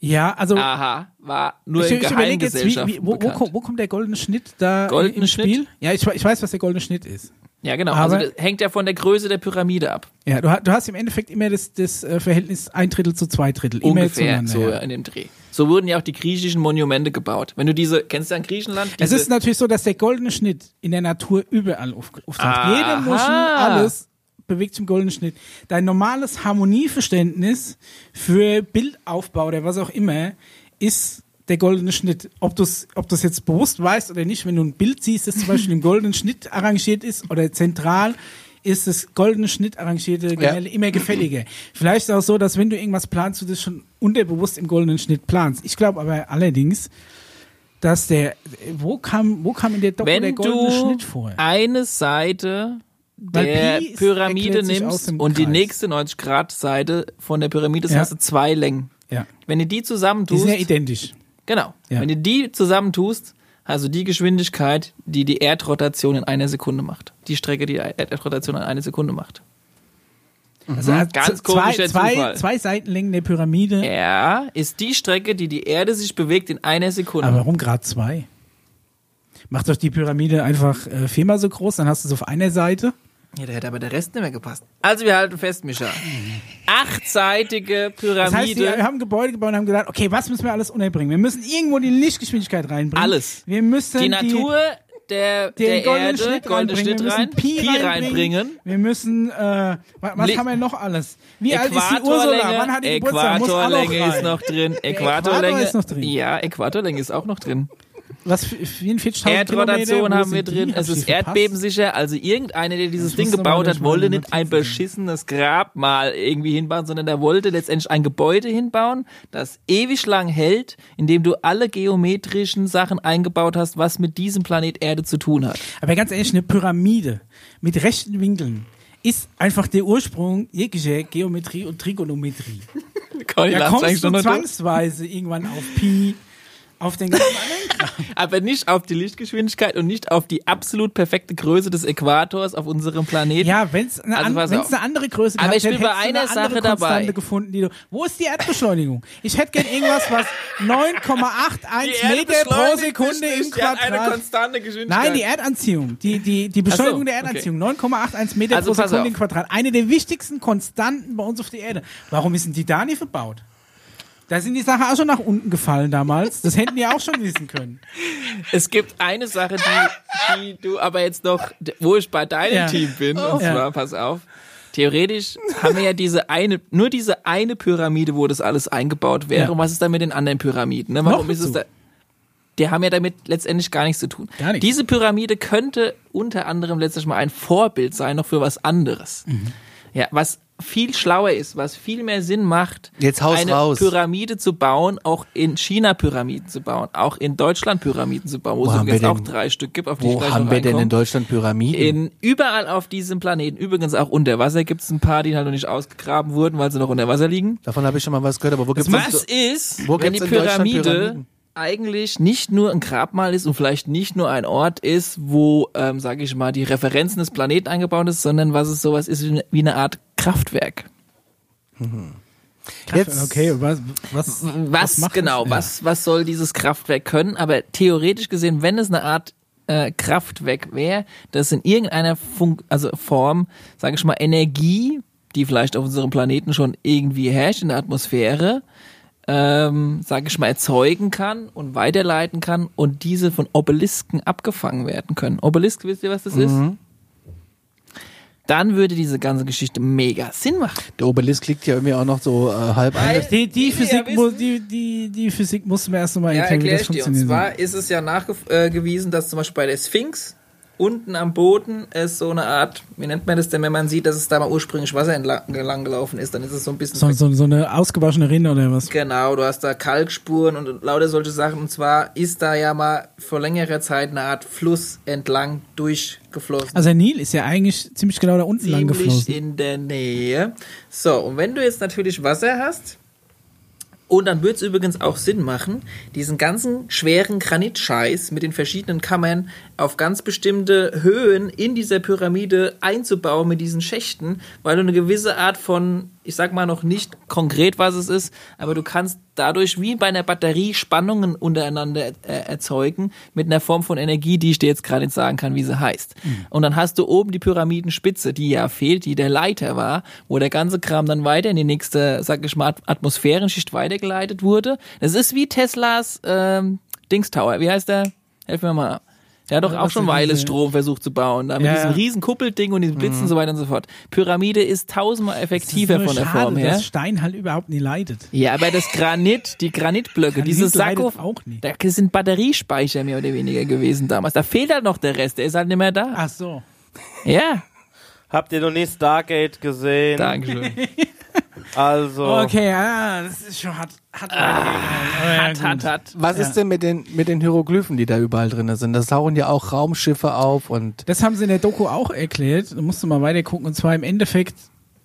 Ja, also, Aha, war nur ich, in ich überlege jetzt, wie, wie, wo, wo, wo kommt der goldene Schnitt da Goldene im Schnitt? Spiel? Ja, ich, ich weiß, was der goldene Schnitt ist. Ja, genau. Aber- also das hängt ja von der Größe der Pyramide ab. Ja, du, du hast im Endeffekt immer das, das äh, Verhältnis ein Drittel zu zwei Drittel. Immer Ungefähr so ja. in dem Dreh. So wurden ja auch die griechischen Monumente gebaut. Wenn du diese, kennst du an Griechenland? Es ist natürlich so, dass der goldene Schnitt in der Natur überall auf. Aha. Jede Muschel, alles bewegt im goldenen Schnitt. Dein normales Harmonieverständnis für Bildaufbau oder was auch immer ist der goldene Schnitt. Ob du es ob du's jetzt bewusst weißt oder nicht, wenn du ein Bild siehst, das zum Beispiel im goldenen Schnitt arrangiert ist oder zentral, ist das goldene Schnitt arrangierte Gemälde immer gefälliger. Vielleicht ist es auch so, dass wenn du irgendwas planst, du das schon unterbewusst im goldenen Schnitt planst. Ich glaube aber allerdings, dass der, wo kam, wo kam in der Doku der goldene du Schnitt vor? eine Seite der Pyramide nimmst und die Kreis. nächste 90-Grad-Seite von der Pyramide, das Ja. hast du zwei Längen. Ja. Wenn du die Die zusammentust, sind ja identisch. genau, Ja. wenn du die zusammentust, hast du die Geschwindigkeit, die die Erdrotation in einer Sekunde macht. Die Strecke, die die Erdrotation in einer Sekunde macht. Also hat Ganz komischer zwei, Zufall. zwei Seitenlängen der Pyramide. Ja, ist die Strecke, die die Erde sich bewegt in einer Sekunde. Aber warum gerade zwei? Mach doch die Pyramide einfach äh, viermal so groß, dann hast du es auf einer Seite. Ja, da hätte aber der Rest nicht mehr gepasst. Also wir halten fest, Micha. Achtseitige Das heißt, Pyramide. wir haben Gebäude gebaut und haben gedacht, okay, was müssen wir alles unterbringen? Wir müssen irgendwo die Lichtgeschwindigkeit reinbringen. Alles. Wir müssen die Natur der, den der goldenen Erde, Schnitt goldene reinbringen. Schnitt wir rein, müssen Pi, Pi reinbringen. Wir müssen, äh, wa- was Li- haben wir noch alles? Wie alt ist die Ursula? Wann hat die Geburtstag? Äquatorlänge ist noch drin. Äquator Äquatorlänge ist noch drin. Ja, Äquatorlänge ist auch noch drin. Was, 44.000 Erdrotation haben wir drin. Es ist erdbebensicher. Also irgendeiner, der dieses Ding gebaut hat, wollte nicht ein beschissenes Grabmal irgendwie hinbauen, sondern der wollte letztendlich ein Gebäude hinbauen, das ewig lang hält, in dem du alle geometrischen Sachen eingebaut hast, was mit diesem Planet Erde zu tun hat. Aber ganz ehrlich, eine Pyramide mit rechten Winkeln ist einfach der Ursprung jeglicher Geometrie und Trigonometrie. Da kommst du zwangsweise irgendwann auf Pi, auf den ganzen. Aber nicht auf die Lichtgeschwindigkeit und nicht auf die absolut perfekte Größe des Äquators auf unserem Planeten. Ja, wenn es eine, Also an, wenn's eine andere Größe Aber gehabt ich bin bei einer eine Sache dabei. Gefunden, die du, wo ist die Erdbeschleunigung? Ich hätte gern irgendwas, was 9,81 Meter pro Sekunde im Quadrat. konstante Geschwindigkeit. Nein, die Erdanziehung. Die, die, die Beschleunigung so, der Erdanziehung. 9,81 Meter Also pro Sekunde im Quadrat. Eine der wichtigsten Konstanten bei uns auf der Erde. Warum ist denn die da nicht verbaut? Da sind die Sachen auch schon nach unten gefallen damals. Das hätten die auch schon wissen können. Es gibt eine Sache, die, die du aber jetzt noch, wo ich bei deinem Ja. Team bin, und Ja. zwar, pass auf, theoretisch haben wir ja diese eine, nur diese eine Pyramide, wo das alles eingebaut wäre. Ja. Und was ist da mit den anderen Pyramiden? Ne? Warum Noch ist es da? Die haben ja damit letztendlich gar nichts zu tun. Gar nichts. Diese Pyramide könnte unter anderem letztlich mal ein Vorbild sein, noch für was anderes. Mhm. Ja, was viel schlauer ist, was viel mehr Sinn macht, Jetzt eine raus. Pyramide zu bauen, auch in China Pyramiden zu bauen, auch in Deutschland Pyramiden zu bauen, wo, Wo es übrigens wir auch denn- drei Stück gibt, auf die Wo haben wir denn in. Deutschland Pyramiden? In, überall auf diesem Planeten, übrigens auch unter Wasser, gibt es ein paar, die halt noch nicht ausgegraben wurden, weil sie noch unter Wasser liegen. Davon habe ich schon mal was gehört, aber wo gibt's Was das? ist, wo wenn die Pyramide Pyramiden? Eigentlich nicht nur ein Grabmal ist und vielleicht nicht nur ein Ort ist, wo, ähm, sage ich mal, die Referenzen des Planeten eingebaut ist, sondern was es sowas ist wie eine, Art Kraftwerk. Jetzt, Okay, was, was, Was, macht genau? Ja. was, was soll dieses Kraftwerk können? Aber theoretisch gesehen, wenn es eine Art äh, Kraftwerk wäre, das in irgendeiner Funk also Form, sage ich mal, Energie, die vielleicht auf unserem Planeten schon irgendwie herrscht in der Atmosphäre, ähm, sage ich mal, erzeugen kann und weiterleiten kann und diese von Obelisken abgefangen werden können. Obelisk, wisst ihr, was das ist? Dann würde diese ganze Geschichte mega Sinn machen. der Obelisk liegt ja irgendwie auch noch so äh, halb ein. Die, die, Wie Physik, ja mu- wissen- die, die, die Physik mussten wir erst nochmal Ja, erklären, wie erkläre das dir. Und funktioniert. zwar ist es ja nachgewiesen, dass zum Beispiel bei der Sphinx unten am Boden es so eine Art, wie nennt man das denn, wenn man sieht, dass es da mal ursprünglich Wasser entlang gelaufen ist, dann ist es so ein bisschen so, so, so eine ausgewaschene Rinde oder was? Genau, du hast da Kalkspuren und lauter solche Sachen. Und zwar ist da ja mal vor längerer Zeit eine Art Fluss entlang durchgeflossen. Also der Nil ist ja eigentlich ziemlich genau da unten lang ziemlich geflossen. in der Nähe. So, und wenn du jetzt natürlich Wasser hast, und dann würde es übrigens auch Sinn machen, diesen ganzen schweren Granitscheiß mit den verschiedenen Kammern auf ganz bestimmte Höhen in dieser Pyramide einzubauen mit diesen Schächten, weil du eine gewisse Art von ich sag mal noch nicht konkret, was es ist, aber du kannst dadurch wie bei einer Batterie Spannungen untereinander äh, erzeugen mit einer Form von Energie, die ich dir jetzt gerade nicht sagen kann, wie sie heißt. Und dann hast du oben die Pyramidenspitze, die ja fehlt, die der Leiter war, wo der ganze Kram dann weiter in die nächste, sag ich mal, At- Atmosphärenschicht weitergeleitet wurde. Das ist wie Teslas ähm, Dings Tower. Wie heißt der? Helf mir mal. Der hat doch auch schon Weile Strom versucht zu bauen, da mit Ja, diesem ja. riesen Kuppelding und diesen Blitzen und so weiter und so fort. Pyramide ist tausendmal effektiver ist von der schade, Form her. dass Stein halt überhaupt nie leidet. Ja, aber das Granit, die Granitblöcke, Granit diese leidet Sakko, auch nicht. da sind Batteriespeicher mehr oder weniger gewesen damals. Da fehlt halt noch der Rest, der ist halt nicht mehr da. Ach so. Ja, Habt ihr noch nie Stargate gesehen? Dankeschön. Also, Okay, ah, das ist schon hat hat hat, hat, hat. Was Ja. ist denn mit den, mit den Hieroglyphen, die da überall drin sind? Das tauchen ja auch Raumschiffe auf und Das haben sie in der Doku auch erklärt. Da musst du mal weiter gucken. Und zwar im Endeffekt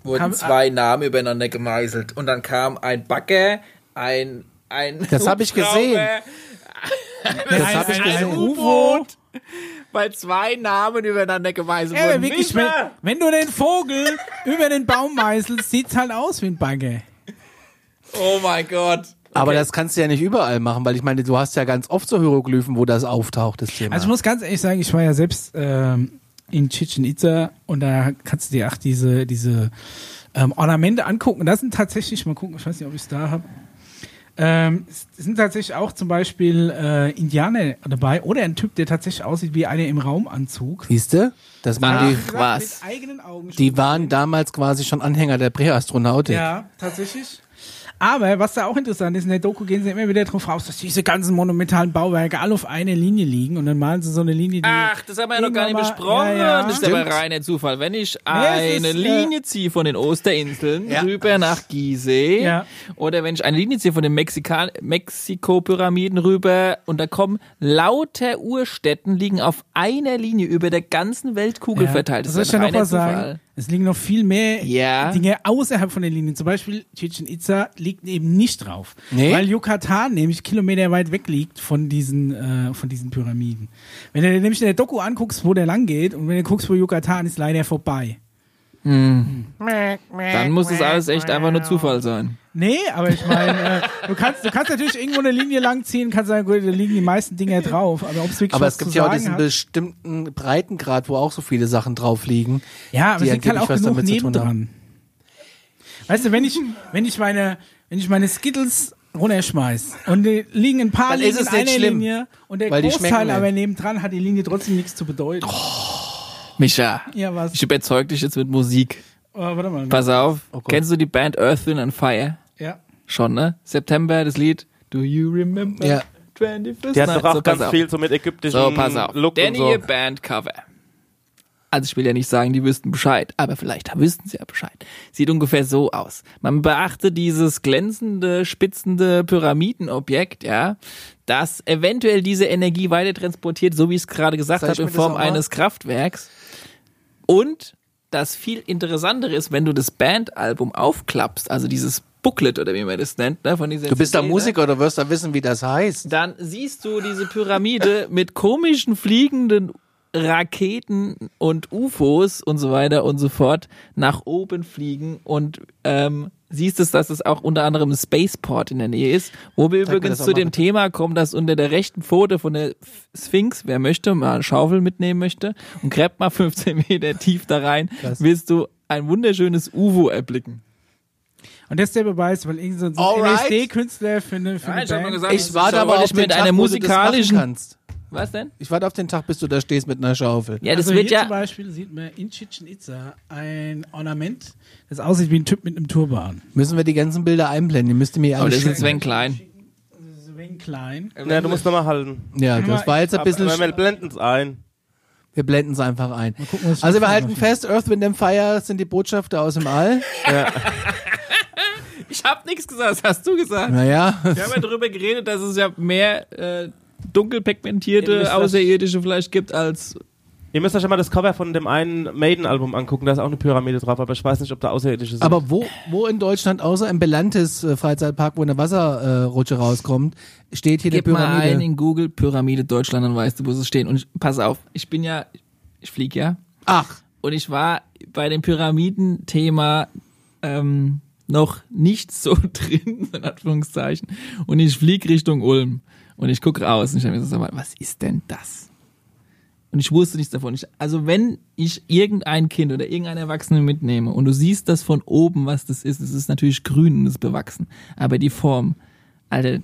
Wurden Haben- zwei Namen übereinander gemeißelt und dann kam ein Bagger, ein ein Das hab ich gesehen. Das ein- hab ich gesehen. ein U-Boot, weil zwei Namen übereinander gemeißelt Ja, wurden. wirklich, Nicht wenn, wenn du den Vogel über den Baum meißelst, sieht's halt aus wie ein Bagger. Oh mein Gott. aber Okay. das kannst du ja nicht überall machen, weil ich meine, du hast ja ganz oft so Hieroglyphen, wo das auftaucht, das Thema. Also ich muss ganz ehrlich sagen, ich war ja selbst ähm, in Chichen Itza und da kannst du dir auch diese, diese ähm, Ornamente angucken. Das sind tatsächlich, mal gucken, ich weiß nicht, ob ich es da habe. Ähm, es sind tatsächlich auch zum Beispiel äh, Indianer dabei oder ein Typ, der tatsächlich aussieht wie einer im Raumanzug. Siehst du? Das waren die, Ach, was? Die waren damals quasi schon Anhänger der Präastronautik. Ja, tatsächlich. Aber was da auch interessant ist, in der Doku gehen sie immer wieder drauf raus, dass diese ganzen monumentalen Bauwerke alle auf einer Linie liegen und dann malen sie so eine Linie, die Ach, das haben wir ja noch gar nicht besprochen. Ja, ja. Das ist aber reiner Zufall. Wenn ich eine ist, äh, Linie ziehe von den Osterinseln Ja. rüber nach Gizeh Ja. oder wenn ich eine Linie ziehe von den Mexika Mexiko-Pyramiden rüber und da kommen lauter Urstätten liegen auf einer Linie über der ganzen Weltkugel verteilt. Das soll ist ich ja ein noch reiner was sagen? Zufall. Es liegen noch viel mehr Ja. Dinge außerhalb von den Linien. Zum Beispiel Chichen Itza liegt eben nicht drauf. Nee? Weil Yucatan nämlich Kilometer weit weg liegt von diesen, äh, von diesen Pyramiden. Wenn du dir nämlich in der Doku anguckst, wo der lang geht und wenn du guckst, wo Yucatan ist, leider vorbei. Dann muss es alles echt einfach nur Zufall sein. Nee, aber ich meine, äh, du kannst, du kannst natürlich irgendwo eine Linie lang ziehen, kannst sagen, gut, da liegen die meisten Dinger drauf, aber ob es wirklich Aber es gibt ja auch diesen hat, bestimmten Breitengrad, wo auch so viele Sachen drauf liegen. Ja, aber die es liegt halt auch was genug damit zu tun nebendran. Weißt du, wenn ich, wenn ich meine, wenn ich meine Skittles runterschmeiß und die liegen ein paar Dann Linien ist es in einer schlimm, Linie und der Großteil aber nebendran hat die Linie trotzdem nichts zu bedeuten. Micha, Ja, was? ich überzeug dich jetzt mit Musik. Oh, warte mal. Pass auf. Oh. Kennst du die Band Earth, Wind and Fire? Ja. Schon, ne? September, das Lied. Do you remember? Ja. 21st die hat doch auch so, ganz auf. viel so mit ägyptischen So, pass auf. Look Denn und so. ihr Bandcover. Also ich will ja nicht sagen, die wüssten Bescheid, aber vielleicht wüssten sie ja Bescheid. Sieht ungefähr so aus. Man beachte dieses glänzende, spitzende Pyramidenobjekt, ja, das eventuell diese Energie weiter transportiert, so wie ich es gerade gesagt habe, in Form eines Kraftwerks. Und das viel interessantere ist, wenn du das Bandalbum aufklappst, also dieses Booklet oder wie man das nennt, ne, von dieser Du bist da? Musiker oder wirst da wissen, wie das heißt. dann siehst du diese Pyramide mit komischen fliegenden Raketen und UFOs und so weiter und so fort nach oben fliegen und ähm, siehst es, dass es auch unter anderem ein Spaceport in der Nähe ist, wo wir Zeig mir übrigens auch zu dem bitte. Thema kommen, dass unter der rechten Pfote von der Sphinx, wer möchte, mal eine Schaufel mitnehmen möchte und gräbt mal 15 Meter tief da rein, Krass. wirst du ein wunderschönes UFO erblicken. Und das ist der Beweis, weil irgend so ein. LSD-Künstler für eine, für Ja, eine nur Band. gesagt, Ich warte so aber ich den mit einer musikalischen. Was denn? Ich warte auf den Tag, bis du da stehst mit einer Schaufel. Ja, das also wird hier ja. zum Beispiel sieht man in Chichen Itza ein Ornament, das aussieht wie ein Typ mit einem Turban. Müssen wir die ganzen Bilder einblenden? Die müsst ihr mir Aber alle das ist. Sven Klein. Wenig klein. Ja, du musst nochmal halten. Ja, das war jetzt ein Aber, bisschen... aber wir blenden es ein. Wir blenden es einfach ein. gucken, was Also wir halten fest, Earth, Wind and Fire sind die Botschafter aus dem All. Ich hab nichts gesagt, das hast du gesagt. Naja, Wir haben ja darüber geredet, dass es ja mehr äh, dunkel Ihr pigmentierte müsst das- Außerirdische vielleicht gibt als. Ihr müsst euch ja mal das Cover von dem einen Maiden-Album angucken, da ist auch eine Pyramide drauf, aber ich weiß nicht, ob da Außerirdische sind. aber wo, wo in Deutschland, außer im Belantes äh, Freizeitpark, wo eine Wasserrutsche rauskommt, steht hier Gib eine mal ein Pyramide? in Google Pyramide Deutschland, dann weißt du, wo sie stehen. Und ich, pass auf, ich bin ja, ich flieg ja. Ach, Und ich war bei dem Pyramidenthema ähm, noch nicht so drin, in Anführungszeichen. Und ich flieg Richtung Ulm. Und ich guck raus und ich habe mir so, was ist denn das? Und ich wusste nichts davon. Ich, also wenn ich irgendein Kind oder irgendeinen Erwachsenen mitnehme und du siehst das von oben, was das ist, es ist natürlich grün und es ist bewachsen. Aber die Form, Alter,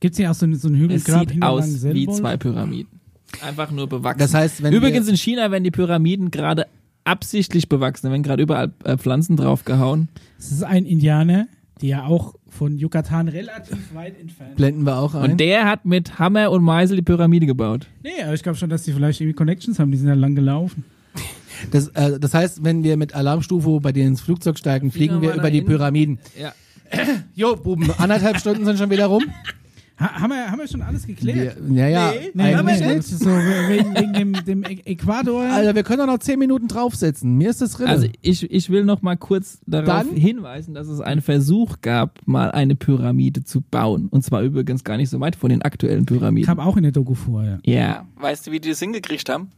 Gibt es hier auch so, so einen Hügel es gerade sieht aus wie zwei Pyramiden. Einfach nur bewachsen. Das heißt, wenn Übrigens in China werden die Pyramiden gerade absichtlich bewachsen, da werden gerade überall äh, Pflanzen draufgehauen. Das ist ein Indianer, der ja auch von Yucatan relativ weit entfernt blenden wir auch ein. Und der hat mit Hammer und Meißel die Pyramide gebaut. Nee, aber ich glaube schon, dass die vielleicht irgendwie Connections haben, die sind ja lang gelaufen. Das, äh, das heißt, wenn wir mit Alarmstufe bei dir ins Flugzeug steigen, fliegen wir wir über die? Pyramiden. Ja. Jo, Buben, anderthalb Stunden sind schon wieder rum. Ha, haben, wir, haben wir schon alles geklärt? Wir, ja, ja, Nee, haben wir eigentlich nicht. So, wegen, wegen dem, dem Äquator. Alter, wir können doch noch zehn Minuten draufsetzen. Mir ist das Rille. Also ich, ich will noch mal kurz darauf Dann? hinweisen, dass es einen Versuch gab, mal eine Pyramide zu bauen. Und zwar übrigens gar nicht so weit von den aktuellen Pyramiden. kam auch in der Doku vor, ja. Ja. Weißt du, wie die das hingekriegt haben?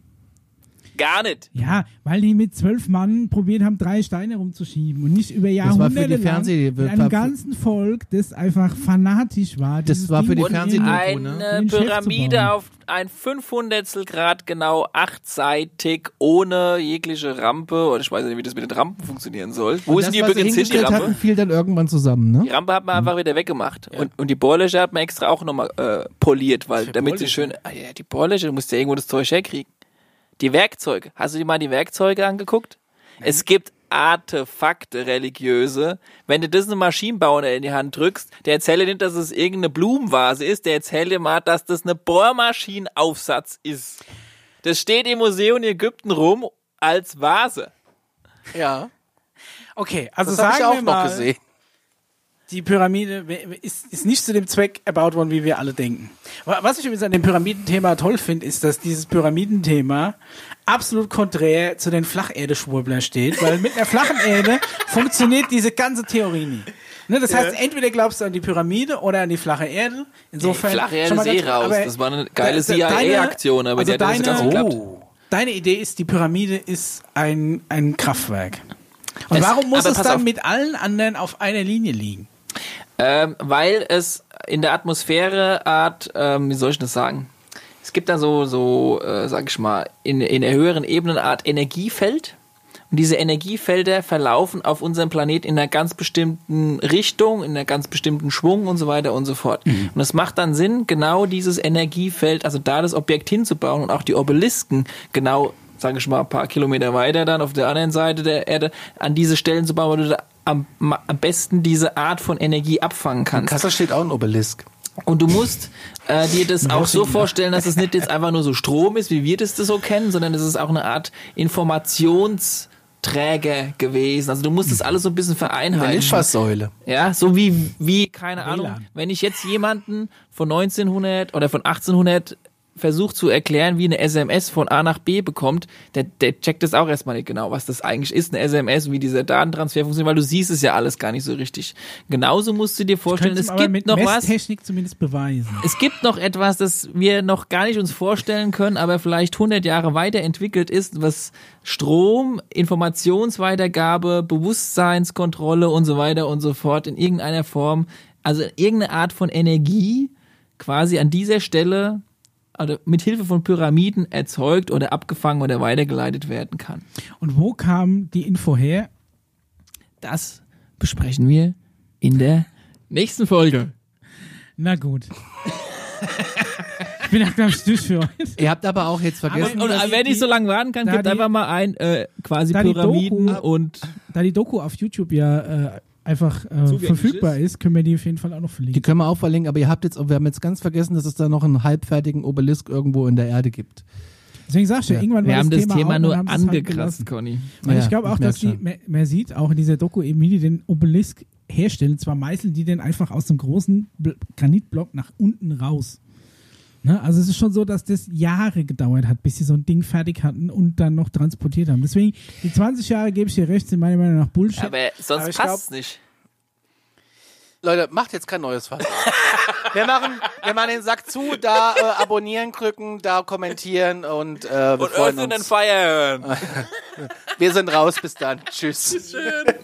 Gar nicht. Ja, weil die mit zwölf Mann probiert haben, drei Steine rumzuschieben und nicht über Das war für Jahrhunderte die lang Fernseh- mit einem ganzen Volk, das einfach fanatisch war. Das war für die Ding Fernseh- irgendwie- Doku, ne? Eine Pyramide auf ein 500 Grad genau achtseitig, ohne jegliche Rampe. Oder ich weiß nicht, wie das mit den Rampen funktionieren soll. Wo ist das, die übrigens hin, die Rampe? hatten, fiel dann irgendwann zusammen, ne? Die Rampe hat man einfach wieder weggemacht. Und, und die Bohrlöcher hat man extra auch nochmal äh, poliert, weil damit sie schön. Ah, ja, die Bohrlöcher, du musst ja irgendwo das Zeug herkriegen. Die Werkzeuge. Hast du dir mal die Werkzeuge angeguckt? Es gibt Artefakte, religiöse. Wenn du das einem Maschinenbauer in die Hand drückst, der erzählt dir nicht, dass es irgendeine Blumenvase ist, der erzählt dir mal, dass das eine Bohrmaschinenaufsatz ist. Das steht im Museum in Ägypten rum als Vase. Ja. Okay, also Das habe sagen ich auch wir noch mal, gesehen. Die Pyramide ist, ist nicht zu dem Zweck erbaut worden, wie wir alle denken. Wa- Was ich übrigens an dem Pyramidenthema toll finde, ist, dass dieses Pyramidenthema absolut konträr zu den Flacherde-Schwurbler steht, weil mit einer flachen Erde funktioniert diese ganze Theorie nie. Ne, das heißt, entweder glaubst du an die Pyramide oder an die flache Erde. Insofern. Flache Erde ist eh raus. aber Das war eine geile deine- CIA-Aktion, aber also die hat nicht so ganz deine- geklappt. Deine Idee ist, die Pyramide ist ein, ein Kraftwerk. Und Es- warum muss es dann auf. mit allen anderen auf einer Linie liegen? Ähm, weil es in der Atmosphäre Art, ähm, wie soll ich das sagen? Es gibt da so, so, äh, sag ich mal, in, in der höheren Ebene eine Art Energiefeld. Und diese Energiefelder verlaufen auf unserem Planet in einer ganz bestimmten Richtung, in einer ganz bestimmten Schwung und so weiter und so fort. Und es macht dann Sinn, genau dieses Energiefeld, also da das Objekt hinzubauen und auch die Obelisken genau, sage ich mal, ein paar Kilometer weiter dann auf der anderen Seite der Erde an diese Stellen zu bauen, wo du da am, am besten diese Art von Energie abfangen kannst. Kassel steht auch ein Obelisk. Und du musst äh, dir das auch so vorstellen, dass es nicht jetzt einfach nur so Strom ist, wie wir das, das so kennen, sondern es ist auch eine Art Informationsträger gewesen. Also du musst das alles so ein bisschen Eine vereinheitlichen. Litfaßsäule. Ja, so wie, wie, keine Ahnung, wenn ich jetzt jemanden von 1900 oder von 1800 versucht zu erklären, wie eine SMS von A nach B bekommt, der, der checkt das auch erstmal nicht genau, was das eigentlich ist, eine SMS und wie dieser Datentransfer funktioniert, weil du siehst es ja alles gar nicht so richtig. Genauso musst du dir vorstellen, es gibt noch was, Messtechnik zumindest beweisen. es gibt noch etwas, das wir noch gar nicht uns vorstellen können, aber vielleicht 100 Jahre weiterentwickelt ist, was Strom, Informationsweitergabe, Bewusstseinskontrolle und so weiter und so fort in irgendeiner Form, also irgendeine Art von Energie quasi an dieser Stelle also mit Hilfe von Pyramiden erzeugt oder abgefangen oder weitergeleitet werden kann. Und wo kam die Info her? Das besprechen wir in der nächsten Folge. Na gut. ich bin auch ganz durch für heute. Ihr habt aber auch jetzt vergessen, Und dass wer die- nicht so lange warten kann, gibt die- einfach mal ein äh, quasi Pyramiden Doku- und Da die Doku auf YouTube ja äh, einfach äh, verfügbar ist. können wir die auf jeden Fall auch noch die verlinken. können wir auch verlinken, aber ihr habt jetzt, wir haben jetzt ganz vergessen, dass es da noch einen halbfertigen Obelisk irgendwo in der Erde gibt. Deswegen sagst du, Ja. irgendwann wir war haben das Thema, Thema nur halt angekratzt. Conny. Und Ja, ich glaube auch, ich dass die, man, sieht auch in dieser Doku eben, wie die den Obelisk herstellen. Zwar meißeln die den einfach aus dem großen Bl Granitblock nach unten raus. Ne? Also es ist schon so, dass das Jahre gedauert hat, bis sie so ein Ding fertig hatten und dann noch transportiert haben. Deswegen, die 20 Jahre gebe ich dir recht, sind meiner Meinung nach Bullshit. Aber sonst passt es nicht. Leute, macht jetzt kein neues Fass. wir machen, wir machen den Sack zu, da äh, abonnieren drücken, da kommentieren und äh, wir Und freuen Earth uns. Fire hören. Wir sind raus, bis dann. Tschüss. Schön.